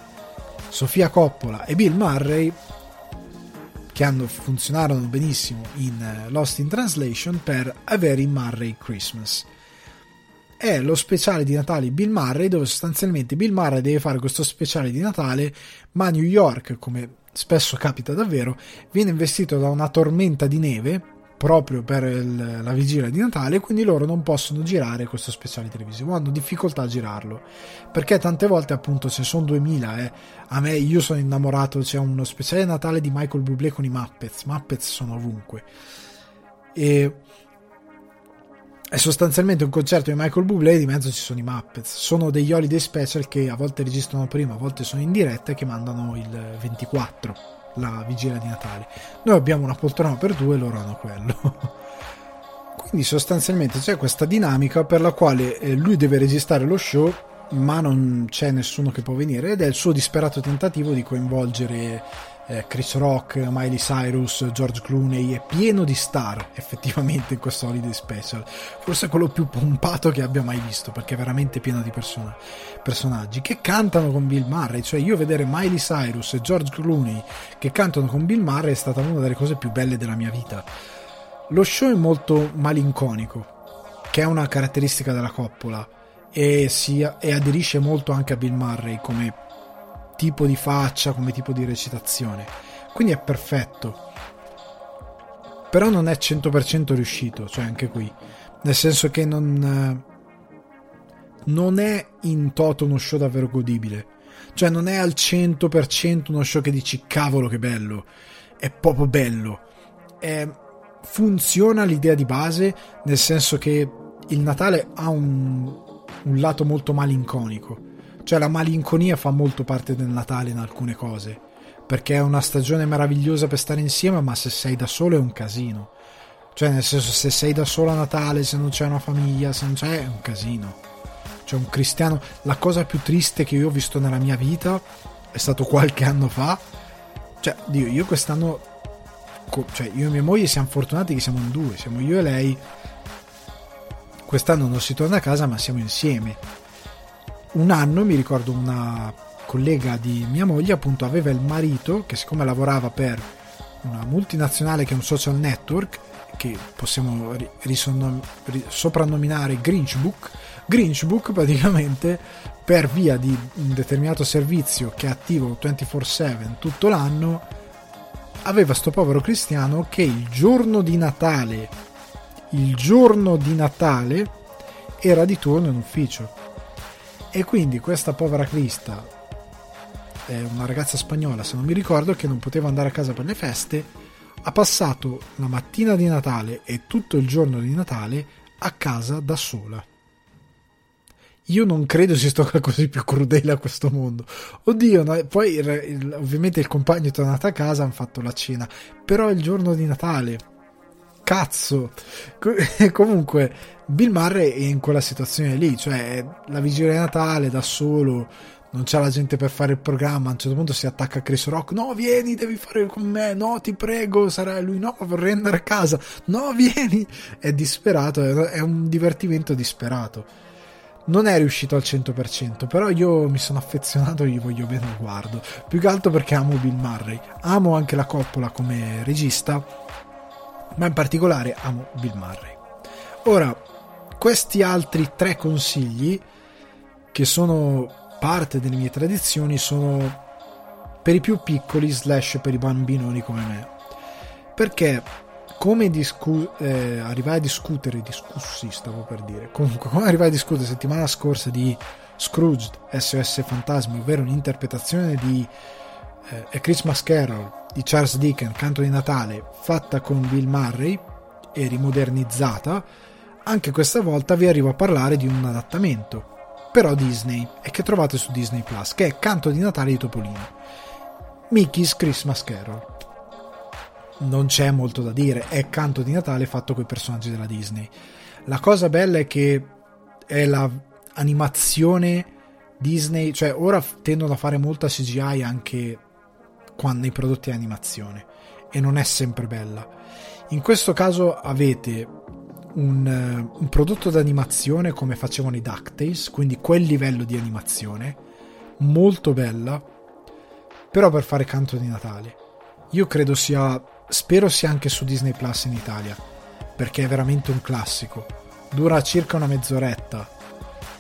Sofia Coppola e Bill Murray che hanno, funzionarono benissimo in eh, Lost in Translation per A Very Murray Christmas è lo speciale di Natale Bill Murray dove sostanzialmente Bill Murray deve fare questo speciale di Natale ma New York come spesso capita davvero viene investito da una tormenta di neve proprio per il, la vigilia di Natale quindi loro non possono girare questo speciale televisivo hanno difficoltà a girarlo. Perché tante volte appunto se sono 2000 eh, a me io sono innamorato c'è uno speciale Natale di Michael Bublé con i Muppets Muppets sono ovunque. E è sostanzialmente un concerto di Michael Bublé e di mezzo ci sono i Muppets. Sono degli holiday special che a volte registrano prima a volte sono in diretta e che mandano il 24 la vigilia di Natale. Noi abbiamo una poltrona per due loro hanno quello. Quindi sostanzialmente c'è questa dinamica per la quale eh, lui deve registrare lo show ma non c'è nessuno che può venire ed è il suo disperato tentativo di coinvolgere Chris Rock, Miley Cyrus, George Clooney, è pieno di star effettivamente in questo holiday special. Forse quello più pompato che abbia mai visto, perché è veramente pieno di persona, personaggi che cantano con Bill Murray. Cioè, io vedere Miley Cyrus e George Clooney che cantano con Bill Murray è stata una delle cose più belle della mia vita. Lo show è molto malinconico, che è una caratteristica della coppola, e, si, e aderisce molto anche a Bill Murray come tipo di faccia, come tipo di recitazione. Quindi è perfetto. Però non è 100% riuscito, cioè anche qui. Nel senso che non, non è in toto uno show davvero godibile. Cioè non è al 100% uno show che dici cavolo che bello. È proprio bello. È, funziona l'idea di base, nel senso che il Natale ha un, un lato molto malinconico. Cioè la malinconia fa molto parte del Natale in alcune cose. Perché è una stagione meravigliosa per stare insieme, ma se sei da solo è un casino. Cioè, nel senso, se sei da solo a Natale, se non c'è una famiglia, se non c'è, è un casino. Cioè, un cristiano. La cosa più triste che io ho visto nella mia vita è stato qualche anno fa. Cioè, Dio, io quest'anno. Cioè, io e mia moglie siamo fortunati che siamo in due, siamo io e lei Quest'anno non si torna a casa ma siamo insieme. Un anno mi ricordo una collega di mia moglie appunto aveva il marito che siccome lavorava per una multinazionale che è un social network che possiamo risonom- soprannominare Grinchbook Grinchbook praticamente per via di un determinato servizio che è attivo 24/7 tutto l'anno aveva sto povero cristiano che il giorno di Natale il giorno di Natale era di turno in ufficio. E quindi questa povera Crista, è una ragazza spagnola se non mi ricordo, che non poteva andare a casa per le feste, ha passato la mattina di Natale e tutto il giorno di Natale a casa da sola. Io non credo esista qualcosa di più crudele a questo mondo. Oddio, no, poi il, il, ovviamente il compagno è tornato a casa, hanno fatto la cena, però il giorno di Natale cazzo. Comunque, Bill Murray è in quella situazione lì, cioè la vigilia di Natale da solo, non c'è la gente per fare il programma. A un certo punto si attacca a Chris Rock: No, vieni, devi fare con me. No, ti prego. Sarà lui: No, vorrei andare a casa. No, vieni. È disperato, è un divertimento disperato. Non è riuscito al 100%, però io mi sono affezionato e gli voglio bene guardo. Più che altro perché amo Bill Murray. Amo anche la coppola come regista ma in particolare amo Bill Murray. Ora, questi altri tre consigli, che sono parte delle mie tradizioni, sono per i più piccoli slash per i bambinoni come me. Perché come discu- eh, arrivai a discutere, discussi stavo per dire, comunque come arrivai a discutere settimana scorsa di Scrooge SOS Fantasmi, ovvero un'interpretazione di eh, A Christmas Carol di Charles Dickens, Canto di Natale, fatta con Bill Murray e rimodernizzata, anche questa volta vi arrivo a parlare di un adattamento, però Disney, e che trovate su Disney Plus, che è Canto di Natale di Topolino. Mickey's Christmas Carol. Non c'è molto da dire, è Canto di Natale fatto con i personaggi della Disney. La cosa bella è che è l'animazione Disney, cioè ora tendono a fare molta CGI anche quando i prodotti di animazione e non è sempre bella. In questo caso avete un, uh, un prodotto d'animazione come facevano i DuckTales, quindi quel livello di animazione, molto bella, però per fare canto di Natale. Io credo sia, spero sia anche su Disney Plus in Italia, perché è veramente un classico. Dura circa una mezz'oretta,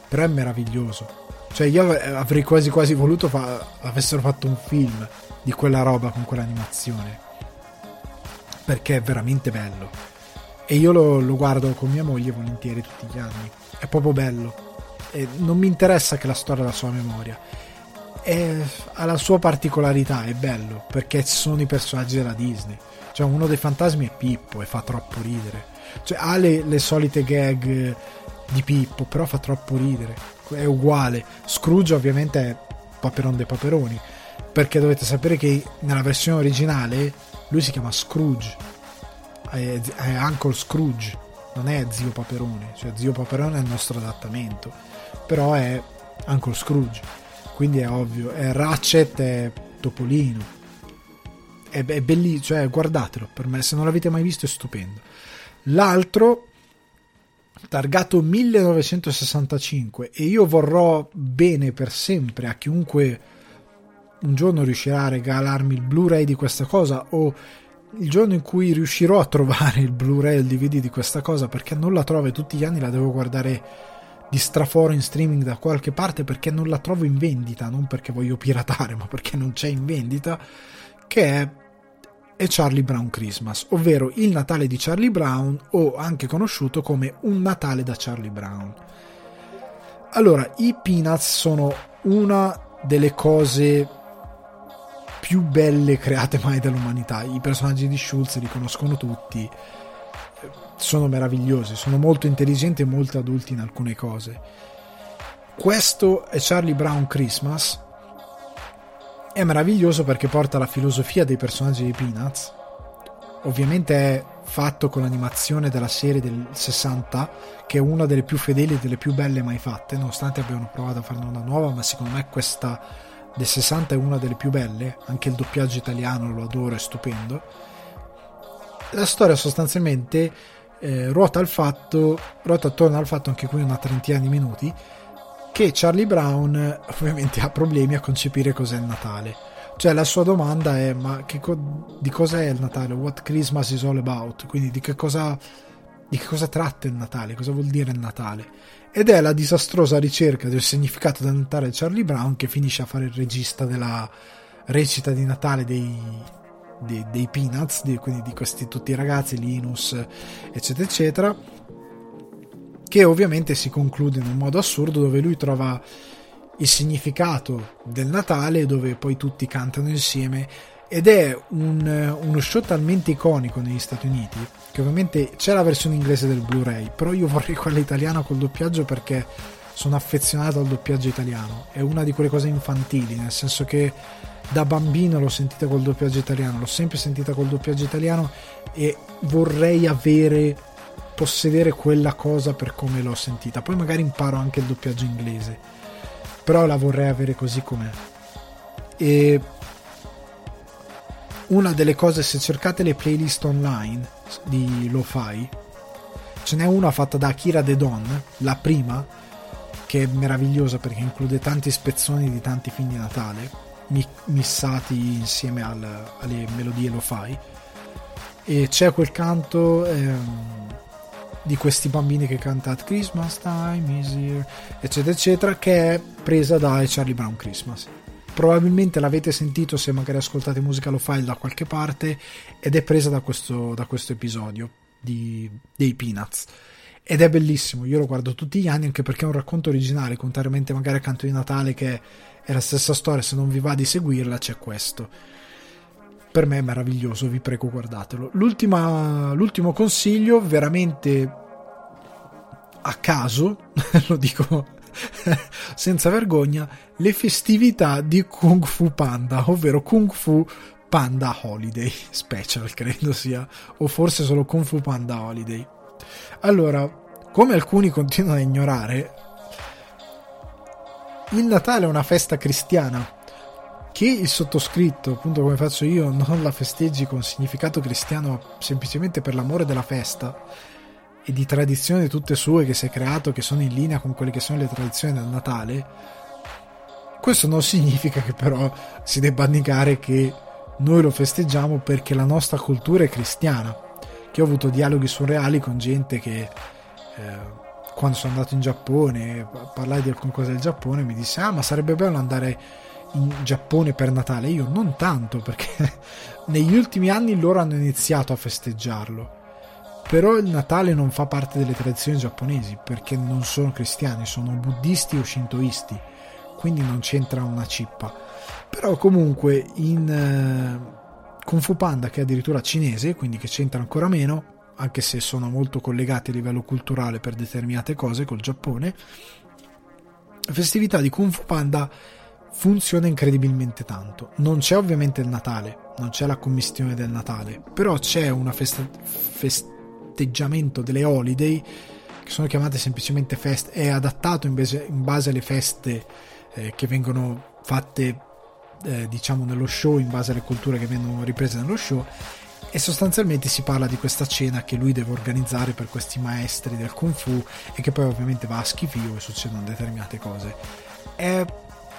però è meraviglioso. Cioè io avrei quasi quasi voluto fa- avessero fatto un film di quella roba con quell'animazione. Perché è veramente bello. E io lo, lo guardo con mia moglie volentieri tutti gli anni. È proprio bello. E non mi interessa che la storia la sua memoria. È, ha la sua particolarità, è bello, perché sono i personaggi della Disney. Cioè, uno dei fantasmi è Pippo e fa troppo ridere. Cioè, ha le, le solite gag di Pippo, però fa troppo ridere. È uguale. Scrooge, ovviamente, è Paperon dei Paperoni perché dovete sapere che nella versione originale lui si chiama Scrooge. È, è Uncle Scrooge non è Zio Paperone cioè Zio Paperone è il nostro adattamento però è Uncle Scrooge quindi è ovvio è Ratchet è Topolino. È, è bellissimo cioè guardatelo per me se non l'avete mai visto è stupendo. L'altro targato 1965 e io vorrò bene per sempre a chiunque un giorno riuscirà a regalarmi il Blu-ray di questa cosa o il giorno in cui riuscirò a trovare il Blu-ray e il DVD di questa cosa perché non la trovo e tutti gli anni la devo guardare di straforo in streaming da qualche parte perché non la trovo in vendita, non perché voglio piratare, ma perché non c'è in vendita, che è, è Charlie Brown Christmas, ovvero il Natale di Charlie Brown o anche conosciuto come Un Natale da Charlie Brown. Allora, i Peanuts sono una delle cose più belle create mai dall'umanità. I personaggi di Schultz li conoscono tutti sono meravigliosi, sono molto intelligenti e molto adulti in alcune cose. Questo è Charlie Brown Christmas. È meraviglioso perché porta la filosofia dei personaggi di Peanuts. Ovviamente è fatto con l'animazione della serie del 60, che è una delle più fedeli e delle più belle mai fatte, nonostante abbiano provato a farne una nuova, ma secondo me questa del 60 è una delle più belle, anche il doppiaggio italiano lo adoro, è stupendo. La storia sostanzialmente eh, ruota, al fatto, ruota attorno al fatto, anche qui una trentina di minuti, che Charlie Brown ovviamente ha problemi a concepire cos'è il Natale. Cioè la sua domanda è ma co- di cos'è il Natale? What Christmas is all about? Quindi di che cosa di che cosa tratta il Natale, cosa vuol dire il Natale. Ed è la disastrosa ricerca del significato del Natale di Charlie Brown che finisce a fare il regista della recita di Natale dei, dei, dei Peanuts, di, quindi di questi tutti i ragazzi, Linus, eccetera, eccetera, che ovviamente si conclude in un modo assurdo dove lui trova il significato del Natale, dove poi tutti cantano insieme ed è un, uno show talmente iconico negli Stati Uniti che ovviamente c'è la versione inglese del Blu-ray però io vorrei quella italiana col doppiaggio perché sono affezionato al doppiaggio italiano è una di quelle cose infantili nel senso che da bambino l'ho sentita col doppiaggio italiano, l'ho sempre sentita col doppiaggio italiano e vorrei avere, possedere quella cosa per come l'ho sentita. Poi magari imparo anche il doppiaggio inglese, però la vorrei avere così com'è. E una delle cose, se cercate le playlist online di Lo-Fi, ce n'è una fatta da Akira De Don, la prima, che è meravigliosa perché include tanti spezzoni di tanti film di Natale missati insieme al, alle melodie lo fai e c'è quel canto ehm, di questi bambini che canta At Christmas time is here eccetera eccetera che è presa da Charlie Brown Christmas probabilmente l'avete sentito se magari ascoltate musica lo file da qualche parte ed è presa da questo, da questo episodio di, dei Peanuts ed è bellissimo, io lo guardo tutti gli anni anche perché è un racconto originale, contrariamente magari a Canto di Natale che è la stessa storia, se non vi va di seguirla c'è questo. Per me è meraviglioso, vi prego guardatelo. l'ultimo consiglio, veramente a caso, lo dico senza vergogna, le festività di Kung Fu Panda, ovvero Kung Fu Panda Holiday Special, credo sia, o forse solo Kung Fu Panda Holiday. Allora, come alcuni continuano a ignorare, il Natale è una festa cristiana che il sottoscritto, appunto come faccio io, non la festeggi con significato cristiano semplicemente per l'amore della festa e di tradizioni tutte sue che si è creato, che sono in linea con quelle che sono le tradizioni del Natale, questo non significa che però si debba negare che noi lo festeggiamo perché la nostra cultura è cristiana. Che ho avuto dialoghi surreali con gente che eh, quando sono andato in Giappone, parlai di alcune cose del Giappone, mi disse: Ah, ma sarebbe bello andare in Giappone per Natale. Io non tanto, perché negli ultimi anni loro hanno iniziato a festeggiarlo. Però il Natale non fa parte delle tradizioni giapponesi, perché non sono cristiani, sono buddisti o shintoisti, quindi non c'entra una cippa. Però comunque in uh, Kung Fu Panda, che è addirittura cinese, quindi che c'entra ancora meno, anche se sono molto collegati a livello culturale per determinate cose col Giappone, la festività di Kung Fu Panda funziona incredibilmente tanto. Non c'è ovviamente il Natale, non c'è la commistione del Natale, però c'è un festa- festeggiamento delle holiday che sono chiamate semplicemente feste, è adattato in base, in base alle feste eh, che vengono fatte eh, diciamo nello show, in base alle culture che vengono riprese nello show e sostanzialmente si parla di questa cena che lui deve organizzare per questi maestri del kung fu e che poi ovviamente va a schifio e succedono determinate cose. È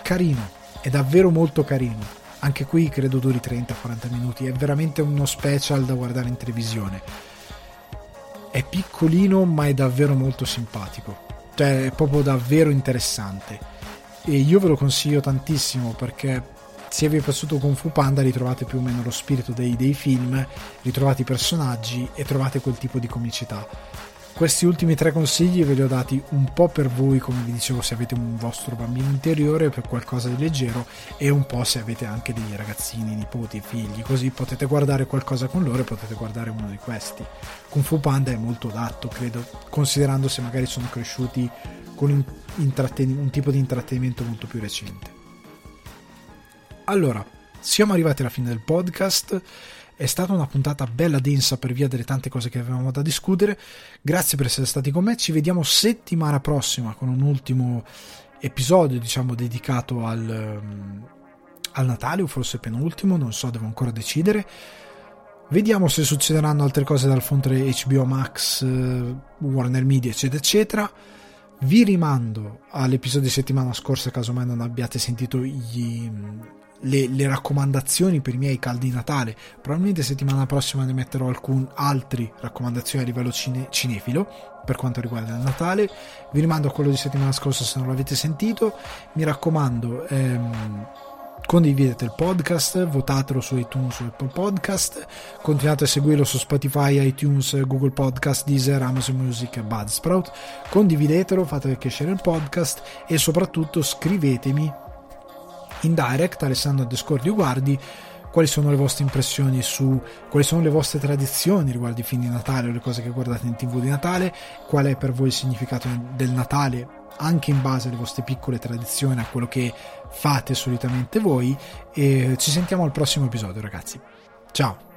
carino, è davvero molto carino. Anche qui credo duri 30-40 minuti, è veramente uno special da guardare in televisione. È piccolino ma è davvero molto simpatico. cioè è proprio davvero interessante e io ve lo consiglio tantissimo perché se vi è piaciuto Kung Fu Panda ritrovate più o meno lo spirito dei, dei film, ritrovate i personaggi e trovate quel tipo di comicità. Questi ultimi tre consigli ve li ho dati un po' per voi, come vi dicevo, se avete un vostro bambino interiore, per qualcosa di leggero, e un po' se avete anche dei ragazzini, nipoti, figli, così potete guardare qualcosa con loro e potete guardare uno di questi. Kung Fu Panda è molto adatto, credo, considerando se magari sono cresciuti con un, un tipo di intrattenimento molto più recente. Allora, siamo arrivati alla fine del podcast. È stata una puntata bella densa per via delle tante cose che avevamo da discutere. Grazie per essere stati con me. Ci vediamo settimana prossima con un ultimo episodio, diciamo, dedicato al, al Natale, o forse penultimo, non so, devo ancora decidere. Vediamo se succederanno altre cose dal fronte HBO Max, Warner Media, eccetera, eccetera. Vi rimando all'episodio di settimana scorsa, caso mai non abbiate sentito gli, le, le, raccomandazioni per i miei caldi Natale. Probabilmente settimana prossima ne metterò alcune altre raccomandazioni a livello cine, cinefilo per quanto riguarda il Natale. Vi rimando a quello di settimana scorsa se non l'avete sentito. Mi raccomando, ehm, condividete il podcast, votatelo su iTunes o Apple Podcast, continuate a seguirlo su Spotify, iTunes, Google Podcast, Deezer, Amazon Music e Budsprout. Condividetelo, fate crescere il podcast e soprattutto scrivetemi in direct Alessandro Descordi Uguardi quali sono le vostre impressioni su quali sono le vostre tradizioni riguardo i film di Natale o le cose che guardate in tv di Natale? Qual è per voi il significato del Natale anche in base alle vostre piccole tradizioni a quello che fate solitamente voi? E ci sentiamo al prossimo episodio ragazzi. Ciao